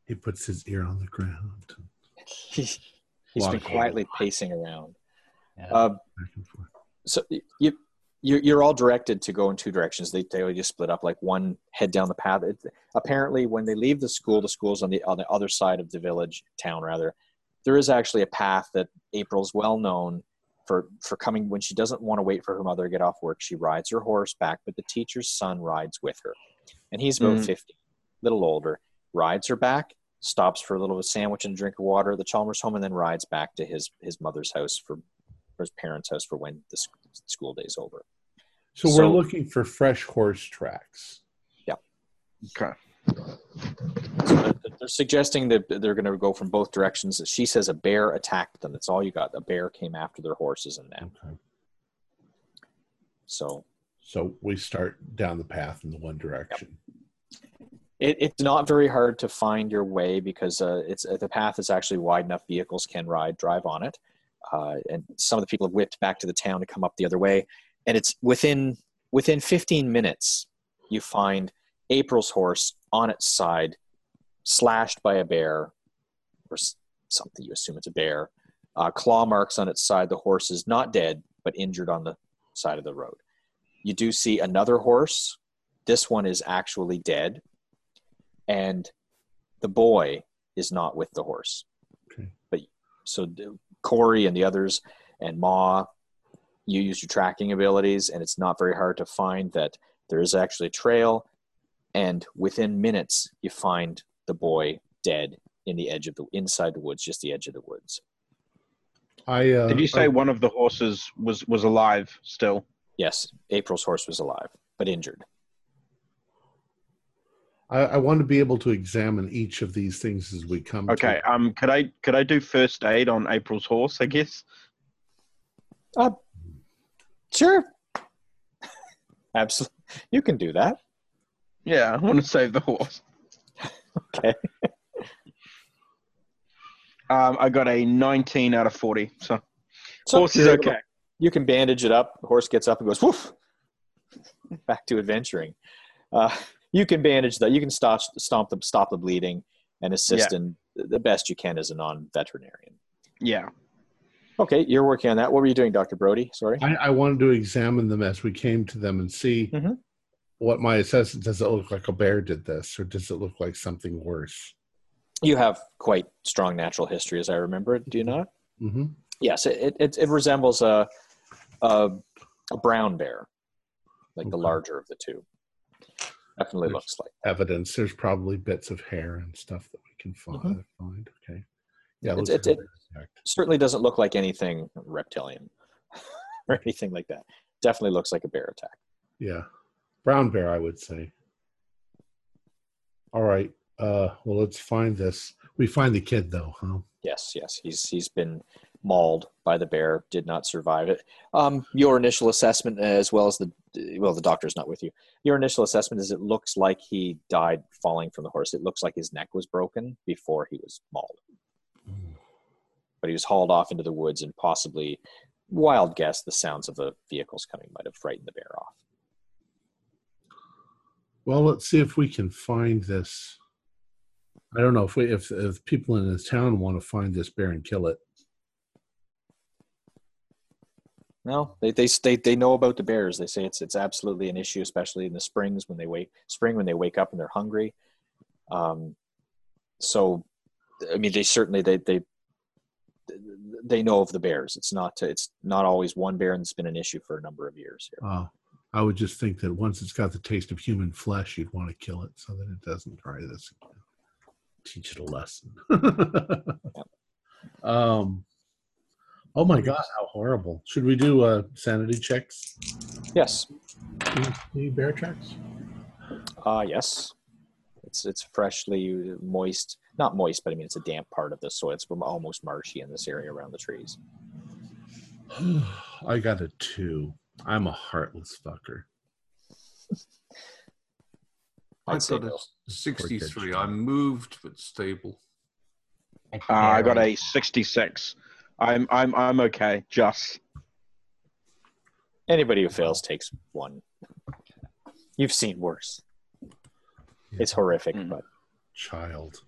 Speaker 1: He puts his ear on the ground,
Speaker 3: He's he's been
Speaker 1: Walking.
Speaker 3: quietly pacing around.
Speaker 4: Yeah.
Speaker 3: Uh,
Speaker 1: back and forth.
Speaker 3: so you you you're all directed to go in two directions. They they just split up. Like one head down the path. It, apparently, when they leave the school, the school's on the on the other side of the village town. Rather, there is actually a path that April's well known for for coming when she doesn't want to wait for her mother to get off work. She rides her horse back, but the teacher's son rides with her, and he's about
Speaker 5: Mm.
Speaker 3: fifty, little older. Rides her back, stops for a little sandwich and a drink of water at the Chalmers home, and then rides back to his his mother's house for or his parents' house for when the sc- school day's over.
Speaker 1: So,
Speaker 3: So-
Speaker 1: we're looking for fresh horse tracks. Yeah.
Speaker 5: Okay.
Speaker 3: So they're, they're suggesting that they're going to go from both directions. She says a bear attacked them. That's all you got. A bear came after their horses and them.
Speaker 1: Okay.
Speaker 3: So
Speaker 1: So we start down the path in the one direction.
Speaker 3: it, it's not very hard to find your way because uh, it's the path is actually wide enough vehicles can ride drive on it. Uh, and some of the people have whipped back to the town to come up the other way. And it's within within 15 minutes you find April's horse on its side, slashed by a bear, or something you assume it's a bear. Uh, claw marks on its side. The horse is not dead, but injured on the side of the road. You do see another horse. This one is actually dead, and the boy is not with the horse.
Speaker 1: Okay.
Speaker 3: But so Corey and the others and Ma, you use your tracking abilities, and it's not very hard to find that there is actually a trail, and within minutes you find the boy dead in the edge of the inside the woods, just the edge of the woods.
Speaker 1: I uh,
Speaker 5: Did you say
Speaker 1: I,
Speaker 5: one of the horses was was alive still?
Speaker 3: Yes, April's horse was alive but injured.
Speaker 1: I, I want to be able to examine each of these things as we come.
Speaker 5: Okay.
Speaker 1: To.
Speaker 5: Um. Could I could I do first aid on April's horse? I guess.
Speaker 3: Sure. Absolutely. You can do that.
Speaker 5: Yeah. I want to save the horse.
Speaker 3: Okay.
Speaker 5: Um. I got a 19 out of 40. So
Speaker 3: So
Speaker 5: horse is
Speaker 3: you're able to-
Speaker 5: okay.
Speaker 3: You can bandage it up. The horse gets up and goes woof, back to adventuring. Uh, you can bandage that. You can stop stomp the stop the bleeding and assist in the best you can as a non-veterinarian.
Speaker 5: Yeah.
Speaker 3: Okay, you're working on that. What were you doing, Doctor Brody? Sorry.
Speaker 1: I, I wanted to examine them as we came to them and see
Speaker 3: Mhm.
Speaker 1: what my assessment does. It look like a bear did this, or does it look like something worse?
Speaker 3: You have quite strong natural history, as I remember. it, Do you not?
Speaker 1: hmm
Speaker 3: Yes, it it, it resembles a, a a brown bear, like the larger of the two. Definitely
Speaker 1: There's-
Speaker 3: looks like.
Speaker 1: Evidence. There's probably bits of hair and stuff that we can find.
Speaker 3: Mhm.
Speaker 1: find. Okay. Yeah.
Speaker 3: It's- it- certainly doesn't look like anything reptilian or anything like that. Definitely looks like a bear attack.
Speaker 1: Yeah. Brown bear, I would say. All right. Uh, well, let's find this. We find the kid though, huh?
Speaker 3: Yes, yes, he's he's been mauled by the bear. Did not survive it. Um, your initial assessment, as well as the well, the doctor's not with you. Your initial assessment is it looks like he died falling from the horse. It looks like his neck was broken before he was mauled. But he was hauled off into the woods, and possibly, wild guess, the sounds of the vehicles coming might have frightened the bear off.
Speaker 1: Well, let's see if we can find this. I don't know if we if if people in the town want to find this bear and kill it.
Speaker 3: No, they, they they they know about the bears. They say it's it's absolutely an issue, especially in the springs when they wake spring when they wake up and they're hungry. Um, so, I mean, they certainly they they they know of the bears. It's not it's not always one bear, and it's been an issue for a number of years here.
Speaker 1: Uh, I would just think that once it's got the taste of human flesh, you'd want to kill it so that it doesn't try this again. Teach it a lesson. um, oh my god, how horrible! Should we do uh, sanity checks?
Speaker 3: Yes,
Speaker 6: The bear tracks.
Speaker 3: uh, yes. It's it's freshly moist, not moist, but I mean it's a damp part of the soil. It's almost marshy in this area around the trees.
Speaker 1: I got a two. I'm a heartless fucker.
Speaker 2: I've
Speaker 3: I'd
Speaker 2: got a 63. I'm moved but stable.
Speaker 5: Uh, I got a 66. I'm I'm I'm okay. Just
Speaker 3: Anybody who fails takes one. You've seen worse. It's horrific,
Speaker 5: Mm.
Speaker 3: but
Speaker 1: Child.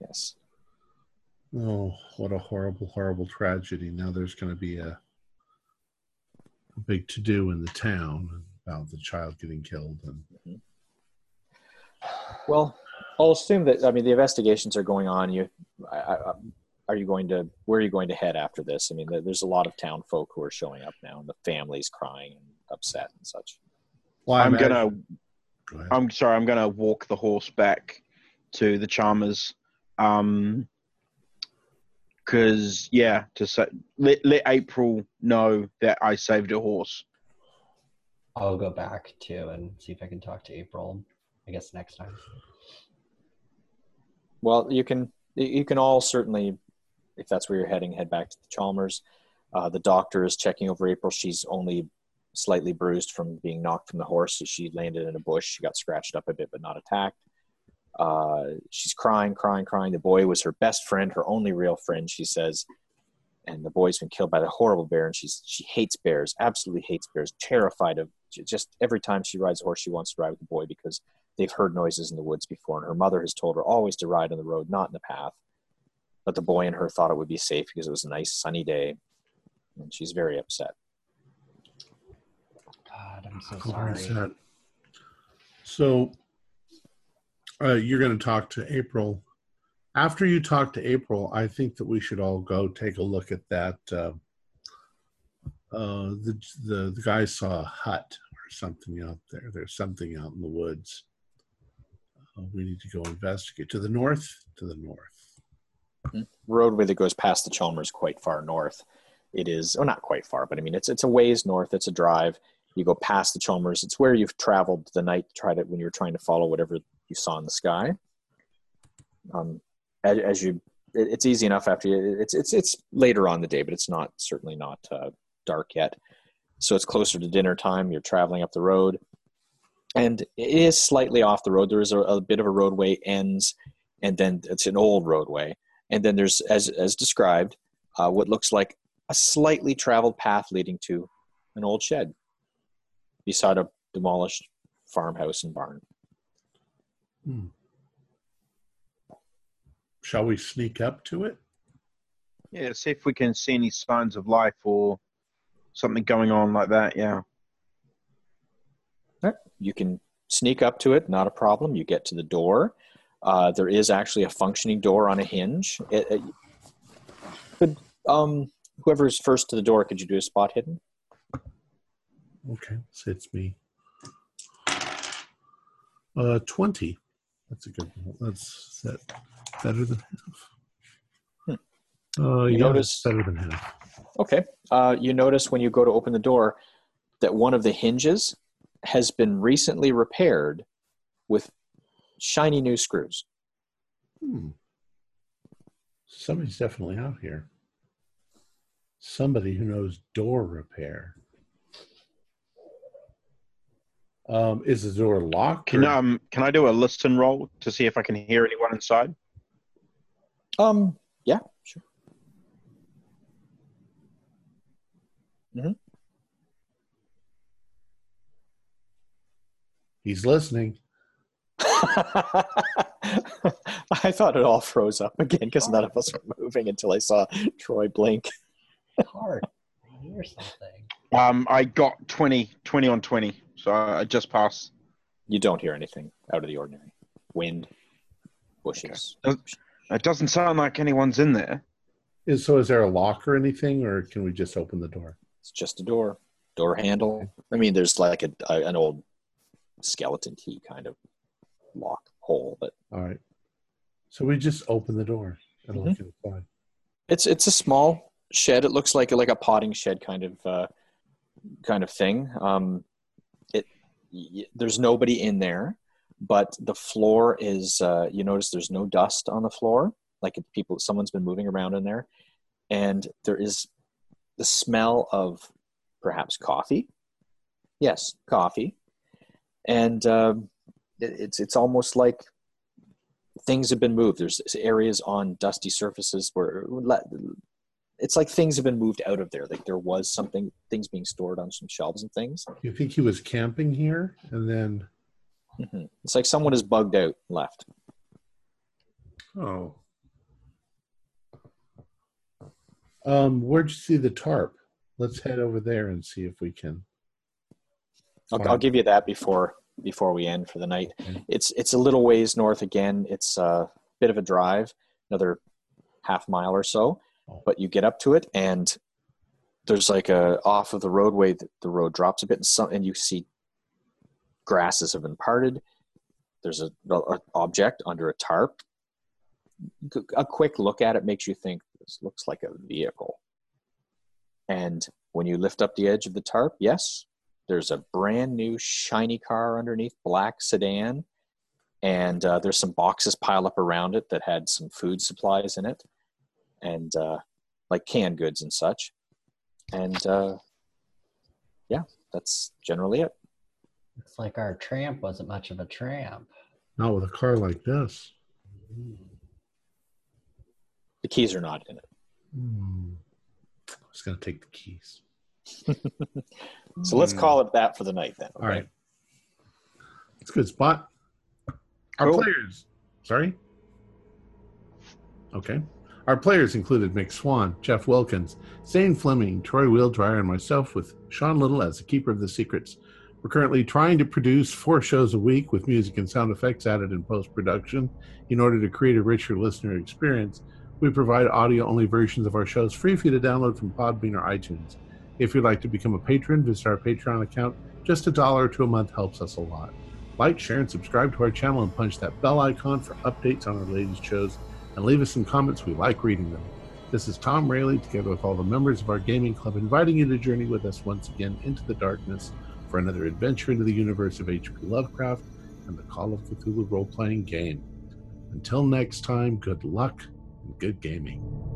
Speaker 3: yes.
Speaker 1: Oh, what a horrible, horrible tragedy. Now there's going to be a, a big to do in the town about the child getting killed. And
Speaker 3: Well, I'll assume that I mean the investigations are going on. You, I, I, are you going to where are you going to head after this? I mean, there's a lot of town folk who are showing up now, and the families crying and upset and such.
Speaker 1: well, I
Speaker 5: I'm
Speaker 1: imagine-
Speaker 5: gonna
Speaker 1: Go.
Speaker 5: I'm sorry. I'm gonna walk the horse back to the Chalmers. Um, because yeah, to say let let April know that I saved a horse.
Speaker 4: I'll go back too and see if I can talk to April. I guess next time.
Speaker 3: Well, you can you can all certainly, if that's where you're heading, head back to the Chalmers. Uh, the doctor is checking over April. She's only slightly bruised from being knocked from the horse. She landed in a bush. She got scratched up a bit, but not attacked. Uh, she's crying, crying, crying. The boy was her best friend, her only real friend, she says. And the boy's been killed by the horrible bear, and she's she hates bears, absolutely hates bears, terrified of. Just every time she rides a horse, she wants to ride with the boy because they've heard noises in the woods before, and her mother has told her always to ride on the road, not in the path. But the boy and her thought it would be safe because it was a nice sunny day, and she's very upset.
Speaker 4: God, I'm so
Speaker 1: very
Speaker 4: sorry.
Speaker 1: sad. So, uh, you're going to talk to April. After you talk to April, I think that we should all go take a look at that. Uh, uh, the, the the guy saw a hut or something out there. There's something out in the woods. We need to go investigate to the north. To the north.
Speaker 3: roadway that goes past the Chalmers quite far north. It is, oh, not quite far, but I mean, it's it's a ways north. It's a drive. You go past the Chalmers. It's where you've traveled the night tried it when you were trying to follow whatever you saw in the sky. Um, as, as you, it, it's easy enough after you. It's it's it's later on the day, but it's not certainly not uh, dark yet. So it's closer to dinner time. You're traveling up the road, and it is slightly off the road. There is a, a bit of a roadway ends, and then it's an old roadway and then there's as as described uh, what looks like a slightly traveled path leading to an old shed beside a demolished farmhouse and barn
Speaker 1: Hmm. Shall we sneak up to it?
Speaker 5: Yeah, see if we can see any signs of life or something going on like that. Yeah.
Speaker 3: You can sneak up to it not a problem you get to the door uh, there is actually a functioning door on a hinge it, it- could um, whoever's first to the door could you do a spot hidden
Speaker 1: Okay, so it's me. Uh, twenty. That's a good. One. That's that better than half. Uh,
Speaker 3: You
Speaker 1: yeah,
Speaker 3: notice-
Speaker 1: better than half.
Speaker 3: Okay. Uh, you notice when you go to open the door that one of the hinges has been recently repaired with shiny new screws.
Speaker 1: Hmm. Somebody's definitely out here. Somebody who knows door repair. Um, is the door locked?
Speaker 5: Can
Speaker 1: or-
Speaker 5: um can I do a listen roll to see if I can hear anyone inside?
Speaker 3: Um, yeah, sure.
Speaker 1: He's listening.
Speaker 3: I thought it all froze up again because none of us were moving until I saw Troy blink.
Speaker 4: Hard. I hear something.
Speaker 5: Um, I got 20, 20 on twenty, so I I just passed.
Speaker 3: You don't hear anything out of the ordinary. Wind, bushes.
Speaker 5: It doesn't sound like anyone's in there.
Speaker 1: Is so? Is there a lock or anything, or can we just open the door?
Speaker 3: It's just a door, door handle. I mean, there's like a, a an old skeleton key kind of lock hole, but
Speaker 1: All right. So we just open the door and look
Speaker 3: Mm-hmm.
Speaker 1: inside.
Speaker 3: it's it's a small shed. It looks like like a potting shed kind of uh, kind of thing. Um, it y- there's nobody in there, but the floor is. Uh, you notice there's no dust on the floor. Like if people, someone's been moving around in there, and there is the smell of perhaps coffee. Yes, coffee, and um, it, it's it's almost like things have been moved. There's areas on dusty surfaces where it's like things have been moved out of there. Like there was something, things being stored on some shelves and things.
Speaker 1: You think he was camping here, and then
Speaker 3: Mhm. It's like someone is bugged out, and left.
Speaker 1: oh, um, where'd you see the tarp? Let's head over there and see if we can.
Speaker 3: I'll. I'll give you that before before we end for the night. It's it's a little ways north again. It's a bit of a drive, another half mile or so,
Speaker 1: Oh.
Speaker 3: but you get up to it and there's like a off of the roadway. The, the road drops a bit, and some and you see grasses have been parted. There's a, a object under a tarp. A quick look at it makes you think this looks like a vehicle. And when you lift up the edge of the tarp, yes, there's a brand new shiny car underneath, black sedan, and uh, there's some boxes piled up around it that had some food supplies in it, and uh, like canned goods and such. And uh, yeah, that's generally it.
Speaker 4: Looks like our tramp wasn't much of a tramp.
Speaker 1: Not with a car like this.
Speaker 3: The keys are not in it.
Speaker 1: Hmm. I was gonna take the keys.
Speaker 3: So let's mm. call it that for the night then.
Speaker 1: All right. It's a good spot. Our
Speaker 5: Cool.
Speaker 1: players. Sorry? Okay. Our players included Mick Swan, Jeff Wilkins, Zane Fleming, Troy Wheeldryer, and myself with Sean Little as the keeper of the secrets. We're currently trying to produce four shows a week with music and sound effects added in post production. In order to create a richer listener experience, we provide audio only versions of our shows free for you to download from Podbean or iTunes. If you'd like to become a patron, visit our Patreon account. Just a dollar to a month helps us a lot. Like, share, and subscribe to our channel and punch that bell icon for updates on our latest shows. And leave us some comments. We like reading them. This is Tom Rayleigh, together with all the members of our gaming club, inviting you to journey with us once again into the darkness for another adventure into the universe of H.P. Lovecraft and the Call of Cthulhu role playing game. Until next time, good luck and good gaming.